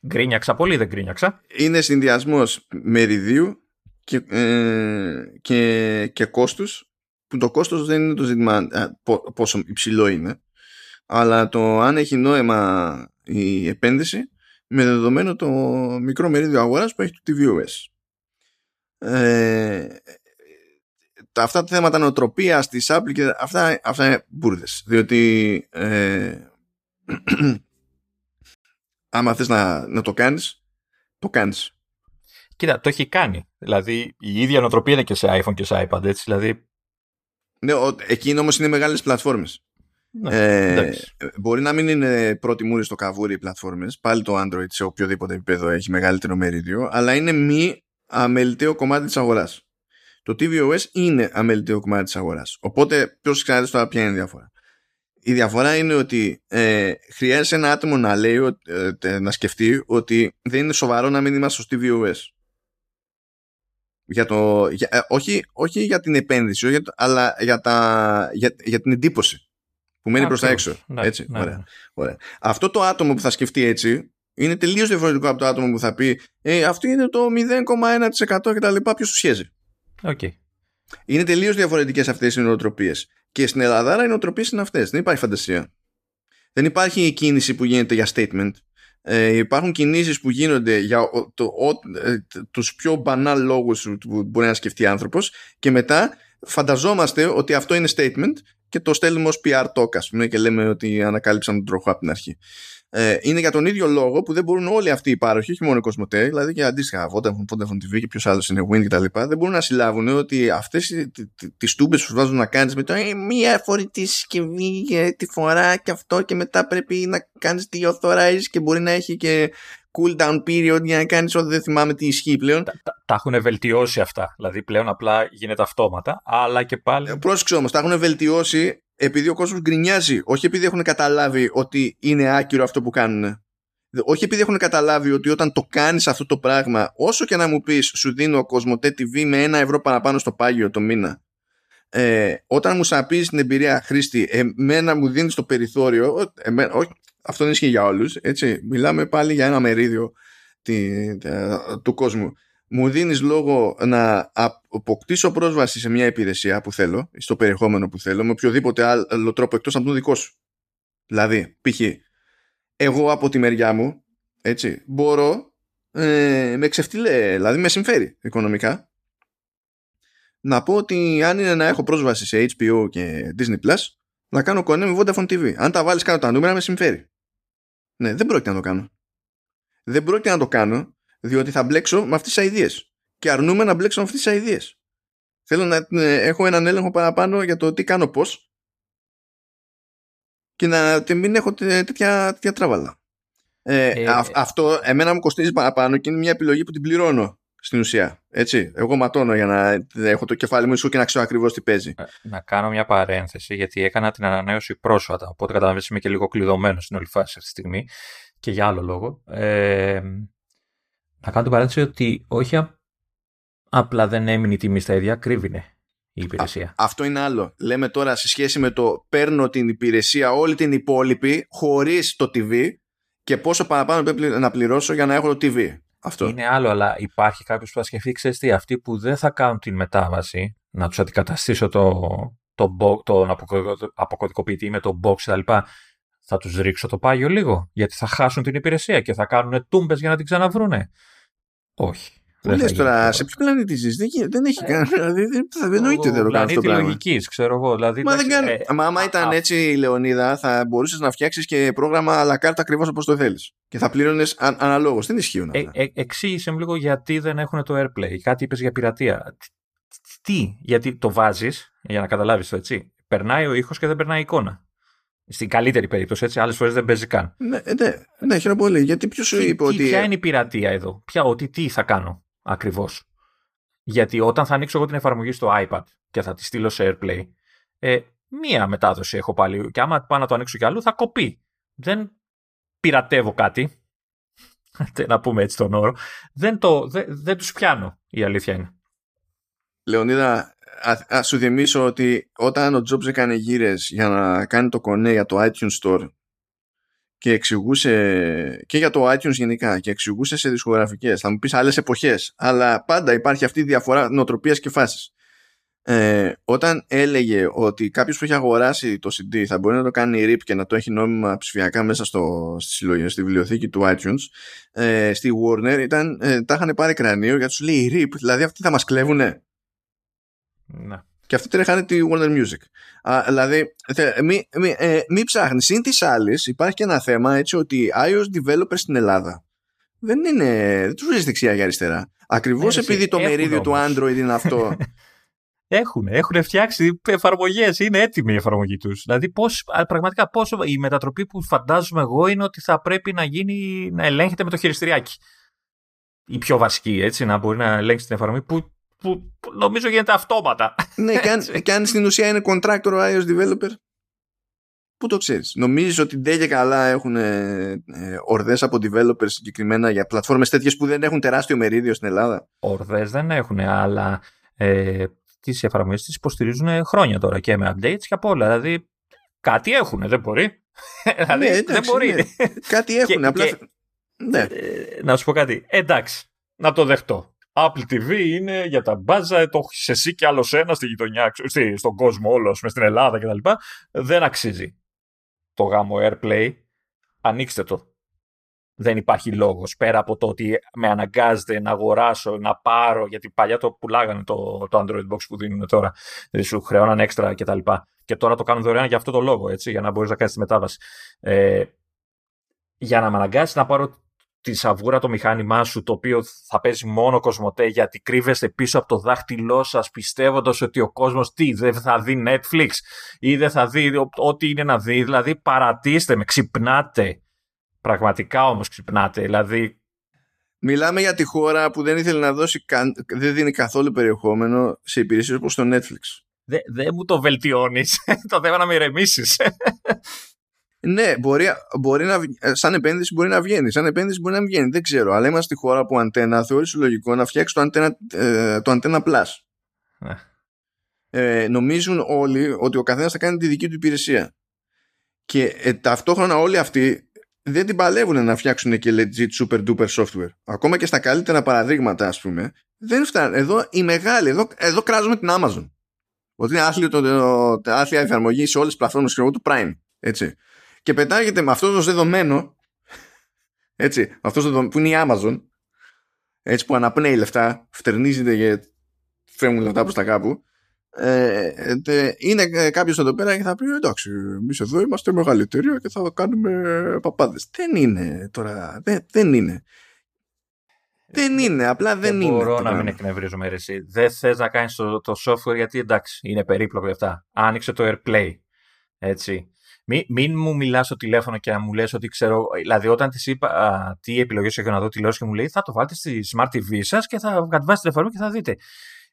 Γκρίνιαξα πολύ, δεν γκρίνιαξα. είναι συνδυασμός μεριδίου και, ε, και, και κόστους που το κόστος δεν είναι το ζήτημα α, πο- πόσο υψηλό είναι αλλά το αν έχει νόημα η επένδυση με δεδομένο το μικρό μερίδιο αγοράς που έχει το TVOS. Ε, τα, αυτά τα θέματα νοοτροπίας της Apple και αυτά, αυτά είναι μπουρδες διότι ε, άμα θες να, να το κάνεις το κάνεις Κοίτα, το έχει κάνει. Δηλαδή, η ίδια νοοτροπία είναι και σε iPhone και σε iPad, έτσι. Δηλαδή, ναι, ο, εκείνο όμως είναι μεγάλες πλατφόρμες ναι, ε, εντάξει. μπορεί να μην είναι πρώτη μούρη στο καβούρι οι πλατφόρμες πάλι το Android σε οποιοδήποτε επίπεδο έχει μεγαλύτερο μερίδιο αλλά είναι μη αμεληταίο κομμάτι της αγοράς το tvOS είναι αμεληταίο κομμάτι της αγοράς οπότε ποιος ξέρετε τώρα ποια είναι η διαφορά η διαφορά είναι ότι ε, χρειάζεται ένα άτομο να λέει ότι- ε, να σκεφτεί ότι δεν είναι σοβαρό να μην είμαστε στο tvOS για το, για, ε, όχι, όχι για την επένδυση όχι για το- αλλά για, τα, για, για την εντύπωση που μένει προς τα Ακριβώς. έξω. Ναι, έτσι, ναι, ωραία. ναι. Ωραία. Αυτό το άτομο που θα σκεφτεί έτσι είναι τελείως διαφορετικό από το άτομο που θα πει ε, αυτό είναι το 0,1% και τα λοιπά ποιος του σχέζει; Οκ. Είναι τελείως διαφορετικές αυτές οι νοοτροπίες. Και στην Ελλάδα οι νοοτροπίες είναι αυτές. Δεν υπάρχει φαντασία. Δεν υπάρχει η κίνηση που γίνεται για statement. Ε, υπάρχουν κινήσεις που γίνονται για το, ε, τους πιο banal λόγους που μπορεί να σκεφτεί άνθρωπος και μετά φανταζόμαστε ότι αυτό είναι statement και το στέλνουμε ως PR talk ας πούμε και λέμε ότι ανακάλυψαν τον τροχό από την αρχή ε, είναι για τον ίδιο λόγο που δεν μπορούν όλοι αυτοί οι πάροχοι, όχι μόνο η Κοσμοτέ, δηλαδή και αντίστοιχα Vodafone, Vodafone TV και ποιος άλλος είναι Wind κτλ. Δεν μπορούν να συλλάβουν ότι αυτές τις τούμπες που σου βάζουν να κάνεις με το ε, μία φορητή συσκευή τη φορά και αυτό και μετά πρέπει να κάνεις τη authorize και μπορεί να έχει και cool down period για να κάνεις ό,τι δεν θυμάμαι τι ισχύει πλέον. Τα, τα, τα, έχουν βελτιώσει αυτά. Δηλαδή πλέον απλά γίνεται αυτόματα, αλλά και πάλι. Ε, πρόσεξε όμως, τα έχουν βελτιώσει επειδή ο κόσμος γκρινιάζει, όχι επειδή έχουν καταλάβει ότι είναι άκυρο αυτό που κάνουν. Όχι επειδή έχουν καταλάβει ότι όταν το κάνεις αυτό το πράγμα, όσο και να μου πεις σου δίνω Κοσμοτέ TV με ένα ευρώ παραπάνω στο πάγιο το μήνα, ε, όταν μου σαπείς την εμπειρία χρήστη, εμένα μου δίνεις το περιθώριο, εμένα, όχι, αυτό δεν ισχύει για όλους, έτσι, μιλάμε πάλι για ένα μερίδιο του κόσμου μου δίνεις λόγο να αποκτήσω πρόσβαση σε μια υπηρεσία που θέλω, στο περιεχόμενο που θέλω, με οποιοδήποτε άλλο τρόπο εκτός από τον δικό σου. Δηλαδή, π.χ. εγώ από τη μεριά μου, έτσι, μπορώ ε, με ξεφτυλέ, δηλαδή με συμφέρει οικονομικά, να πω ότι αν είναι να έχω πρόσβαση σε HBO και Disney Plus, να κάνω κονέ με Vodafone TV. Αν τα βάλεις κάτω τα νούμερα, με συμφέρει. Ναι, δεν πρόκειται να το κάνω. Δεν πρόκειται να το κάνω διότι θα μπλέξω με αυτές τις ιδέες και αρνούμε να μπλέξω με αυτές τις ιδέες. Θέλω να ε, έχω έναν έλεγχο παραπάνω για το τι κάνω πώς και να μην έχω τέτοια, τέτοια τράβαλα. Ε, ε, αυτό εμένα μου κοστίζει παραπάνω και είναι μια επιλογή που την πληρώνω στην ουσία. Έτσι. Εγώ ματώνω για να έχω το κεφάλι μου ίσο και να ξέρω ακριβώς τι παίζει. Ε, να κάνω μια παρένθεση, γιατί έκανα την ανανέωση πρόσφατα. Οπότε καταλαβαίνετε είμαι και λίγο κλειδωμένος στην όλη φάση αυτή τη στιγμή και για άλλο λόγο. Ε, να κάνω την παράδειξη ότι όχι απλά δεν έμεινε η τιμή στα ίδια, κρύβινε η υπηρεσία. αυτό είναι άλλο. Λέμε τώρα σε σχέση με το παίρνω την υπηρεσία όλη την υπόλοιπη χωρίς το TV και πόσο παραπάνω πρέπει να πληρώσω για να έχω το TV. Αυτό. Είναι άλλο, αλλά υπάρχει κάποιος που θα σκεφτεί, ξέρεις τι, αυτοί που δεν θα κάνουν την μετάβαση, να τους αντικαταστήσω το, το, το, τον αποκωδικοποιητή με το box κτλ θα τους ρίξω το πάγιο λίγο, γιατί θα χάσουν την υπηρεσία και θα κάνουν τούμπες για να την ξαναβρούνε. Όχι. Πού λες τώρα, σε ποιο πλανήτη ζεις, δεν, δεν έχει κανένα, δηλαδή δεν εννοείται δεν το κάνεις το πράγμα. λογικής, ξέρω εγώ. Δηλαδή, Μα δεν κάνει, ε, μα άμα ήταν α, έτσι η Λεωνίδα θα μπορούσες να φτιάξεις και πρόγραμμα αλλά κάρτα ακριβώς όπως το θέλεις και θα πλήρωνες αν, αναλόγως, δεν ισχύουν αυτά. Ε, ε, εξήγησε μου λίγο γιατί δεν έχουν το AirPlay, κάτι είπες για πειρατεία. Τι, γιατί το βάζεις, για να καταλάβεις το έτσι, περνάει ο ήχος και δεν περνάει η εικόνα. Στην καλύτερη περίπτωση, έτσι. Άλλες φορές δεν παίζει καν. Ναι, ναι, ναι χαίρομαι πολύ. Γιατί ποιος σου είπε ότι. Ποια είναι η πειρατεία εδώ, ποια, ότι τι θα κάνω ακριβώς; Γιατί όταν θα ανοίξω εγώ την εφαρμογή στο iPad και θα τη στείλω σε AirPlay, ε, μία μετάδοση έχω πάλι. Και άμα πάω να το ανοίξω κι αλλού, θα κοπεί. Δεν πειρατεύω κάτι. να πούμε έτσι τον όρο. Δεν, το, δεν, δεν τους πιάνω, η αλήθεια είναι. Λεωνίδα, α, σου θυμίσω ότι όταν ο Jobs έκανε γύρες για να κάνει το κονέ για το iTunes Store και εξηγούσε και για το iTunes γενικά και εξηγούσε σε δισκογραφικές θα μου πεις άλλες εποχές αλλά πάντα υπάρχει αυτή η διαφορά νοοτροπίας και φάσης. Ε, όταν έλεγε ότι κάποιος που έχει αγοράσει το CD θα μπορεί να το κάνει RIP και να το έχει νόμιμα ψηφιακά μέσα στο, στη συλλογή, στη βιβλιοθήκη του iTunes ε, στη Warner ήταν, ε, τα είχαν πάρει κρανίο γιατί του λέει RIP δηλαδή αυτοί θα μας κλέβουνε ναι. Και αυτοί τρέχανε τη Warner Music. Α, δηλαδή, μην μη, ε, μη ψάχνεις. Συν της άλλης, υπάρχει και ένα θέμα έτσι ότι iOS developers στην Ελλάδα δεν είναι. Δεν τους βρει δεξιά για αριστερά. Ακριβώς ναι, επειδή το μερίδιο του Android είναι αυτό. Έχουν, έχουν φτιάξει εφαρμογές, είναι έτοιμη η εφαρμογή τους. Δηλαδή, πώς, πραγματικά πόσο η μετατροπή που φαντάζομαι εγώ είναι ότι θα πρέπει να γίνει να ελέγχεται με το χειριστηριάκι. Η πιο βασική, έτσι, να μπορεί να ελέγξει την εφαρμογή που που νομίζω γίνεται αυτόματα. Ναι, και αν, στην ουσία είναι contractor ο iOS developer, πού το ξέρεις. Νομίζεις ότι δεν και καλά έχουν ε, ε, ορδές από developers συγκεκριμένα για πλατφόρμες τέτοιες που δεν έχουν τεράστιο μερίδιο στην Ελλάδα; Ορδές δεν έχουν, αλλά ε, τις εφαρμογές τις υποστηρίζουν χρόνια τώρα και με updates και από όλα. Δηλαδή κάτι έχουν, δεν μπορεί. δηλαδή ναι, δεν μπορεί. Ναι. Κάτι έχουν, απλά... ναι. Ε, να σου πω κάτι. Εντάξει, να το δεχτώ Apple TV είναι για τα μπάζα, το έχεις εσύ και άλλος ένας στη γειτονιά, στον κόσμο όλος, μες στην Ελλάδα κτλ. Δεν αξίζει το γάμο AirPlay. Ανοίξτε το. Δεν υπάρχει λόγος πέρα από το ότι με αναγκάζεται να αγοράσω, να πάρω, γιατί παλιά το πουλάγανε το, το Android Box που δίνουν τώρα. Δηλαδή σου χρεώναν έξτρα κτλ. Και, και τώρα το κάνουν δωρεάν για αυτό το λόγο, έτσι, για να μπορείς να κάνεις τη μετάβαση. Ε, για να με αναγκάσεις να πάρω τη σαβούρα το μηχάνημά σου το οποίο θα παίζει μόνο κοσμοτέ γιατί κρύβεστε πίσω από το δάχτυλό σας πιστεύοντας ότι ο κόσμος τι δεν θα δει Netflix ή δεν θα δει ό,τι είναι να δει. Δηλαδή παρατήστε με, ξυπνάτε. Πραγματικά όμως ξυπνάτε δηλαδή. Μιλάμε για τη χώρα που δεν ήθελε να δώσει δεν δίνει καθόλου περιεχόμενο σε υπηρεσίες όπως το Netflix. Δεν δε μου το βελτιώνεις. Το θέμα να με ηρεμήσεις ναι, μπορεί, μπορεί να, ε, σαν επένδυση μπορεί να βγαίνει. Σαν επένδυση μπορεί να βγαίνει. Δεν ξέρω. Αλλά είμαστε στη χώρα που αντένα θεώρησε λογικό να φτιάξεις το αντένα, ε, το αντένα Plus. Ναι. Ε, νομίζουν όλοι ότι ο καθένας θα κάνει τη δική του υπηρεσία. Και ε, ταυτόχρονα όλοι αυτοί δεν την παλεύουν να φτιάξουν και legit super duper software. Ακόμα και στα καλύτερα παραδείγματα, ας πούμε, δεν φτάνουν. Εδώ η μεγάλη, εδώ, εδώ κράζουμε την Amazon. Ότι είναι άθλιο το, το, το, άθλια εφαρμογή σε όλες τις πλατφόρμες του Prime. Έτσι και πετάγεται με αυτό το δεδομένο έτσι, αυτό το δεδομένο που είναι η Amazon έτσι που αναπνέει λεφτά φτερνίζεται και φεύγουν λεφτά προς τα κάπου ε, ε, είναι κάποιος εδώ πέρα και θα πει εντάξει εμείς εδώ είμαστε μεγάλη εταιρεία και θα κάνουμε παπάδες δεν είναι τώρα δεν, δεν είναι δεν είναι, απλά δεν, είναι. Δεν μπορώ να μην εκνευρίζομαι εσύ. Δεν θες να κάνεις το, το software γιατί εντάξει, είναι περίπλοκο αυτά. Άνοιξε το AirPlay. Έτσι. Μην, μην μου μιλάς στο τηλέφωνο και να μου λες ότι ξέρω. Δηλαδή, όταν της είπα α, τι επιλογές έχω να δω τηλεόραση και μου λέει, θα το βάλετε στη Smart TV σας και θα κατεβάσετε την και θα δείτε.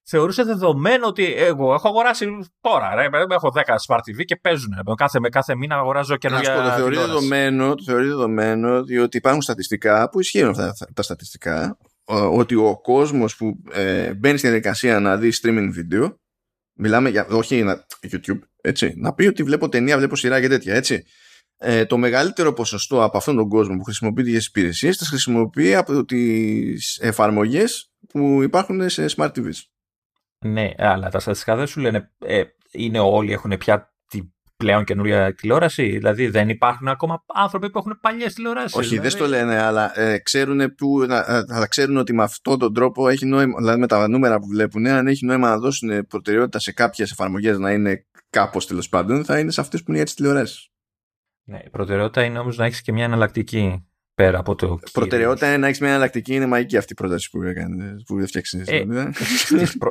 Θεωρούσε δεδομένο ότι εγώ έχω αγοράσει τώρα. Ρε, έχω 10 Smart TV και παίζουν. Κάθε, με κάθε μήνα αγοράζω καινούργια. το θεωρεί δεδομένο, το θεωρεί δεδομένο διότι υπάρχουν στατιστικά που ισχύουν αυτά τα στατιστικά. Ότι ο κόσμος που ε, μπαίνει στην διαδικασία να δει streaming video Μιλάμε για, όχι YouTube, έτσι. Να πει ότι βλέπω ταινία, βλέπω σειρά και τέτοια, έτσι. Ε, το μεγαλύτερο ποσοστό από αυτόν τον κόσμο που χρησιμοποιεί τις υπηρεσίες τα χρησιμοποιεί από τις εφαρμογές που υπάρχουν σε Smart TVs. Ναι, αλλά τα στατιστικά δεν σου λένε ε, είναι όλοι έχουν πια πλέον καινούρια τηλεόραση; Δηλαδή δεν υπάρχουν ακόμα άνθρωποι που έχουν παλιές τηλεοράσεις. Όχι, δηλαδή... δεν στο λένε, αλλά ε, ξέρουν που, ε, θα ξέρουν ότι με αυτόν τον τρόπο έχει νόημα, δηλαδή με τα νούμερα που βλέπουν, αν έχει νόημα να δώσουν προτεραιότητα σε κάποιες εφαρμογές να είναι κάπως τέλος πάντων, θα είναι σε αυτές που είναι για τις τηλεοράσεις. Ναι, η προτεραιότητα είναι όμως να έχεις και μια εναλλακτική πέρα από το. Προτεραιότητα είναι να έχεις μια εναλλακτική, είναι μαγική αυτή η πρόταση που έκανε, που φτιάξει. Ε, δηλαδή.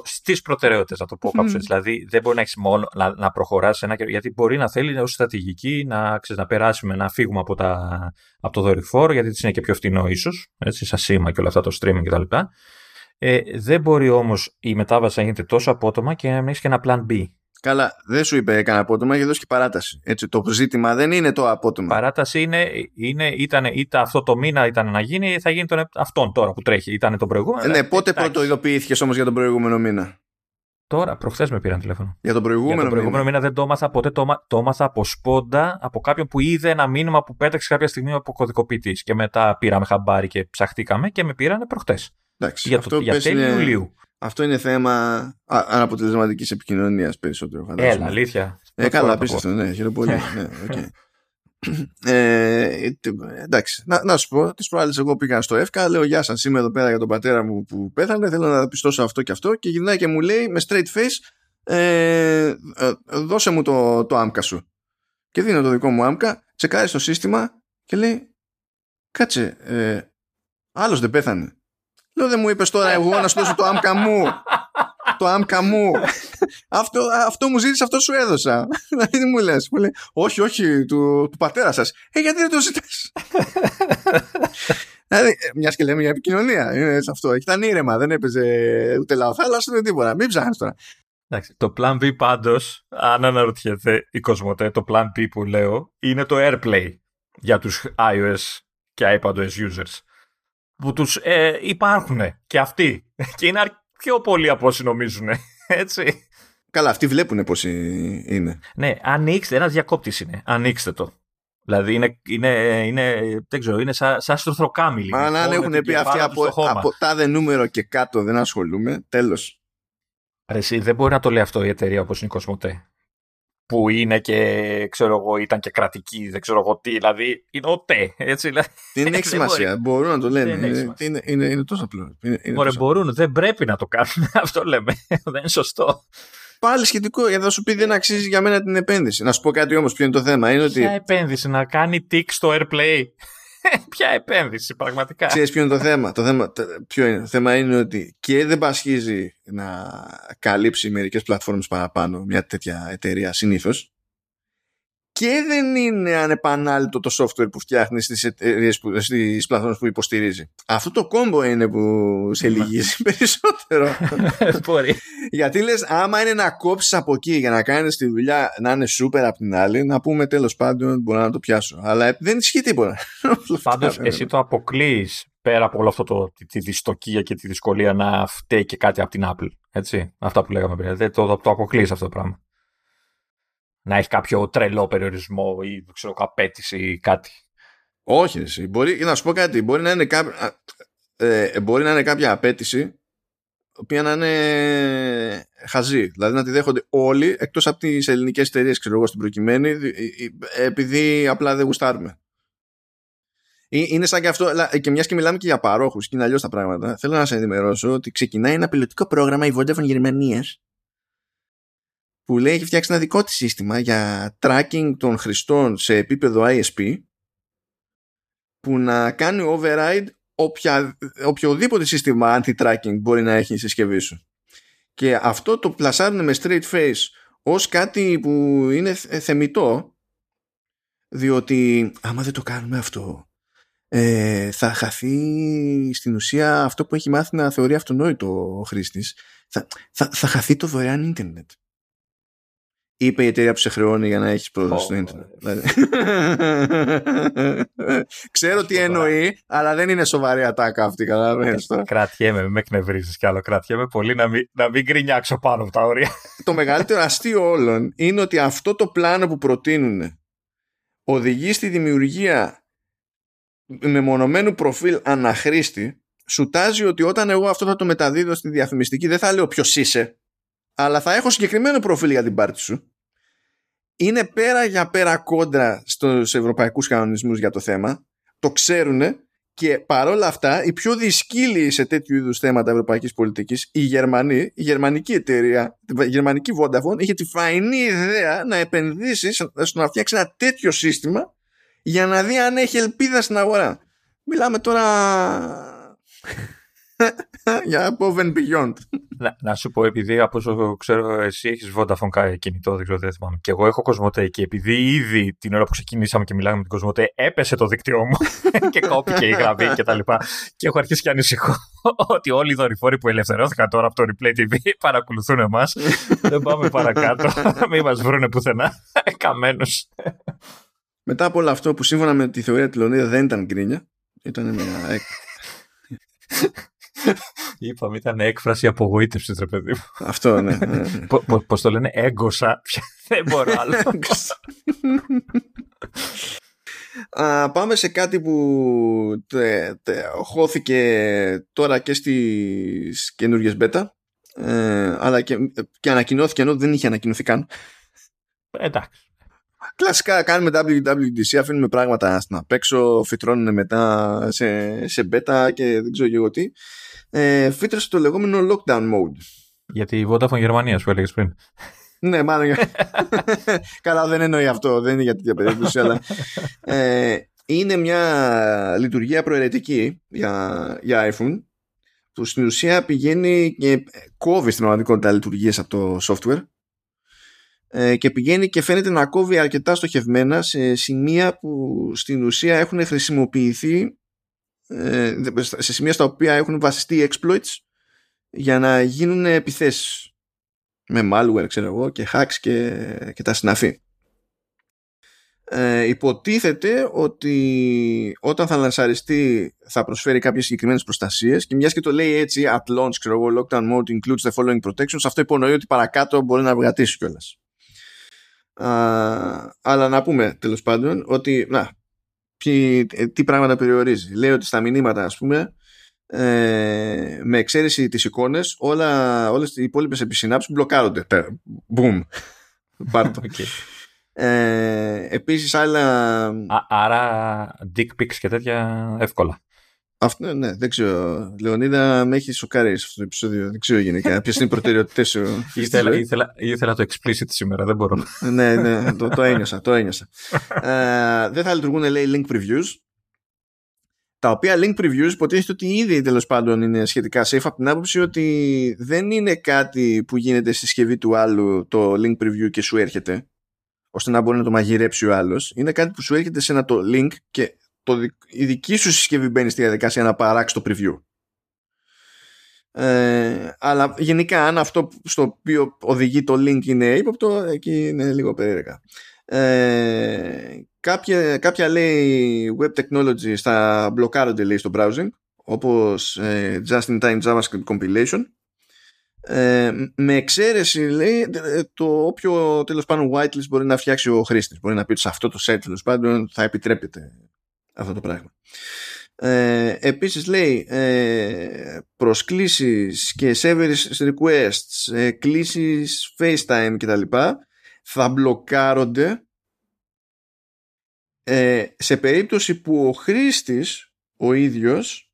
Στις προτεραιότητες, να το πω κάπως έτσι. Δηλαδή, δεν μπορεί να έχεις μόνο να, να προχωράσει ένα γιατί μπορεί να θέλει ως στρατηγική να, ξέρεις, να περάσουμε, να φύγουμε από, τα, από το δορυφόρο, γιατί είναι και πιο φθηνό ίσως, έτσι, σαν σήμα και όλα αυτά, το streaming κτλ. Ε, δεν μπορεί όμως η μετάβαση να γίνεται τόσο απότομα και να έχεις και ένα plan B. Καλά, δεν σου είπε κανένα απότομα, έχει δώσει και παράταση. Έτσι, το ζήτημα δεν είναι το απότομα. Παράταση είναι, είναι ήταν, είτε αυτό το μήνα ήταν να γίνει, θα γίνει τον, αυτόν τώρα που τρέχει. Ήταν τον προηγούμενο. Ναι, πότε πρώτο ειδοποιήθηκε όμως για τον προηγούμενο μήνα; Τώρα, προχθές με πήραν τηλέφωνο. Για τον προηγούμενο, για τον προηγούμενο μήνα. δεν το έμαθα ποτέ. Το, το έμαθα από σπόντα από κάποιον που είδε ένα μήνυμα που πέταξε κάποια στιγμή από κωδικοποιητής. Και μετά πήραμε χαμπάρι και ψαχτήκαμε και με πήρανε προχθέ. Για, το, για τέλη Ιουλίου. Αυτό είναι θέμα αναποτελεσματικής επικοινωνίας περισσότερο. Φαντάζομαι. Έλα, αλήθεια. Ε, καλά, απίστευτο, ναι, χαίρομαι πολύ. ναι, okay. ε, εντάξει, να, να σου πω, τις προάλλες εγώ πήγα στο ΕΦΚΑ, λέω Γεια σας, είμαι εδώ πέρα για τον πατέρα μου που πέθανε. Θέλω να πιστώσω αυτό και αυτό. Και γυρνάει και μου λέει με straight face, ε, ε, δώσε μου το, το άμκα σου. Και δίνω το δικό μου άμκα, τσεκάρει στο σύστημα και λέει, κάτσε, ε, άλλος δεν πέθανε. Λέω δεν μου είπες τώρα εγώ να σου δώσω το άμκα μου. το άμκα μου. αυτό, αυτό μου ζήτησε, αυτό σου έδωσα. Δηλαδή μου λες. Μου λέει, όχι, όχι, του, του πατέρα σας. Ε, γιατί δεν το ζητάς; δηλαδή, ε, μιας και λέμε για επικοινωνία. Είναι σε αυτό. Ήταν ήρεμα, δεν έπαιζε ούτε λαοθάλασσα ούτε τίποτα. Μην ψάχνεις τώρα. Εντάξει, το Plan B πάντως, αν αναρωτιέται η Κοσμοτέ, το Plan B που λέω είναι το AirPlay για τους iOS και iPadOS users που τους ε, υπάρχουν και αυτοί και είναι πιο πολλοί από όσοι νομίζουν, έτσι. Καλά, αυτοί βλέπουν πώς είναι. Ναι, ανοίξτε, ένας διακόπτης είναι, ανοίξτε το. Δηλαδή είναι, είναι, είναι, δεν ξέρω, είναι σαν, σαν στροθροκάμιλοι. Αν, αν έχουν πει αυτοί από, από τάδε νούμερο και κάτω δεν ασχολούμαι, τέλος. Εσύ δεν μπορεί να το λέει αυτό η εταιρεία όπως είναι η Κοσμοτέ. Που είναι και, ξέρω εγώ, ήταν και κρατική, δεν ξέρω εγώ τι, δηλαδή είναι ο ΤΕ, έτσι. Δεν έχει σημασία, μπορούν να το λένε. Είναι, είναι, είναι, είναι, τόσο απλό. Είναι, είναι τόσο... μπορούν, δεν πρέπει να το κάνουν, αυτό λέμε, δεν είναι σωστό. Πάλι σχετικό, γιατί θα σου πει δεν αξίζει για μένα την επένδυση. Να σου πω κάτι όμως, ποιο είναι το θέμα. Είναι ότι... Ποια επένδυση, να κάνει tick στο airplay. Ποια επένδυση, πραγματικά. Ξέρεις ποιο είναι το θέμα; Το θέμα, ποιο είναι; Το θέμα είναι ότι και δεν πασχίζει να καλύψει μερικές πλατφόρμες παραπάνω μια τέτοια εταιρεία συνήθως και δεν είναι ανεπανάληπτο το software που φτιάχνει στις, εταιρείες που, στις πλατφόρμες που υποστηρίζει. Αυτό το κόμπο είναι που σε λυγίζει περισσότερο. Μπορεί. Γιατί λες άμα είναι να κόψεις από εκεί για να κάνεις τη δουλειά να είναι super από την άλλη να πούμε τέλος πάντων μπορώ να το πιάσω. Αλλά δεν ισχύει τίποτα. Πάντως εσύ το αποκλείεις πέρα από όλο αυτό το, τη, δυστοκία και τη δυσκολία να φταίει και κάτι από την Apple. Έτσι, αυτά που λέγαμε πριν. Το, το, το αποκλείεις αυτό το πράγμα να έχει κάποιο τρελό περιορισμό ή ξέρω, απέτηση ή κάτι. Όχι, εσύ. Μπορεί, να σου πω κάτι. Μπορεί να είναι, κάποια, ε, μπορεί να είναι κάποια απέτηση οποία να είναι χαζή. Δηλαδή να τη δέχονται όλοι εκτός από τις ελληνικές εταιρείες, ξέρω εγώ στην προκειμένη επειδή απλά δεν γουστάρουμε. Είναι σαν και αυτό, και μιας και μιλάμε και για παρόχους και είναι αλλιώς τα πράγματα. Θέλω να σα ενημερώσω ότι ξεκινάει ένα πιλωτικό πρόγραμμα η Vodafone Γερμανίας που λέει έχει φτιάξει ένα δικό της σύστημα για tracking των χρηστών σε επίπεδο ISP που να κάνει override οποια, οποιοδήποτε σύστημα anti-tracking μπορεί να έχει η συσκευή σου. Και αυτό το πλασάρουν με straight face ως κάτι που είναι θεμητό διότι άμα δεν το κάνουμε αυτό ε, θα χαθεί στην ουσία αυτό που έχει μάθει να θεωρεί αυτονόητο ο χρήστης θα, θα, θα χαθεί το δωρεάν ίντερνετ είπε η εταιρεία που σε χρεώνει για να έχεις πρόσβαση στο ίντερνετ. Δηλαδή. Ξέρω τι εννοεί, αλλά δεν είναι σοβαρή ατάκα αυτή. Καταλαβαίνεις τώρα. Κρατιέμαι, με εκνευρίζεις κι άλλο. Κρατιέμαι πολύ να μην, να μην γκρινιάξω πάνω από τα όρια. το μεγαλύτερο αστείο όλων είναι ότι αυτό το πλάνο που προτείνουν οδηγεί στη δημιουργία μεμονωμένου προφίλ αναχρήστη σου τάζει ότι όταν εγώ αυτό θα το μεταδίδω στη διαφημιστική δεν θα λέω ποιος είσαι αλλά θα έχω συγκεκριμένο προφίλ για την πάρτι σου. Είναι πέρα για πέρα κόντρα στους ευρωπαϊκούς κανονισμούς για το θέμα. Το ξέρουν και παρόλα αυτά οι πιο δυσκύλοι σε τέτοιου είδους θέματα ευρωπαϊκής πολιτικής, η Γερμανή, η γερμανική εταιρεία, η γερμανική Vodafone, είχε τη φαϊνή ιδέα να επενδύσει στο να φτιάξει ένα τέτοιο σύστημα για να δει αν έχει ελπίδα στην αγορά. Μιλάμε τώρα για above and beyond. Να, να, σου πω, επειδή από όσο ξέρω, εσύ έχεις Vodafone κινητό, δεν ξέρω, δεν θυμάμαι. Και εγώ έχω Κοσμοτέ και επειδή ήδη την ώρα που ξεκινήσαμε και μιλάγαμε με την Κοσμοτέ έπεσε το δίκτυό μου και κόπηκε η γραμμή και τα λοιπά. Και έχω αρχίσει και ανησυχώ ότι όλοι οι δορυφόροι που ελευθερώθηκαν τώρα από το Replay TV παρακολουθούν εμάς. δεν πάμε παρακάτω. Μην μας βρούνε πουθενά. Καμένους. Μετά από όλο αυτό που σύμφωνα με τη θεωρία της Λονίδα δεν ήταν γκρίνια, ήταν μια Είπαμε, ήταν έκφραση απογοήτευσης, ρε παιδί μου. Αυτό, ναι. ναι, ναι. Πώς το λένε, έγκοσα. Δεν μπορώ άλλο. Α, πάμε σε κάτι που τε, τε, χώθηκε τώρα και στις καινούργιες beta ε, αλλά και, και ανακοινώθηκε ενώ δεν είχε ανακοινωθεί καν. Εντάξει. Κλασικά κάνουμε WWDC, αφήνουμε πράγματα στην απ' έξω, φυτρώνουν μετά σε, σε beta και δεν ξέρω και εγώ τι ε, φύτρωσε το λεγόμενο lockdown mode. Γιατί η Vodafone Γερμανία που έλεγες πριν. ναι, μάλλον. Καλά, δεν εννοεί αυτό. Δεν είναι για τέτοια περίπτωση, αλλά. Ε, είναι μια λειτουργία προαιρετική για, για iPhone που στην ουσία πηγαίνει και κόβει στην πραγματικότητα λειτουργίες από το software ε, και πηγαίνει και φαίνεται να κόβει αρκετά στοχευμένα σε σημεία που στην ουσία έχουν χρησιμοποιηθεί ε, σε σημεία στα οποία έχουν βασιστεί exploits για να γίνουν επιθέσεις. Με malware ξέρω εγώ και hacks και, και τα συναφή. Ε, υποτίθεται ότι όταν θα λανσαριστεί θα προσφέρει κάποιες συγκεκριμένες προστασίες και μιας και το λέει έτσι at launch ξέρω εγώ lockdown mode includes the following protections αυτό υπονοεί ότι παρακάτω μπορεί να βγατήσει κιόλας. Αλλά να πούμε τέλος πάντων ότι να, τι πράγματα περιορίζει. Λέει ότι στα μηνύματα ας πούμε ε, με εξαίρεση τις εικόνες όλα, όλες οι υπόλοιπες επισυνάψεις μπλοκάρονται. Boom. Πάρτο. okay. Ε, επίσης άλλα... Α, άρα dick pics και τέτοια εύκολα. Αυτό, ναι, δεν ξέρω. Λεωνίδα, με έχει σοκάρει σε αυτό το επεισόδιο. Δεν ξέρω γενικά. Ποιες είναι οι προτεραιότητες σου. ήθελα, ήθελα, ήθελα το explicit σήμερα, δεν μπορώ. ναι, ναι, το, το ένιωσα. Το ένιωσα. ε, δεν θα λειτουργούν, λέει, link previews. Τα οποία link previews υποτίθεται ότι ήδη τέλος πάντων είναι σχετικά safe από την άποψη ότι δεν είναι κάτι που γίνεται στη συσκευή του άλλου το link preview και σου έρχεται ώστε να μπορεί να το μαγειρέψει ο άλλος. Είναι κάτι που σου έρχεται σε ένα το link και το, η δική σου συσκευή μπαίνει στη διαδικασία να παράξει το preview. Ε, αλλά γενικά αν αυτό στο οποίο οδηγεί το link είναι ύποπτο εκεί είναι λίγο περίεργα. Ε, κάποια, κάποια λέει web technology θα μπλοκάρονται λέει στο browsing όπως ε, just in time JavaScript compilation. Ε, με εξαίρεση λέει το όποιο τέλος πάντων whitelist μπορεί να φτιάξει ο χρήστης. Μπορεί να πει ότι σε αυτό το set τέλος πάντων θα επιτρέπεται αυτό το πράγμα. Ε, επίσης λέει ε, προσκλήσεις και service requests, ε, κλήσεις FaceTime κτλ. θα μπλοκάρονται ε, σε περίπτωση που ο χρήστης ο ίδιος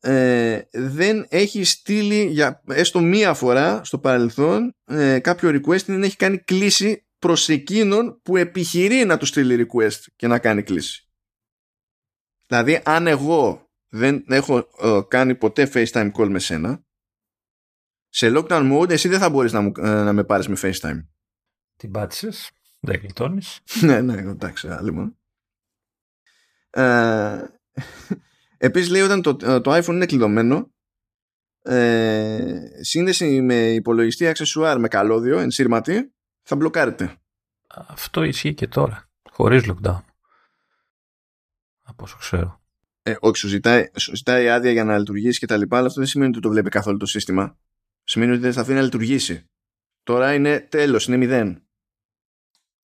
ε, δεν έχει στείλει για έστω μία φορά στο παρελθόν ε, κάποιο request ή δεν έχει κάνει κλήση προς εκείνον που επιχειρεί να του στείλει request και να κάνει κλήση. Δηλαδή, αν εγώ δεν έχω ε, κάνει ποτέ FaceTime call με σένα, σε lockdown mode εσύ δεν θα μπορείς να, μου, ε, να με πάρεις με FaceTime. Την πάτησες, δεν γλιτώνεις. ναι, ναι, εντάξει, άλλη μόνο. Ε, επίσης λέει όταν το, ε, το iPhone είναι κλειδωμένο ε, σύνδεση με υπολογιστή αξεσουάρ με καλώδιο ενσύρματη θα μπλοκάρεται. Αυτό ισχύει και τώρα, χωρίς lockdown από όσο ξέρω. Ε, όχι, σου ζητάει, σου ζητάει άδεια για να λειτουργήσει και τα λοιπά, αλλά αυτό δεν σημαίνει ότι το βλέπει καθόλου το σύστημα. Σημαίνει ότι δεν θα αφήνει να λειτουργήσει. Τώρα είναι τέλος, είναι μηδέν.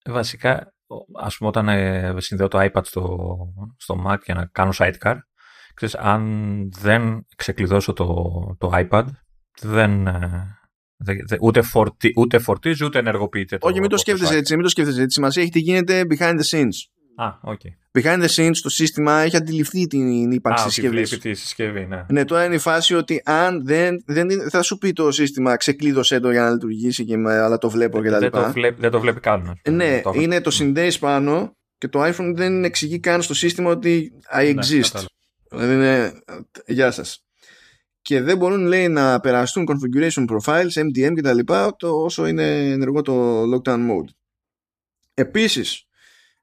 Ε, βασικά, ας πούμε όταν ε, συνδέω το iPad στο, στο Mac για να κάνω sidecar, ξέρεις, αν δεν ξεκλειδώσω το, το iPad, δεν, ε, ούτε, φορτι, ούτε φορτίζει ούτε ενεργοποιείται. Το, Όχι, μην το σκέφτεσαι έτσι. Μην το σκέφτεσαι έτσι. Σημασία έχει τι γίνεται behind the scenes. Α, okay. Behind the scenes το σύστημα έχει αντιληφθεί την ύπαρξη τη συσκευής. Βλέπει τη συσκευή, ναι. Ναι, τώρα είναι η φάση ότι αν δεν, δεν θα σου πει το σύστημα ξεκλείδωσέ το για να λειτουργήσει και με, αλλά το βλέπω κτλ. Δεν, το βλέπει, δεν το βλέπει καν. Ναι, το είναι το συνδέεις πάνω και το iPhone δεν εξηγεί καν στο σύστημα ότι I ναι, exist. δηλαδή είναι, γεια σας. Και δεν μπορούν λέει να περαστούν configuration profiles, MDM κτλ. όσο είναι ενεργό το lockdown mode. Επίσης,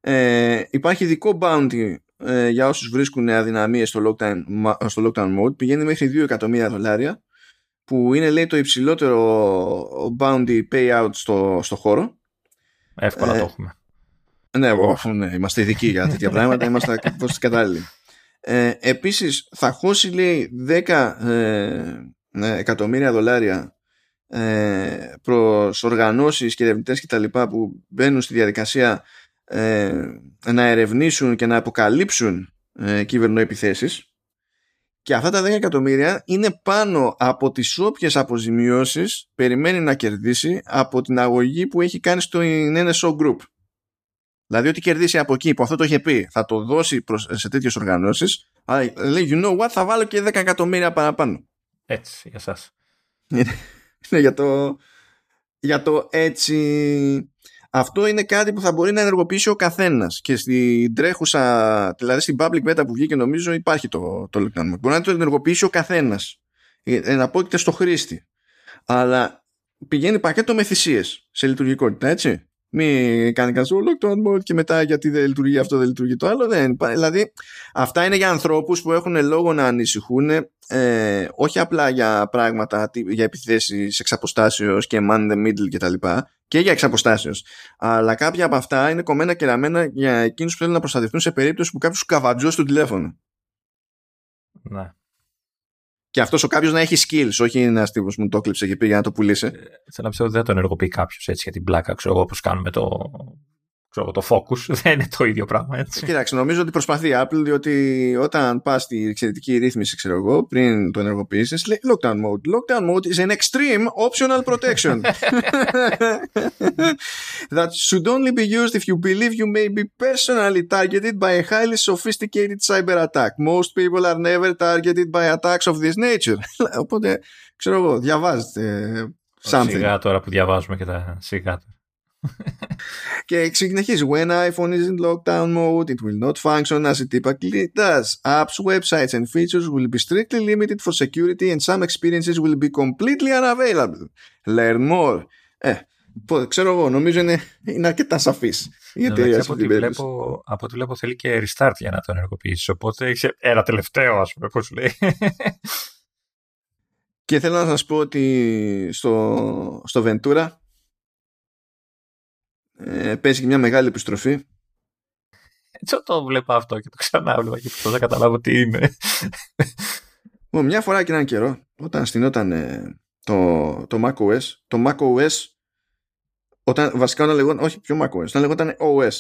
ε, υπάρχει ειδικό bounty ε, για όσους βρίσκουν αδυναμίες στο lockdown, στο lockdown mode. Πηγαίνει μέχρι 2 εκατομμύρια δολάρια που είναι λέει το υψηλότερο bounty payout στο, στο χώρο. Εύκολα ε, το έχουμε. Ναι, ναι, είμαστε ειδικοί για τέτοια πράγματα, είμαστε ακριβώς κατάλληλοι. Ε, επίσης θα χώσει λέει 10 ε, ναι, εκατομμύρια δολάρια ε, προς οργανώσεις και ερευνητές και τα λοιπά που μπαίνουν στη διαδικασία ε, να ερευνήσουν και να αποκαλύψουν ε, κυβερνοεπιθέσεις και αυτά τα 10 εκατομμύρια είναι πάνω από τις όποιες αποζημιώσεις περιμένει να κερδίσει από την αγωγή που έχει κάνει στο NSO Group. Δηλαδή ότι κερδίσει από εκεί που αυτό το είχε πει θα το δώσει προς, σε τέτοιες οργανώσεις αλλά λέει you know what θα βάλω και 10 εκατομμύρια παραπάνω. Έτσι για σας. είναι για το, για το έτσι αυτό είναι κάτι που θα μπορεί να ενεργοποιήσει ο καθένας. Και στην τρέχουσα, δηλαδή στην public beta που βγήκε, νομίζω υπάρχει το, το Lockdown Μπορεί να το ενεργοποιήσει ο καθένας. Ε, να πω στο χρήστη. Αλλά πηγαίνει πακέτο με θυσίες σε λειτουργικότητα, έτσι. Μην κάνει κανένα lockdown mode και μετά γιατί δεν λειτουργεί αυτό, δεν λειτουργεί το άλλο. Δεν. Δηλαδή, αυτά είναι για ανθρώπους που έχουν λόγο να ανησυχούν ε, όχι απλά για πράγματα, για επιθέσεις εξ αποστάσεως και man the middle κτλ. Και, και για εξ αποστάσεω. Αλλά κάποια από αυτά είναι κομμένα και ραμμένα για εκείνους που θέλουν να προστατευτούν σε περίπτωση που κάποιος καβατζώσει το τηλέφωνο. Ναι. Και αυτός ο κάποιος να έχει skills, όχι ένας τύπος που μου το κλείψε και πήγε να το πουλήσει. Ε, θέλω να πιστεύω ότι δεν το ενεργοποιεί κάποιος έτσι για την πλάκα, ξέρω εγώ, όπως κάνουμε το, ξέρω, το focus. Δεν είναι το ίδιο πράγμα, έτσι. Κοίταξε, νομίζω ότι προσπαθεί η Apple, διότι όταν πα στη εξαιρετική ρύθμιση, ξέρω εγώ, πριν το ενεργοποιήσει, λέει lockdown mode. Lockdown mode is an extreme optional protection. that should only be used if you believe you may be personally targeted by a highly sophisticated cyber attack. Most people are never targeted by attacks of this nature. Οπότε, ξέρω εγώ, διαβάζετε something. Σιγά τώρα που διαβάζουμε και τα σιγά και συνεχίζει When iPhone is in lockdown mode it will not function as it typically does. Apps, websites and features will be strictly limited for security and some experiences will be completely unavailable. Learn more. Ε, ξέρω εγώ, νομίζω είναι, είναι αρκετά σαφή η εταιρεία από, ό,τι βλέπω, από ό,τι βλέπω θέλει και restart για να το ενεργοποιήσει. Οπότε έχει ένα τελευταίο, α πούμε, πώ λέει. Και θέλω να σας πω ότι στο, στο Ventura ε, παίζει και μια μεγάλη επιστροφή. Έτσι το βλέπω αυτό και το ξανά βλέπω και θα καταλάβω τι είναι. μια φορά και έναν καιρό, όταν στηνόταν ε, το, το macOS, το macOS, όταν, βασικά όταν λεγόταν, όχι πιο macOS, όταν λεγόταν OS,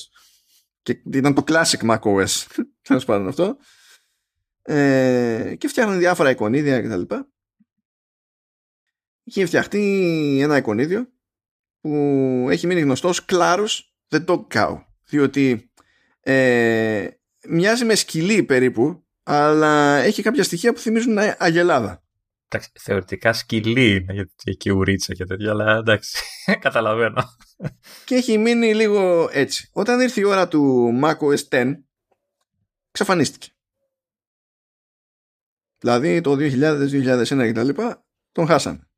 και ήταν το classic macOS, τέλος πάντων αυτό, ε, και φτιάχναν διάφορα εικονίδια κτλ. Είχε φτιαχτεί ένα εικονίδιο που έχει μείνει γνωστός κλάρους the dog cow διότι ε, μοιάζει με σκυλί περίπου αλλά έχει κάποια στοιχεία που θυμίζουν αγελάδα Εντάξει, θεωρητικά σκυλί είναι γιατί έχει ουρίτσα και τέτοια, αλλά εντάξει, καταλαβαίνω. Και έχει μείνει λίγο έτσι. Όταν ήρθε η ώρα του macOS 10, ξαφανίστηκε. Δηλαδή το 2000, 2001 κτλ. τον χάσαμε.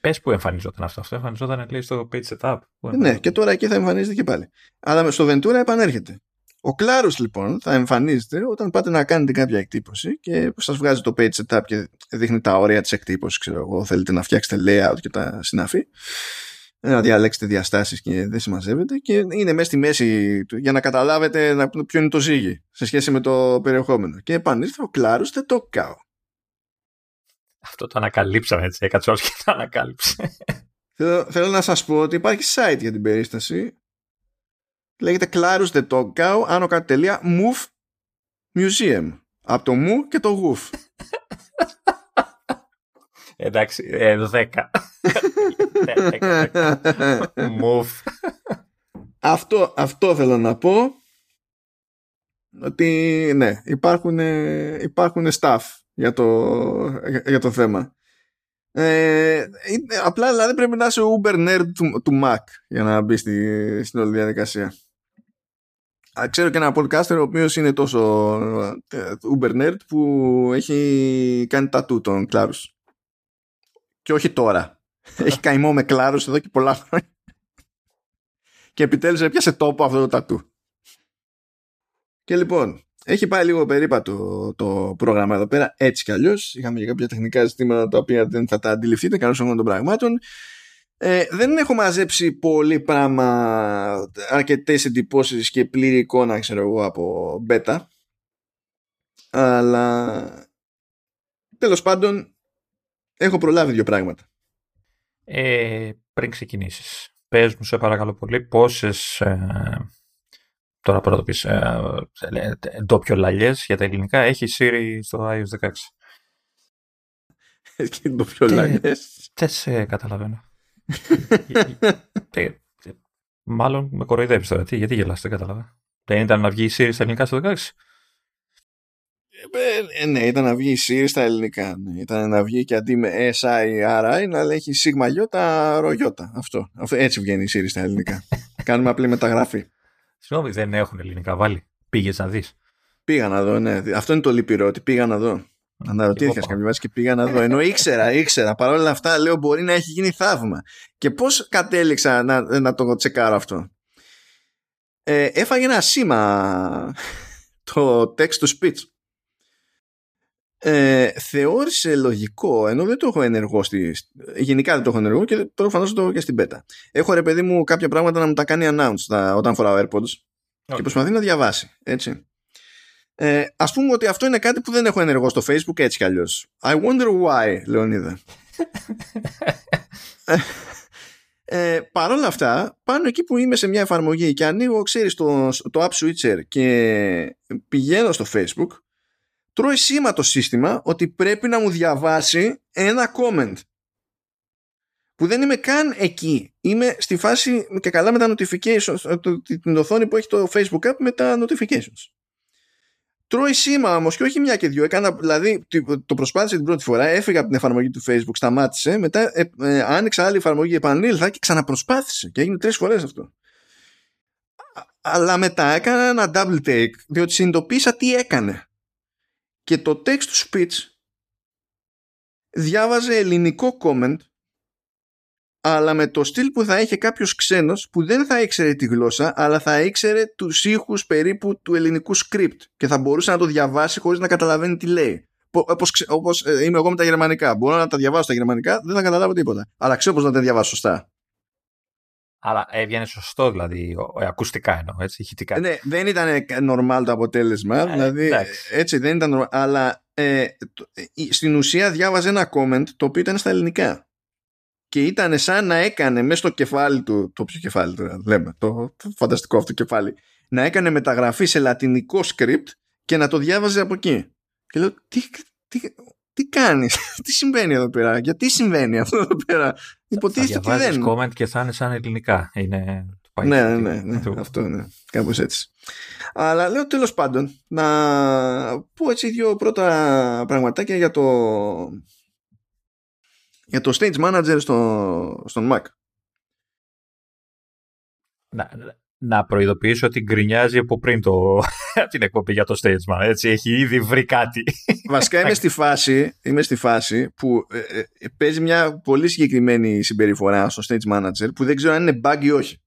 Πε που εμφανιζόταν αυτό. Αυτό εμφανιζόταν λέει στο page setup. Ναι, και τώρα εκεί θα εμφανίζεται και πάλι. Αλλά στο Ventura επανέρχεται. Ο κλάρος λοιπόν θα εμφανίζεται όταν πάτε να κάνετε κάποια εκτύπωση και σας βγάζει το page setup και δείχνει τα όρια της εκτύπωσης, ξέρω εγώ, θέλετε να φτιάξετε layout και τα συναφή, να διαλέξετε διαστάσεις και δεν συμμαζεύετε και είναι μέσα στη μέση για να καταλάβετε ποιο είναι το ζύγι σε σχέση με το περιεχόμενο. Και επανήλθε ο κλάρος δεν το κάω. Αυτό το ανακαλύψαμε έτσι. Έκατσε και το ανακάλυψε. Θέλω, θέλω να σας πω ότι υπάρχει site για την περίσταση. Λέγεται Clarus the Dog Cow, άνω κάτω τελεία, Move Museum. Από το μου και το γουφ. Εντάξει, ε, δέκα. Move. Αυτό, αυτό θέλω να πω. Ότι ναι, υπάρχουν, υπάρχουν staff για το, για το θέμα. Ε, απλά δηλαδή πρέπει να είσαι Uber nerd του, του Mac για να μπει στη, στην όλη διαδικασία. Ξέρω και ένα podcaster ο οποίος είναι τόσο ε, Uber nerd που έχει κάνει τατού τον Κλάρους. Και όχι τώρα. έχει καημό με Κλάρους εδώ και πολλά χρόνια. και επιτέλους έπιασε τόπο αυτό το τατού. Και λοιπόν, έχει πάει λίγο περίπατο το πρόγραμμα εδώ πέρα, έτσι κι αλλιώς. Είχαμε και κάποια τεχνικά ζητήματα τα οποία δεν θα τα αντιληφθείτε καλώ των πραγμάτων. Ε, δεν έχω μαζέψει πολύ πράγμα, αρκετές εντυπώσεις και πλήρη εικόνα, ξέρω εγώ, από beta. Αλλά τέλος πάντων έχω προλάβει δύο πράγματα. Ε, πριν ξεκινήσεις, πες μου σε παρακαλώ πολύ πόσες ε, τώρα πρώτα πεις ε, ε, ντόπιο λαλιές για τα ελληνικά έχει Siri στο iOS 16. Έχει ντόπιο λαλιές. Δεν σε καταλαβαίνω. Μάλλον με κοροϊδεύεις τώρα. Τι, γιατί γελάς, δεν κατάλαβα. Δεν ήταν να βγει η Siri στα ελληνικά στο 16. Ε, ναι, ήταν να βγει η Siri στα ελληνικά. Ναι. Ήταν να βγει και αντί με SI, RI να έχει σίγμα γιώτα, ρογιώτα. Αυτό. Αυτό. Έτσι βγαίνει η Siri στα ελληνικά. Κάνουμε απλή μεταγραφή. Συγγνώμη, δεν έχουν ελληνικά βάλει. Πήγες να δεις. Πήγα να δω, ναι. Αυτό είναι το λυπηρό, ότι πήγα να δω. Αναρωτήθηκα κάποια βάση και πήγα να δω. Ενώ ήξερα, ήξερα. Παρ' όλα αυτά, λέω μπορεί να έχει γίνει θαύμα. Και πώς κατέληξα να, να το τσεκάρω αυτό. Ε, έφαγε ένα σήμα το text to speech ε, θεώρησε λογικό, ενώ δεν το έχω ενεργό στη, γενικά δεν το έχω ενεργό και προφανώς το έχω και στην πέτα. Έχω ρε παιδί μου κάποια πράγματα να μου τα κάνει announce όταν φοράω AirPods και προσπαθεί να διαβάσει, έτσι. Ε, ας πούμε ότι αυτό είναι κάτι που δεν έχω ενεργό στο facebook έτσι κι αλλιώς. I wonder why, Λεωνίδα. ε, Παρ' όλα αυτά, πάνω εκεί που είμαι σε μια εφαρμογή και ανοίγω, ξέρεις, το, το app switcher και πηγαίνω στο facebook, τρώει σήμα το σύστημα ότι πρέπει να μου διαβάσει ένα comment που δεν είμαι καν εκεί. Είμαι στη φάση και καλά με τα notifications, την οθόνη που έχει το Facebook app με τα notifications. Τρώει σήμα όμως και όχι μια και δυο. Έκανα, δηλαδή το προσπάθησα την πρώτη φορά, έφυγα από την εφαρμογή του Facebook, σταμάτησε, μετά ε, ε, άνοιξα άλλη εφαρμογή, επανήλθα και ξαναπροσπάθησε. Και έγινε τρεις φορές αυτό. Αλλά μετά έκανα ένα double take, διότι συνειδητοποίησα τι έκανε. Και το text to speech διάβαζε ελληνικό comment αλλά με το στυλ που θα είχε κάποιος ξένος που δεν θα ήξερε τη γλώσσα, αλλά θα ήξερε τους ήχους περίπου του ελληνικού script και θα μπορούσε να το διαβάσει χωρίς να καταλαβαίνει τι λέει. Όπως ε, είμαι εγώ με τα γερμανικά. Μπορώ να τα διαβάσω στα γερμανικά, δεν θα καταλάβω τίποτα. Αλλά ξέρω πώς να τα διαβάσω σωστά. Αλλά έβγαινε σωστό, δηλαδή, ακουστικά εννοώ, έτσι, ηχητικά. Ναι, δεν ήταν normal το αποτέλεσμα, ε, δηλαδή, εντάξει. έτσι, δεν ήταν normal, αλλά ε, ε, στην ουσία διάβαζε ένα comment το οποίο ήταν στα ελληνικά και ήταν σαν να έκανε μέσα στο κεφάλι του, το ποιο κεφάλι του λέμε, το, φανταστικό αυτό κεφάλι, να έκανε μεταγραφή σε λατινικό script και να το διάβαζε από εκεί. Και λέω, τι, τι, τι κάνεις, τι συμβαίνει εδώ πέρα, γιατί συμβαίνει αυτό εδώ πέρα; Υποτίθεται ότι δεν... comment και θα είναι σαν ελληνικά. Είναι... Ναι, ναι, ναι, ναι, αυτό ναι, κάπως έτσι. Αλλά λέω τέλος πάντων να πω έτσι δύο πρώτα πραγματάκια για το για το Stage Manager στο, στον Mac. Να, να προειδοποιήσω ότι γκρινιάζει από πριν το, την εκπομπή για το Stage Manager. Έτσι, έχει ήδη βρει κάτι. Βασικά είμαι στη φάση, είμαι στη φάση που ε, ε, παίζει μια πολύ συγκεκριμένη συμπεριφορά στο Stage Manager που δεν ξέρω αν είναι bug ή όχι.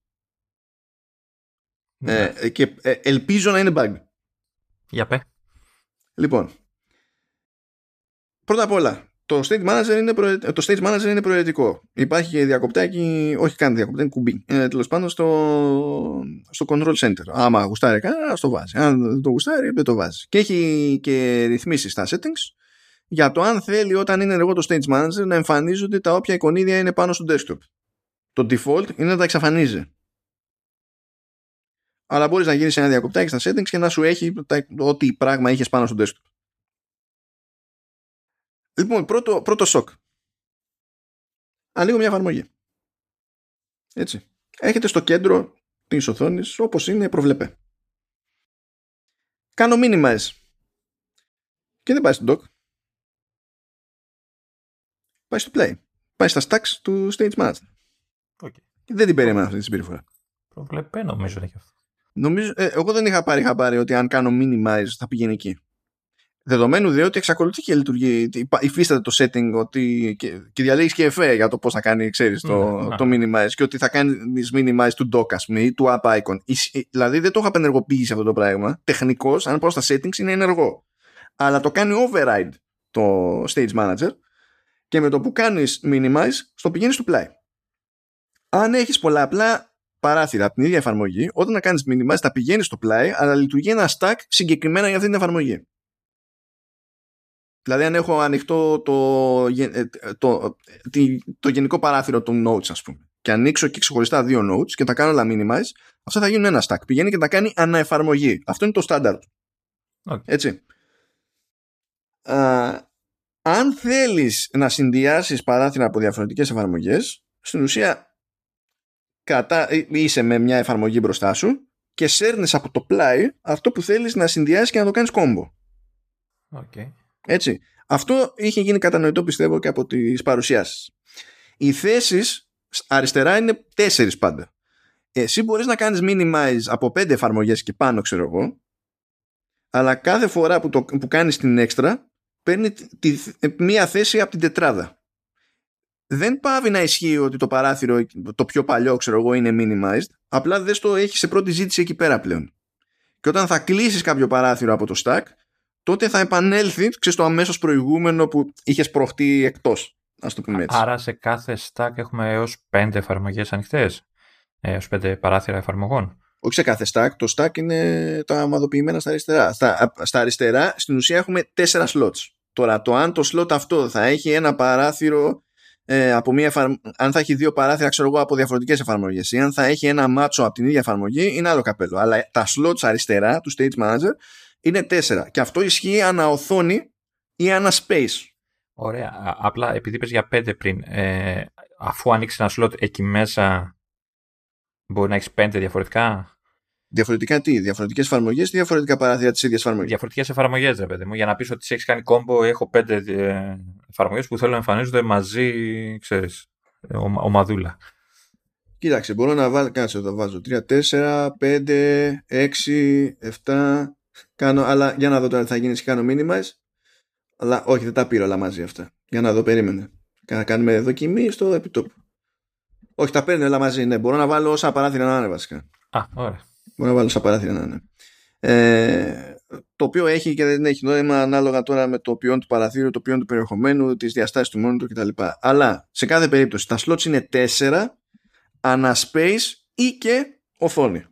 Ναι. Ε, και ε, ελπίζω να είναι bug. Για πέ. Λοιπόν, πρώτα απ' όλα, το stage manager είναι, προε... το stage manager είναι προαιρετικό. Υπάρχει και διακοπτάκι, όχι καν διακοπτάκι, κουμπί. Είναι τέλος πάντων στο, στο control center. Άμα γουστάρει κανένα, το βάζει. Αν δεν το γουστάρει, δεν το βάζει. Και έχει και ρυθμίσεις στα settings για το αν θέλει όταν είναι ενεργό το stage manager να εμφανίζονται τα όποια εικονίδια είναι πάνω στο desktop. Το default είναι να τα εξαφανίζει. Αλλά μπορείς να γίνεις ένα διακοπτάκι στα settings και να σου έχει ό,τι πράγμα είχες πάνω στο desktop. Λοιπόν, πρώτο, πρώτο σοκ. Ανοίγω μια εφαρμογή. Έτσι. Έχετε στο κέντρο της οθόνης όπως είναι προβλεπέ. Κάνω minimize. Και δεν πάει στο dock. Πάει στο play. Πάει στα stacks του stage manager. Okay. Δεν την περίμενα αυτή τη συμπεριφορά. Προβλεπέ νομίζω έχει αυτό. Νομίζω, ε, εγώ δεν είχα πάρει χαμπάρι ότι αν κάνω minimize θα πηγαίνει εκεί. Δεδομένου δε ότι εξακολουθεί και λειτουργεί, υφίσταται το setting ότι, και, και διαλέγεις και εφέ για το πώς θα κάνει, ξέρεις, το, ναι, το minimize και ότι θα κάνεις minimize του dock, ας πούμε, ή του app icon. Δηλαδή δεν το είχα απενεργοποιήσει αυτό το πράγμα. Τεχνικώ, αν πάω στα settings, είναι ενεργό. Αλλά το κάνει override το stage manager και με το που κάνεις minimize, στο πηγαίνεις στο play. Αν έχεις πολλαπλά παράθυρα από την ίδια εφαρμογή, όταν να κάνεις minimize, θα πηγαίνεις στο play, αλλά λειτουργεί ένα stack συγκεκριμένα για αυτή την εφαρμογή. Δηλαδή αν έχω ανοιχτό το, ε, το, το, γενικό παράθυρο των notes ας πούμε και ανοίξω και ξεχωριστά δύο notes και τα κάνω όλα minimize, αυτά θα γίνουν ένα stack. Πηγαίνει και τα κάνει αναεφαρμογή. Αυτό είναι το standard. Okay. Έτσι. Α, αν θέλεις να συνδυάσεις παράθυρα από διαφορετικές εφαρμογές, στην ουσία κατά, ε, είσαι με μια εφαρμογή μπροστά σου και σέρνεις από το πλάι αυτό που θέλεις να συνδυάσεις και να το κάνεις κόμπο. Okay. Έτσι. Αυτό είχε γίνει κατανοητό πιστεύω και από τις παρουσιάσεις. Οι θέσεις αριστερά είναι τέσσερις πάντα. Εσύ μπορείς να κάνεις minimize από πέντε εφαρμογές και πάνω ξέρω εγώ αλλά κάθε φορά που, το, που κάνεις την έξτρα παίρνει τη, μία θέση από την τετράδα. Δεν πάβει να ισχύει ότι το παράθυρο το πιο παλιό ξέρω εγώ είναι minimized απλά δεν το έχεις σε πρώτη ζήτηση εκεί πέρα πλέον. Και όταν θα κλείσεις κάποιο παράθυρο από το stack τότε θα επανέλθει ξέρεις, το αμέσως προηγούμενο που είχες προχτεί εκτός. Ας το πούμε έτσι. Άρα σε κάθε stack έχουμε έως πέντε εφαρμογές ανοιχτές. Έως πέντε παράθυρα εφαρμογών. Όχι σε κάθε stack. Το stack είναι τα ομαδοποιημένα στα αριστερά. Στα, στα αριστερά στην ουσία έχουμε τέσσερα slots. Τώρα το αν το slot αυτό θα έχει ένα παράθυρο ε, από μία αν θα έχει δύο παράθυρα ξέρω εγώ, από διαφορετικές εφαρμογές ή αν θα έχει ένα μάτσο από την ίδια εφαρμογή είναι άλλο καπέλο. Αλλά τα slots αριστερά του Stage Manager είναι τέσσερα και αυτό ισχύει ανά οθόνη ή ανά space. Ωραία. Απλά επειδή είπες για πέντε πριν, ε, αφού ανοίξεις ένα slot εκεί μέσα μπορεί να έχεις πέντε διαφορετικά; Διαφορετικά τι, διαφορετικές εφαρμογές ή διαφορετικά παράθυρα της ίδιας εφαρμογής; Διαφορετικές εφαρμογές, ρε παιδί μου. Για να πεις ότι έχεις κάνει κόμπο, έχω πέντε ε, εφαρμογές που θέλω να εμφανίζονται μαζί, ξέρεις, ομαδούλα. Κοίταξε, μπορώ να βάλω, κάτσε εδώ βάζω 3, 4, 5, 6, 7, κάνω, αλλά για να δω τώρα τι θα γίνεις, κάνω minimize. Αλλά όχι, δεν τα πήρα όλα μαζί αυτά. Για να δω, περίμενε. Να κάνουμε δοκιμή στο επιτόπου. Όχι, τα παίρνει όλα μαζί, ναι. Μπορώ να βάλω όσα παράθυρα να είναι βασικά. Α, ωραία. Μπορώ να βάλω όσα παράθυρα να είναι. Ε, το οποίο έχει και δεν έχει νόημα ανάλογα τώρα με το ποιόν του παραθύρου, το ποιόν του περιεχομένου, τις διαστάσεις του μόνου του κτλ. Αλλά σε κάθε περίπτωση τα slots είναι 4 ανά space ή και οθόνη.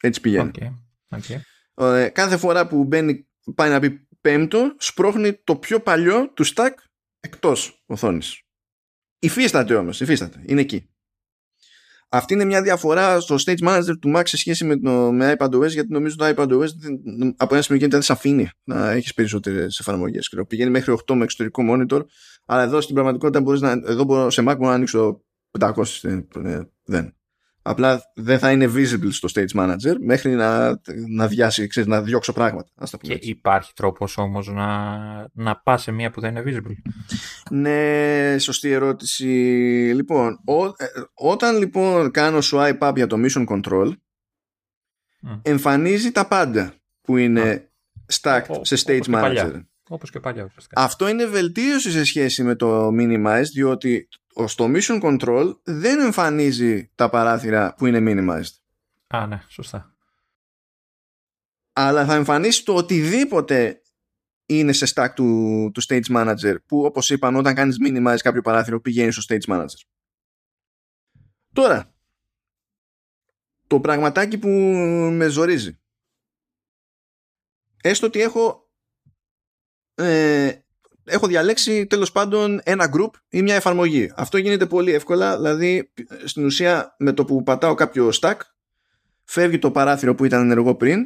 Έτσι πηγαίνει. Okay. Okay. Ε, κάθε φορά που μπαίνει, πάει να πει πέμπτο, σπρώχνει το πιο παλιό του stack εκτός οθόνης. Υφίσταται όμως, υφίσταται. Είναι εκεί. Αυτή είναι μια διαφορά στο stage manager του Mac σε σχέση με, το, με iPadOS γιατί νομίζω το iPadOS από ένα σημείο δεν σε αφήνει να έχεις περισσότερες εφαρμογές. Πηγαίνει μέχρι 8 με εξωτερικό monitor, αλλά εδώ στην πραγματικότητα μπορείς να, εδώ μπορώ, σε Mac μπορώ να ανοίξω 500. Ε, δεν. Απλά δεν θα είναι visible στο stage manager μέχρι να, να διάσει, ξέρεις, να διώξω πράγματα. Ας και υπάρχει τρόπος όμως να, να πά σε μία που δεν είναι visible. Ναι, σωστή ερώτηση. Λοιπόν, ε, όταν λοιπόν κάνω swipe up για το mission control εμφανίζει τα πάντα που είναι stacked σε stage manager. Όπως και παλιά. Αυτό είναι βελτίωση σε σχέση με το minimize διότι στο Mission Control δεν εμφανίζει τα παράθυρα που είναι minimized. Α, ναι, σωστά. Αλλά θα εμφανίσει το οτιδήποτε είναι σε stack του, του Stage Manager που όπως είπαμε όταν κάνεις minimize κάποιο παράθυρο πηγαίνει στο Stage Manager. Τώρα, το πραγματάκι που με ζορίζει. Έστω ότι έχω ε, έχω διαλέξει τέλος πάντων ένα group ή μια εφαρμογή. Αυτό γίνεται πολύ εύκολα, δηλαδή στην ουσία με το που πατάω κάποιο stack φεύγει το παράθυρο που ήταν ενεργό πριν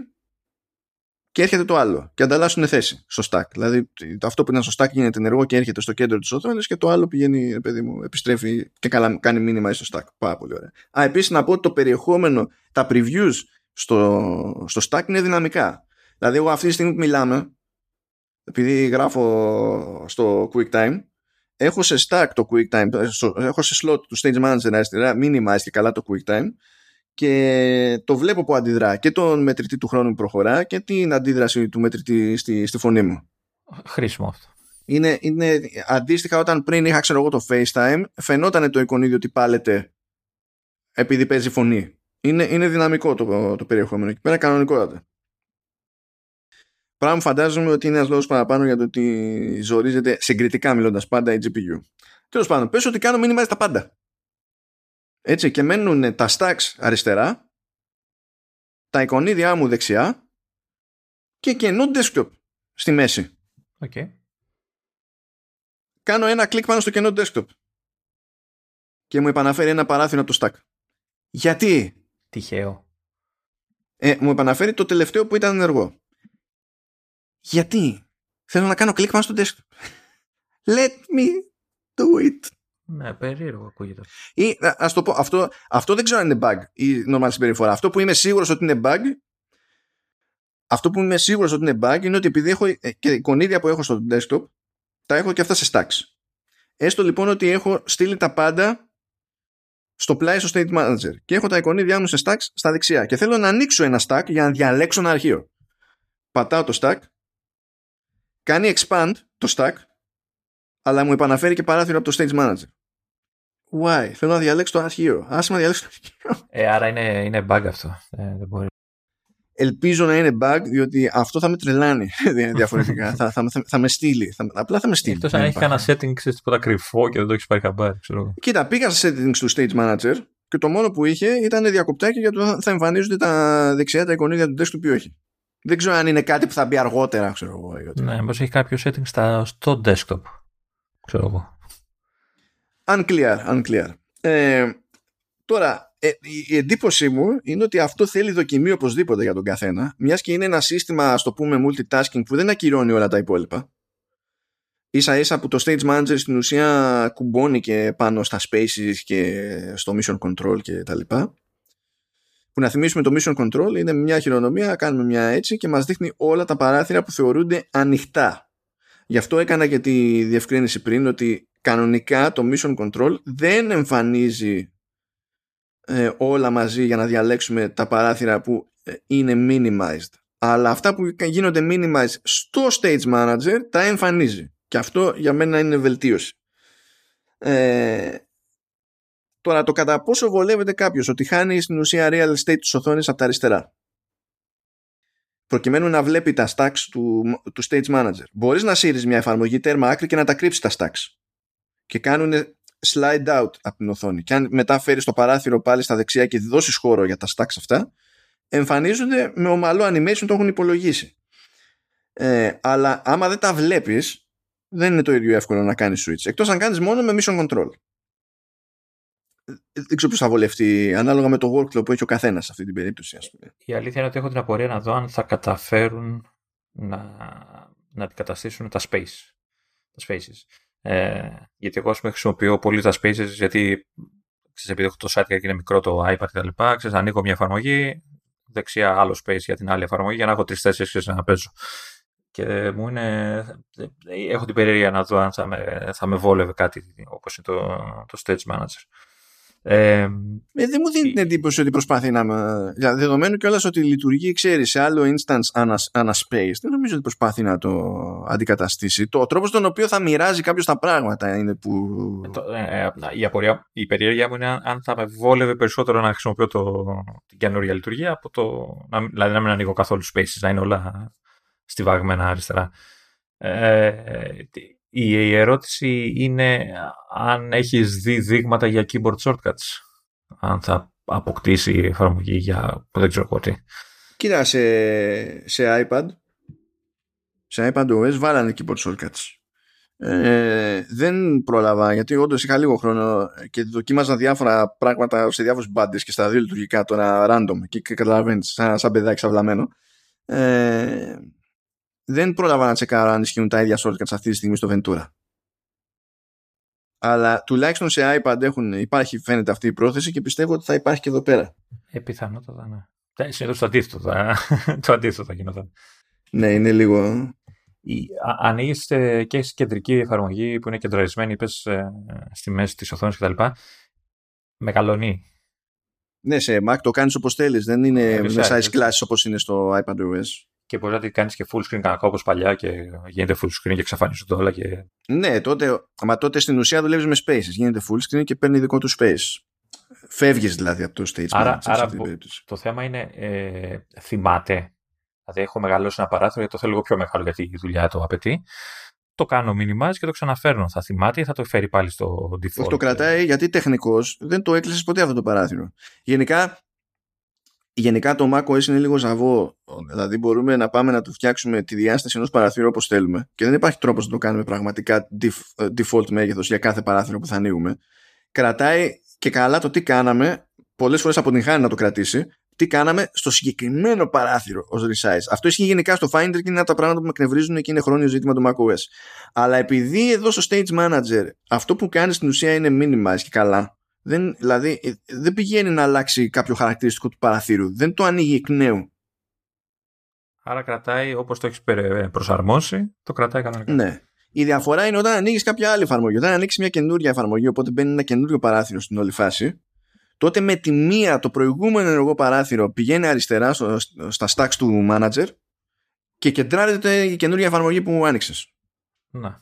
και έρχεται το άλλο και ανταλλάσσουν θέση στο stack. Δηλαδή αυτό που ήταν στο stack γίνεται ενεργό και έρχεται στο κέντρο της οθόνης και το άλλο πηγαίνει, παιδί μου, επιστρέφει και καλά, κάνει μήνυμα στο stack. Πάρα πολύ ωραία. Α, επίσης να πω ότι το περιεχόμενο, τα previews στο, στο stack είναι δυναμικά. Δηλαδή, εγώ αυτή τη στιγμή που μιλάμε, επειδή γράφω στο QuickTime, έχω σε stack το QuickTime, έχω σε slot του Stage Manager αριστερά, minimize και καλά το QuickTime και το βλέπω που αντιδρά και τον μετρητή του χρόνου που προχωρά και την αντίδραση του μετρητή στη, στη φωνή μου. Χρήσιμο αυτό. Είναι, είναι αντίστοιχα όταν πριν είχα ξέρω εγώ το FaceTime φαινόταν το εικονίδιο ότι πάλετε επειδή παίζει φωνή. Είναι, είναι δυναμικό το, το περιεχόμενο εκεί πέρα κανονικότατα. Πράγμα φαντάζομαι ότι είναι ένας λόγος παραπάνω για το ότι ζορίζεται συγκριτικά μιλώντας πάντα η GPU. Τέλος πάντων, πες ότι κάνω minimize τα πάντα. Έτσι και μένουν τα stacks αριστερά, τα εικονίδια μου δεξιά και κενό desktop στη μέση. Okay. Κάνω ένα κλικ πάνω στο κενό desktop και μου επαναφέρει ένα παράθυρο από το stack. Γιατί; Τυχαίο. Ε, μου επαναφέρει το τελευταίο που ήταν ενεργό. Γιατί; Θέλω να κάνω κλικ πάνω στο desktop. Let me do it. Ναι, περίεργο ακούγεται. Ή, ας το πω, αυτό, αυτό δεν ξέρω αν είναι bug ή normal συμπεριφορά. Αυτό που είμαι σίγουρος ότι είναι bug αυτό που είμαι σίγουρος ότι είναι bug είναι ότι επειδή έχω ε, και εικονίδια που έχω στο desktop τα έχω και αυτά σε stacks. Έστω λοιπόν ότι έχω στείλει τα πάντα στο πλάι στο State Manager και έχω τα εικονίδια μου σε stacks στα δεξιά και θέλω να ανοίξω ένα stack για να διαλέξω ένα αρχείο. Πατάω το stack κάνει expand το stack αλλά μου επαναφέρει και παράθυρο από το stage manager. Why? Θέλω να διαλέξω το αρχείο. Άσε να διαλέξω το αρχείο. Ε, άρα είναι, είναι bug αυτό. Ε, δεν μπορεί. Ελπίζω να είναι bug, διότι αυτό θα με τρελάνει διαφορετικά. θα, θα, θα, θα, με στείλει. Θα, απλά θα με στείλει. Εκτός αν έχει κανένα setting, ξέρεις τίποτα κρυφό και δεν το έχεις πάρει χαμπάρι. Ξέρω. Κοίτα, πήγα σε settings του stage manager και το μόνο που είχε ήταν διακοπτάκι για το θα εμφανίζονται τα δεξιά τα εικονίδια του desktop που έχει. Δεν ξέρω αν είναι κάτι που θα μπει αργότερα, ξέρω εγώ. Ναι, μήπως έχει κάποιο setting στα, στο desktop, ξέρω εγώ. Unclear, unclear. Ε, τώρα, ε, η εντύπωσή μου είναι ότι αυτό θέλει δοκιμή οπωσδήποτε για τον καθένα, μιας και είναι ένα σύστημα, ας το πούμε, multitasking που δεν ακυρώνει όλα τα υπόλοιπα ίσα ίσα που το Stage Manager στην ουσία κουμπώνει και πάνω στα spaces και στο mission control και τα λοιπά που να θυμίσουμε το mission control είναι μια χειρονομία κάνουμε μια έτσι και μας δείχνει όλα τα παράθυρα που θεωρούνται ανοιχτά. Γι' αυτό έκανα και τη διευκρίνηση πριν ότι κανονικά το mission control δεν εμφανίζει ε, όλα μαζί για να διαλέξουμε τα παράθυρα που ε, είναι minimized. Αλλά αυτά που γίνονται minimized στο stage manager τα εμφανίζει. Και αυτό για μένα είναι βελτίωση. Ε, τώρα το κατά πόσο βολεύεται κάποιος ότι χάνει στην ουσία real estate της οθόνης από τα αριστερά προκειμένου να βλέπει τα stacks του, του stage manager. Μπορείς να σύρεις μια εφαρμογή τέρμα άκρη και να τα κρύψεις τα stacks. Και κάνουν slide out από την οθόνη. Και αν μετά φέρεις το παράθυρο πάλι στα δεξιά και δώσεις χώρο για τα stacks αυτά, εμφανίζονται με ομαλό animation, το έχουν υπολογίσει. Ε, αλλά άμα δεν τα βλέπεις, δεν είναι το ίδιο εύκολο να κάνεις switch. Εκτός αν κάνεις μόνο με mission control. Δεν ξέρω πώς θα βολευτεί ανάλογα με το workflow που έχει ο καθένας σε αυτή την περίπτωση. Ας πούμε. Η αλήθεια είναι ότι έχω την απορία να δω αν θα καταφέρουν να, να αντικαταστήσουν τα space. Τα spaces. Ε, γιατί εγώ πούμε, χρησιμοποιώ πολύ τα spaces γιατί ξέρεις, επειδή έχω το site και είναι μικρό το iPad κτλ. Ξέρεις, ανοίγω μια εφαρμογή, δεξιά άλλο space για την άλλη εφαρμογή για να έχω τρει-τέσσερι να παίζω και μου είναι, έχω την περιέργεια να δω αν θα με, θα με βόλευε κάτι όπως είναι το, το stage manager. Ε, ε, δεν μου δίνει την εντύπωση ότι προσπαθεί να. Για δεδομένου κιόλας ότι λειτουργεί, ξέρεις, σε άλλο instance ανας, ανας space, δεν νομίζω ότι προσπαθεί να το αντικαταστήσει. Το τρόπος στον οποίο θα μοιράζει κάποιος τα πράγματα είναι που. Ε, ε, η, απορία, η περιέργεια μου είναι αν θα με βόλευε περισσότερο να χρησιμοποιώ το, την καινούργια λειτουργία από το. δηλαδή να μην ανοίγω καθόλου spaces, να είναι όλα στιβαγμένα αριστερά. Ε, η ερώτηση είναι αν έχεις δει δείγματα για keyboard shortcuts. Αν θα αποκτήσει εφαρμογή για δεν ξέρω τι. Κοίτα, σε, σε iPad σε iPad OS βάλανε keyboard shortcuts. Ε, δεν πρόλαβα γιατί όντως είχα λίγο χρόνο και δοκίμαζα διάφορα πράγματα σε διάφορες μπάντες και στα δύο λειτουργικά τώρα random και, και καταλαβαίνεις, σαν, σαν παιδάκι ξαβλαμένο. Ε, δεν πρόλαβα να τσεκάρω αν ισχύουν τα ίδια shortcuts αυτή τη στιγμή στο Ventura. Αλλά τουλάχιστον σε iPad έχουν, υπάρχει φαίνεται αυτή η πρόθεση και πιστεύω ότι θα υπάρχει και εδώ πέρα. Ε, πιθανότατα, ναι. Ε, συνήθως το αντίθετο θα, το αντίθετο θα γινόταν. Ναι, είναι λίγο... Ανοίγει και έχει κεντρική εφαρμογή που είναι κεντραρισμένη, είπε στη μέση της οθόνης κτλ. Μεγαλώνει. Ναι, σε Mac το κάνεις όπως θέλεις. Δεν είναι ε, με size classes όπως είναι στο iPadOS και μπορεί να την κάνεις και full screen κανένα όπως παλιά και γίνεται full screen και εξαφανίζονται όλα. Και... Ναι, τότε, μα τότε στην ουσία δουλεύεις με spaces. Γίνεται full screen και παίρνει δικό του space. Φεύγεις δηλαδή από το stage. Άρα, άρα το θέμα είναι ε, θυμάται. Δηλαδή έχω μεγαλώσει ένα παράθυρο γιατί το θέλω λίγο πιο μεγάλο γιατί η δουλειά το απαιτεί. Το κάνω minimize και το ξαναφέρνω. Θα θυμάται ή θα το φέρει πάλι στο default; Το κρατάει γιατί τεχνικώ δεν το έκλεισες ποτέ αυτό το παράθυρο. Γενικά γενικά το macOS είναι λίγο ζαβό. Δηλαδή μπορούμε να πάμε να του φτιάξουμε τη διάσταση ενός παραθύρου όπως θέλουμε και δεν υπάρχει τρόπος να το κάνουμε πραγματικά ε, default μέγεθος για κάθε παράθυρο που θα ανοίγουμε. Κρατάει και καλά το τι κάναμε, πολλές φορές αποτυγχάνει να το κρατήσει, τι κάναμε στο συγκεκριμένο παράθυρο ως resize. Αυτό ισχύει γενικά στο Finder και είναι από τα πράγματα που με εκνευρίζουν και είναι χρόνιο ζήτημα του macOS. Αλλά επειδή εδώ στο Stage Manager αυτό που κάνεις στην ουσία είναι minimize και καλά, δεν, δηλαδή ε, δεν πηγαίνει να αλλάξει κάποιο χαρακτηριστικό του παραθύρου. Δεν το ανοίγει εκ νέου. Άρα κρατάει όπως το έχεις προσαρμόσει, το κρατάει κανονικά. Ναι. Η διαφορά είναι όταν ανοίγεις κάποια άλλη εφαρμογή. Όταν ανοίξεις μια καινούρια εφαρμογή, οπότε μπαίνει ένα καινούριο παράθυρο στην όλη φάση, τότε με τη μία το προηγούμενο ενεργό παράθυρο πηγαίνει αριστερά στο, στα stacks του manager και κεντράρεται η καινούρια εφαρμογή που άνοιξες. Να.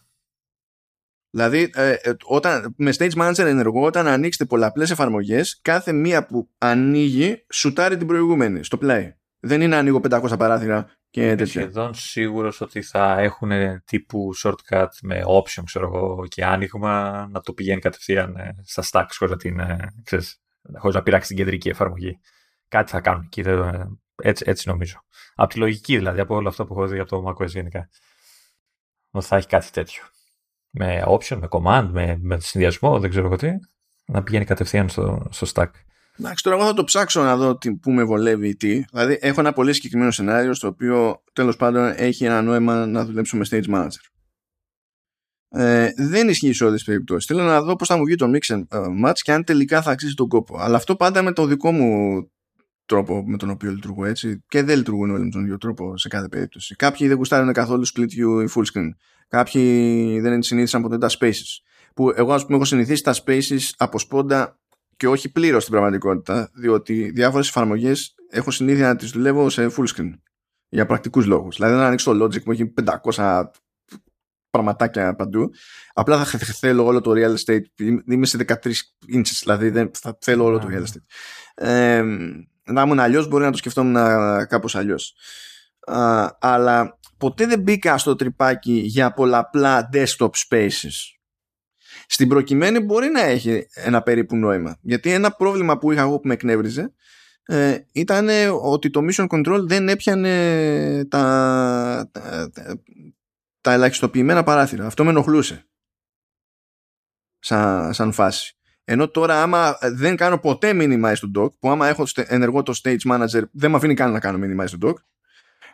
Δηλαδή, ε, ε, όταν, με Stage Manager ενεργό, όταν ανοίξετε πολλαπλές εφαρμογές, κάθε μία που ανοίγει σουτάρει την προηγούμενη στο play. Δεν είναι ανοίγω 500 παράθυρα και Είμαι τέτοια. σχεδόν σίγουρος ότι θα έχουν τύπου shortcut με option, ξέρω εγώ, και άνοιγμα να το πηγαίνει κατευθείαν ε, στα stacks χωρίς την, ξέρεις, χωρίς να πειράξει την κεντρική εφαρμογή. Κάτι θα κάνουν εκεί, έτσι, έτσι νομίζω. Από τη λογική δηλαδή, από όλο αυτό που έχω δει από το macOS γενικά. Ότι θα έχει κάτι τέτοιο. Με option, με command, με, με συνδυασμό, δεν ξέρω εγώ τι. Να πηγαίνει κατευθείαν στο, στο stack. Εντάξει, τώρα εγώ θα το ψάξω να δω τι, που με βολεύει ή τι. Δηλαδή, έχω ένα πολύ συγκεκριμένο σενάριο στο οποίο τέλος πάντων έχει ένα νόημα να δουλέψω με stage manager. Ε, δεν ισχύει σε όλες τις περιπτώσεις. Θέλω να δω πώς θα μου βγει το mix and ε, match και αν τελικά θα αξίζει τον κόπο. Αλλά αυτό πάντα με το δικό μου τρόπο με τον οποίο λειτουργώ έτσι. Και δεν λειτουργούν όλοι με τον ίδιο τρόπο σε κάθε περίπτωση. Κάποιοι δεν γουστάρουν καθόλου split view ή full screen. Κάποιοι δεν συνήθισαν ποτέ τα spaces. Που εγώ, ας πούμε, έχω συνηθίσει τα spaces από σπόντα και όχι πλήρως στην πραγματικότητα, διότι διάφορες εφαρμογές έχω συνήθεια να τις δουλεύω σε full screen για πρακτικούς λόγους. Δηλαδή, να ανοίξω το Logic που έχει 500 πραγματάκια παντού. Απλά θα θέλω όλο το real estate. Είμαι σε 13 inches, δηλαδή δεν θα θέλω όλο το real estate. Ε, να ήμουν αλλιώς, μπορεί να το σκεφτόμουν κάπως αλλιώς. Αλλά ποτέ δεν μπήκα στο τρυπάκι για πολλαπλά desktop spaces. Στην προκειμένη μπορεί να έχει ένα περίπου νόημα. Γιατί ένα πρόβλημα που είχα εγώ που με εκνεύριζε ε, ήταν ότι το Mission Control δεν έπιανε τα, τα, τα, ελαχιστοποιημένα παράθυρα. Αυτό με ενοχλούσε. Σαν, σαν φάση. Ενώ τώρα άμα δεν κάνω ποτέ minimize το dock, που άμα έχω ενεργό το stage manager δεν με αφήνει καν να κάνω minimize το dock,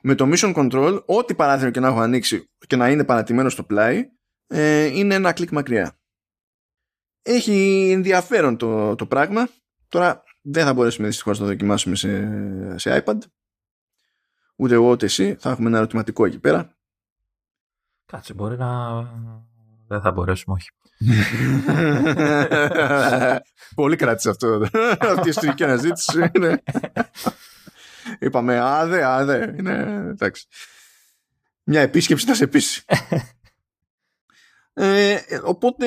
με το mission control, ό,τι παράθυρο και να έχω ανοίξει και να είναι παρατημένο στο πλάι, ε, είναι ένα κλικ μακριά έχει ενδιαφέρον το, το πράγμα. Τώρα δεν θα μπορέσουμε δυστυχώς να το δοκιμάσουμε σε, σε iPad. Ούτε εγώ ούτε εσύ. Θα έχουμε ένα ερωτηματικό εκεί πέρα. Κάτσε, μπορεί να. Δεν θα μπορέσουμε, όχι. Πολύ κράτησε αυτό. Αυτή η ιστορική αναζήτηση. Είπαμε, άδε, άδε. Είναι, εντάξει. Μια επίσκεψη θα σε πείσει. Ε, οπότε,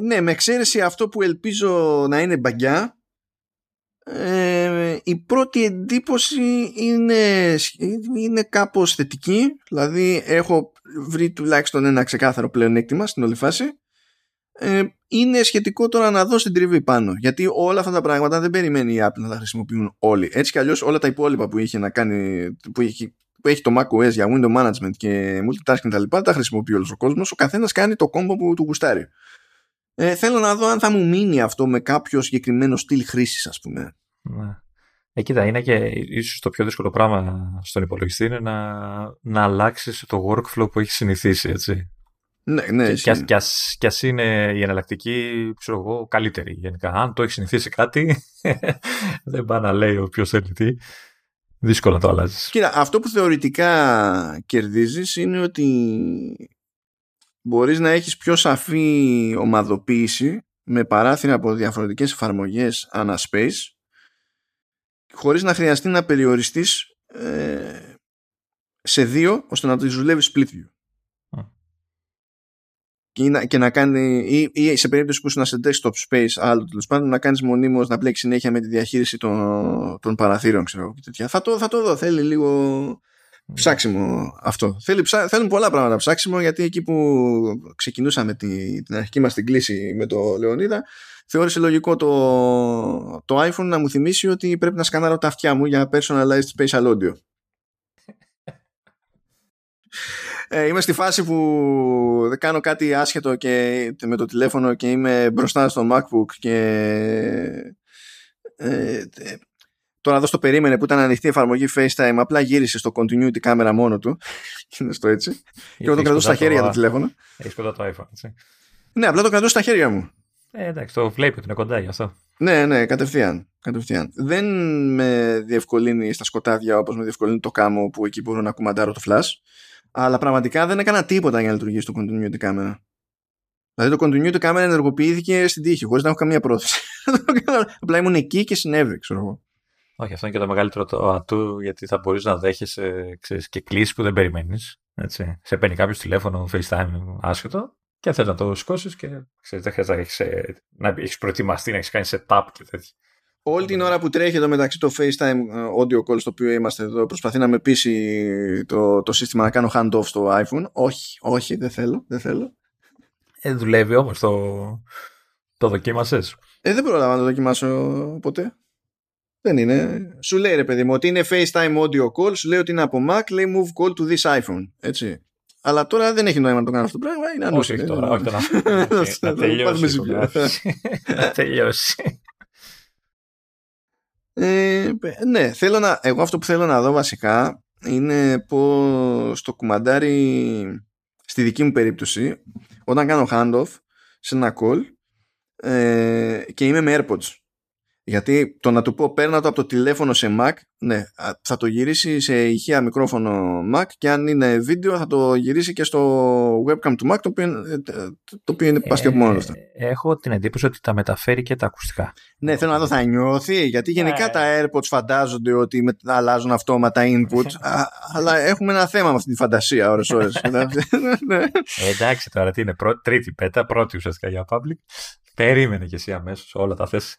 ναι, με εξαίρεση αυτό που ελπίζω να είναι μπαγκιά, ε, η πρώτη εντύπωση είναι, είναι κάπως θετική, δηλαδή έχω βρει τουλάχιστον ένα ξεκάθαρο πλεονέκτημα στην όλη φάση. Ε, είναι σχετικό τώρα να δω στην τριβή πάνω. Γιατί όλα αυτά τα πράγματα δεν περιμένει η Apple να τα χρησιμοποιούν όλοι. Έτσι κι αλλιώς όλα τα υπόλοιπα που είχε να κάνει, που είχε που έχει το macOS για window management και multitasking και τα λοιπά, τα χρησιμοποιεί όλος ο κόσμος. Ο καθένας κάνει το κόμπο που του γουστάρει. Ε, θέλω να δω αν θα μου μείνει αυτό με κάποιο συγκεκριμένο στυλ χρήσης, ας πούμε. Ναι. Ε, κοίτα, είναι και ίσως το πιο δύσκολο πράγμα στον υπολογιστή είναι να, να αλλάξεις το workflow που έχεις συνηθίσει, έτσι. Ναι, ναι, και, και, ας, και ας είναι η εναλλακτική, ξέρω εγώ, καλύτερη γενικά. Αν το έχεις συνηθίσει κάτι, δεν πάει να λέει ο ποιο θέλει τι. Δύσκολα το αλλάζεις. Κοίτα, αυτό που θεωρητικά κερδίζεις είναι ότι μπορείς να έχεις πιο σαφή ομαδοποίηση με παράθυρα από διαφορετικές εφαρμογές ανά space χωρίς να χρειαστεί να περιοριστείς ε, σε δύο ώστε να το δουλεύεις split view και να, και να κάνει ή, ή, σε περίπτωση που είσαι σε desktop space άλλο τέλος πάντων να κάνεις μονίμως να μπλέξεις συνέχεια με τη διαχείριση των, των παραθύρων ξέρω τέτοια. Θα, το, θα το δω. Θέλει λίγο ψάξιμο αυτό. Θέλει, ψά, θέλουν πολλά πράγματα ψάξιμο γιατί εκεί που ξεκινούσαμε τη, την αρχική μας την κλίση με το Λεωνίδα θεώρησε λογικό το, το iPhone να μου θυμίσει ότι πρέπει να σκανάρω τα αυτιά μου για personalized spatial audio ε, είμαι στη φάση που δεν κάνω κάτι άσχετο και με το τηλέφωνο και είμαι μπροστά στο MacBook και ε, τώρα εδώ στο περίμενε που ήταν ανοιχτή εφαρμογή FaceTime απλά γύρισε στο continuity κάμερα μόνο του είναι στο έτσι και εγώ το κρατούσα στα χέρια το, το τηλέφωνο Έχεις κοντά το iPhone έτσι. Ναι απλά το κρατούσα στα χέρια μου ε, εντάξει, το βλέπει ότι είναι κοντά γι' αυτό. Ναι, ναι, κατευθείαν, κατευθείαν. Δεν με διευκολύνει στα σκοτάδια όπως με διευκολύνει το κάμω που εκεί μπορώ να κουμαντάρω το flash αλλά πραγματικά δεν έκανα τίποτα για να λειτουργήσει το continuity camera. Δηλαδή το continuity camera ενεργοποιήθηκε στην τύχη, χωρίς να έχω καμία πρόθεση. Απλά ήμουν εκεί και συνέβη, ξέρω εγώ. Όχι, αυτό είναι και το μεγαλύτερο το ατού, γιατί θα μπορείς να δέχεσαι ξέρεις, και κλήσει που δεν περιμένεις. Σε παίρνει κάποιος τηλέφωνο, FaceTime, άσχετο, και θες να το σηκώσει και ξέρεις, δεν χρειάζεται να έχεις να έχεις προετοιμαστεί, να έχεις κάνει setup και τέτοια όλη την ώρα που τρέχει εδώ μεταξύ το FaceTime ε, audio call στο οποίο είμαστε εδώ προσπαθεί να με πείσει το, το σύστημα να κάνω hand-off στο iPhone. Όχι, όχι, δεν θέλω, δεν θέλω. Ε, δουλεύει όμως το, Το δοκίμασες; Ε, δεν πρόλαβα να το δοκιμάσω ποτέ. Δεν είναι. Σου λέει ρε παιδί μου ότι είναι FaceTime audio call, σου λέει ότι είναι από Mac, λέει move call to this iPhone. Έτσι. Αλλά τώρα δεν έχει νόημα να το κάνω αυτό το πράγμα. Είναι όχι, όχι τώρα. Όχι, να τελειώσει. Να τελειώσει. Ε, ναι, θέλω να, εγώ αυτό που θέλω να δω βασικά είναι πως το κουμαντάρι στη δική μου περίπτωση όταν κάνω handoff σε ένα call ε, και είμαι με AirPods γιατί το να του πω παίρνα το από το τηλέφωνο σε Mac, ναι, θα το γυρίσει σε ηχεία μικρόφωνο Mac και αν είναι βίντεο θα το γυρίσει και στο webcam του Mac το οποίο, ε, το οποίο είναι πάσχει από μόνος αυτό. Έχω την εντύπωση ότι τα μεταφέρει και τα ακουστικά. Ναι, θέλω να δω θα νιώθει γιατί γενικά ε. τα AirPods φαντάζονται ότι αλλάζουν αυτόματα input αλλά έχουμε ένα θέμα με αυτή τη φαντασία ώρες ώρες. Ναι. ε, εντάξει τώρα τι είναι, τρίτη πέτα, πρώτη ουσιαστικά για public. Περίμενε και εσύ αμέσως όλα τα θες.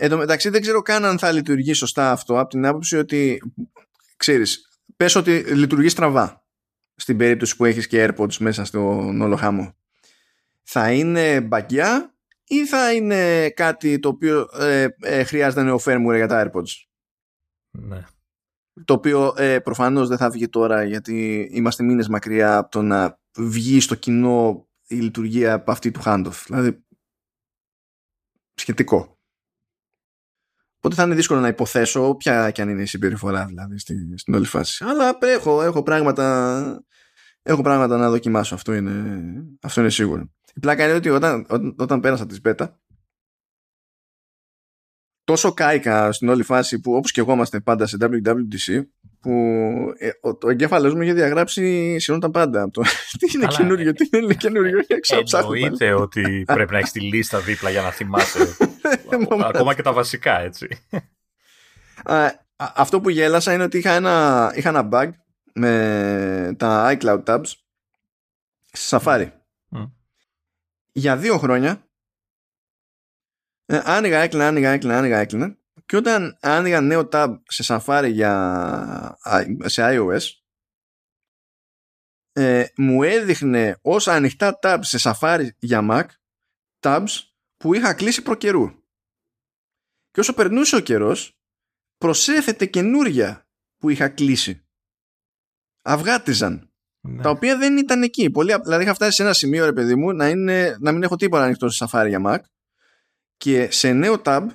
Εν τω μεταξύ δεν ξέρω καν αν θα λειτουργεί σωστά αυτό από την άποψη ότι ξέρεις, πες ότι λειτουργεί στραβά στην περίπτωση που έχεις και AirPods μέσα στον όλο χάμο. Θα είναι μπαγκιά ή θα είναι κάτι το οποίο ε, ε, χρειάζεται νέο firmware για τα AirPods; Ναι. Το οποίο ε, προφανώς δεν θα βγει τώρα γιατί είμαστε μήνες μακριά από το να βγει στο κοινό η λειτουργία από αυτή του handoff. Δηλαδή σχετικό. Οπότε θα είναι δύσκολο να υποθέσω ποια και αν είναι η συμπεριφορά δηλαδή στην, στην όλη φάση. Αλλά έχω, έχω, πράγματα, έχω πράγματα να δοκιμάσω. Αυτό είναι, αυτό είναι σίγουρο. Η πλάκα είναι ότι όταν, όταν, όταν πέρασα της πέτα τόσο κάηκα στην όλη φάση που όπως και εγώ είμαστε πάντα σε WWDC που ε, ο, το εγκέφαλος μου είχε διαγράψει σχεδόν τα πάντα. Το, τι είναι καινούριο, τι είναι καινούριο. Εννοείται ότι πρέπει να έχεις τη λίστα δίπλα για να θυμάσαι ακόμα και τα βασικά έτσι. αυτό που γέλασα είναι ότι είχα ένα, είχα ένα bug με τα iCloud tabs στη Safari. Για δύο χρόνια ε, άνοιγα, έκλεινα, άνοιγα, έκλεινα, άνοιγα, έκλεινα και όταν άνοιγα νέο tab σε Safari για, σε iOS ε, μου έδειχνε ως ανοιχτά tabs σε Safari για Mac tabs που είχα κλείσει προκαιρού. Και όσο περνούσε ο καιρός προσέθετε καινούρια που είχα κλείσει. Αυγάτιζαν. Ναι. Τα οποία δεν ήταν εκεί. Πολύ, δηλαδή είχα φτάσει σε ένα σημείο, ρε παιδί μου, να, είναι, να μην έχω τίποτα ανοιχτό σε Safari για Mac και σε νέο tab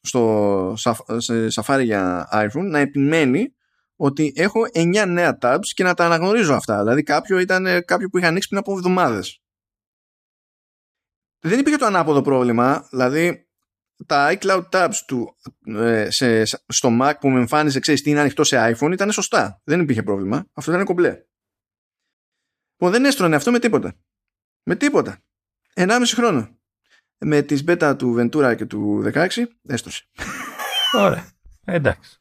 στο σε Safari για iPhone να επιμένει ότι έχω 9 νέα tabs και να τα αναγνωρίζω αυτά. Δηλαδή κάποιο ήταν κάποιο που είχα ανοίξει πριν από εβδομάδες. Δεν υπήρχε το ανάποδο πρόβλημα, δηλαδή τα iCloud tabs του ε, σε, στο Mac που με εμφάνιζε ξέρεις τι είναι ανοιχτό σε iPhone ήταν σωστά. Δεν υπήρχε πρόβλημα. Αυτό ήταν κομπλέ. Που δεν έστρωνε αυτό με τίποτα. Με τίποτα. 1,5 χρόνο με τις beta του Ventura και του 16 έστρωσε. Ωραία. Εντάξει.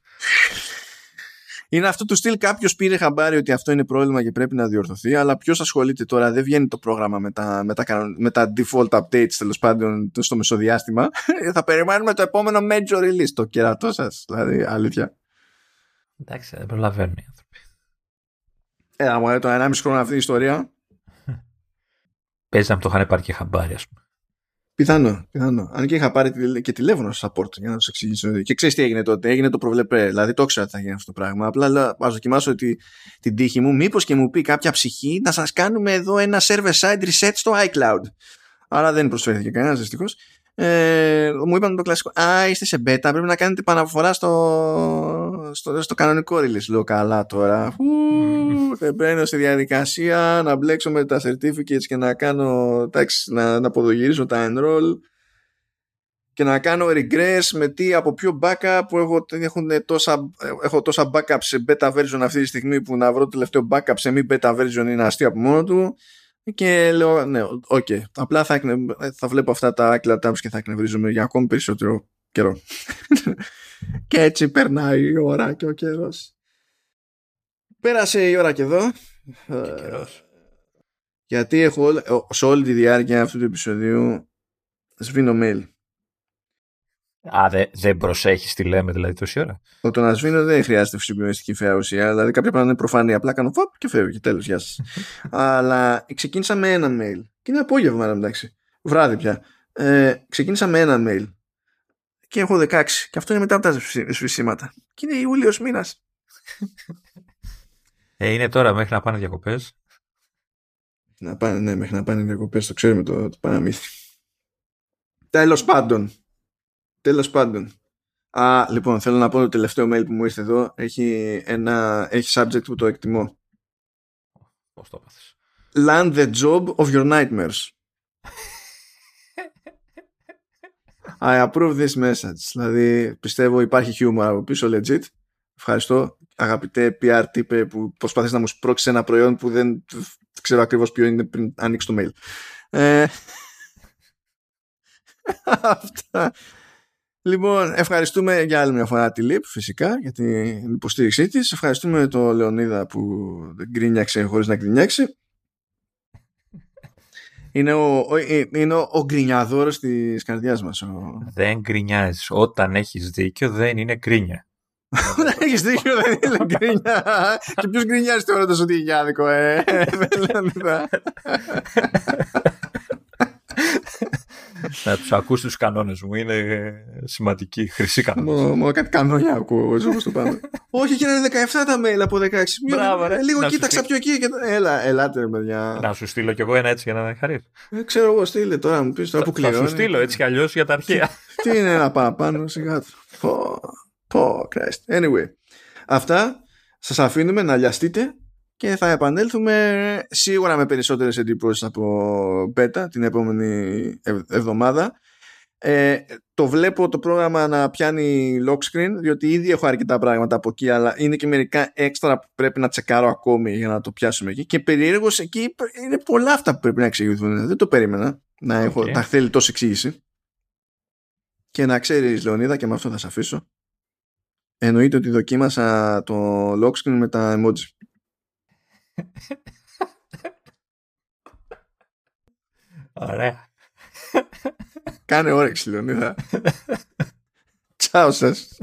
Είναι αυτό του στυλ κάποιος πήρε χαμπάρι ότι αυτό είναι πρόβλημα και πρέπει να διορθωθεί, αλλά ποιος ασχολείται τώρα, δεν βγαίνει το πρόγραμμα με τα, με τα, με τα default updates τέλος πάντων στο μεσοδιάστημα. θα περιμένουμε το επόμενο major release, το κερατό σας. Δηλαδή, αλήθεια. Εντάξει, δεν προλαβαίνουν οι άνθρωποι. Ε, άμα το 1,5 χρόνο αυτή η ιστορία. Παίζει να το είχαν πάρει και χαμπάρι, ας πούμε. Πιθανό, πιθανό. Αν και είχα πάρει και τηλέφωνο στο support για να τους εξηγήσω. Και ξέρεις τι έγινε τότε. Έγινε το προβλεπέ. Δηλαδή το ήξερα ότι θα γίνει αυτό το πράγμα. Απλά ας δοκιμάσω τη, την τύχη μου. Μήπως και μου πει κάποια ψυχή να σας κάνουμε εδώ ένα server side reset στο iCloud. Άρα δεν προσφέρθηκε κανένας δυστυχώς ε, μου είπαν το κλασικό Α, είστε σε beta, πρέπει να κάνετε επαναφορά στο, στο, στο κανονικό release. Λέω καλά τώρα. Δεν μπαίνω στη διαδικασία να μπλέξω με τα certificates και να κάνω τάξη, να, να αποδογυρίσω τα enroll και να κάνω regress με τι από ποιο backup που έχω, έχουν τόσα, έχω τόσα backup σε beta version αυτή τη στιγμή που να βρω το τελευταίο backup σε μη beta version είναι αστείο από μόνο του και λέω, ναι, οκ. Okay. Απλά θα, θα βλέπω αυτά τα iCloud tabs και θα εκνευρίζομαι για ακόμη περισσότερο καιρό. και έτσι περνάει η ώρα και ο καιρός. Πέρασε η ώρα και εδώ. Ε, γιατί έχω σε όλη τη διάρκεια αυτού του επεισοδίου σβήνω mail. Α, δεν δε προσέχεις τι λέμε δηλαδή τόση ώρα. Το, το να σβήνω δεν χρειάζεται φυσιολογική φαία ουσία. Δηλαδή κάποια πράγματα είναι προφανή. Απλά κάνω φαπ και φεύγει. Τέλος, γεια σας. Αλλά ξεκίνησα με ένα mail. Και είναι απόγευμα, εντάξει. βράδυ πια. Ε, ξεκίνησα με ένα mail και έχω 16 και αυτό είναι μετά από τα σβησίματα. Και είναι Ιούλιος μήνας. Ε, είναι τώρα μέχρι να πάνε διακοπές. Να πάνε, ναι, μέχρι να πάνε διακοπές, το ξέρουμε το, το παραμύθι. Τέλος πάντων. Τέλος πάντων. Α, λοιπόν, θέλω να πω το τελευταίο mail που μου ήρθε εδώ. Έχει, ένα, έχει subject που το εκτιμώ. Πώς το πάθεις. Land the job of your nightmares. I approve this message. Δηλαδή, πιστεύω υπάρχει humor από πίσω, legit. Ευχαριστώ, αγαπητέ PR τύπε που προσπαθείς να μου σπρώξεις ένα προϊόν που δεν ξέρω ακριβώς ποιο είναι πριν ανοίξεις το mail. Ε, αυτά. Λοιπόν, ευχαριστούμε για άλλη μια φορά τη ΛΥΠ φυσικά για την υποστήριξή της. Ευχαριστούμε τον Λεωνίδα που γκρίνιαξε χωρίς να γκρινιάξει. Είναι ο, ο, είναι ο, ο γκρινιαδόρος της καρδιάς μας. Ο... Δεν γκρινιάζεις. Όταν έχεις δίκιο δεν είναι γκρίνια. Όταν έχεις δίκιο δεν είναι γκρίνια. Και ποιος γκρινιάζει τώρα το ότι είναι άδικο, ε. να τους ακούς τους κανόνες μου. Είναι σημαντική, χρυσή κανόνες. Μόνο κάτι κανόνια ακούω εγώ το πάνω. Όχι, και είναι 17 τα mail από 16. Μπράβο, ρε. Λίγο Να κοίταξα σου πιο εκεί. Και... Έλα, ελάτε, ρε παιδιά. Να σου στείλω κι εγώ ένα έτσι για να χαρείς. Ε, ξέρω εγώ, στείλε τώρα, μου πεις τώρα που Θα κλείνω. σου στείλω έτσι κι αλλιώς για τα αρχαία. Τι είναι ένα παραπάνω, σιγά του. Πω, πω, Christ. Anyway, αυτά σας αφήνουμε να λιαστείτε και θα επανέλθουμε σίγουρα με περισσότερες εντυπώσεις από Beta την επόμενη ευ- εβδομάδα. Ε, το βλέπω το πρόγραμμα να πιάνει lock screen διότι ήδη έχω αρκετά πράγματα από εκεί αλλά είναι και μερικά έξτρα που πρέπει να τσεκάρω ακόμη για να το πιάσουμε εκεί. Και περιέργως εκεί είναι πολλά αυτά που πρέπει να εξηγηθούν. Δεν το περίμενα να έχω Οκ. να θέλει τόση εξήγηση. Και να ξέρεις Λεωνίδα και με αυτό θα σε αφήσω. Εννοείται ότι δοκίμασα το lock screen με τα emoji Ωραία. κάνε όρεξη Λεωνίδα Τσάου σας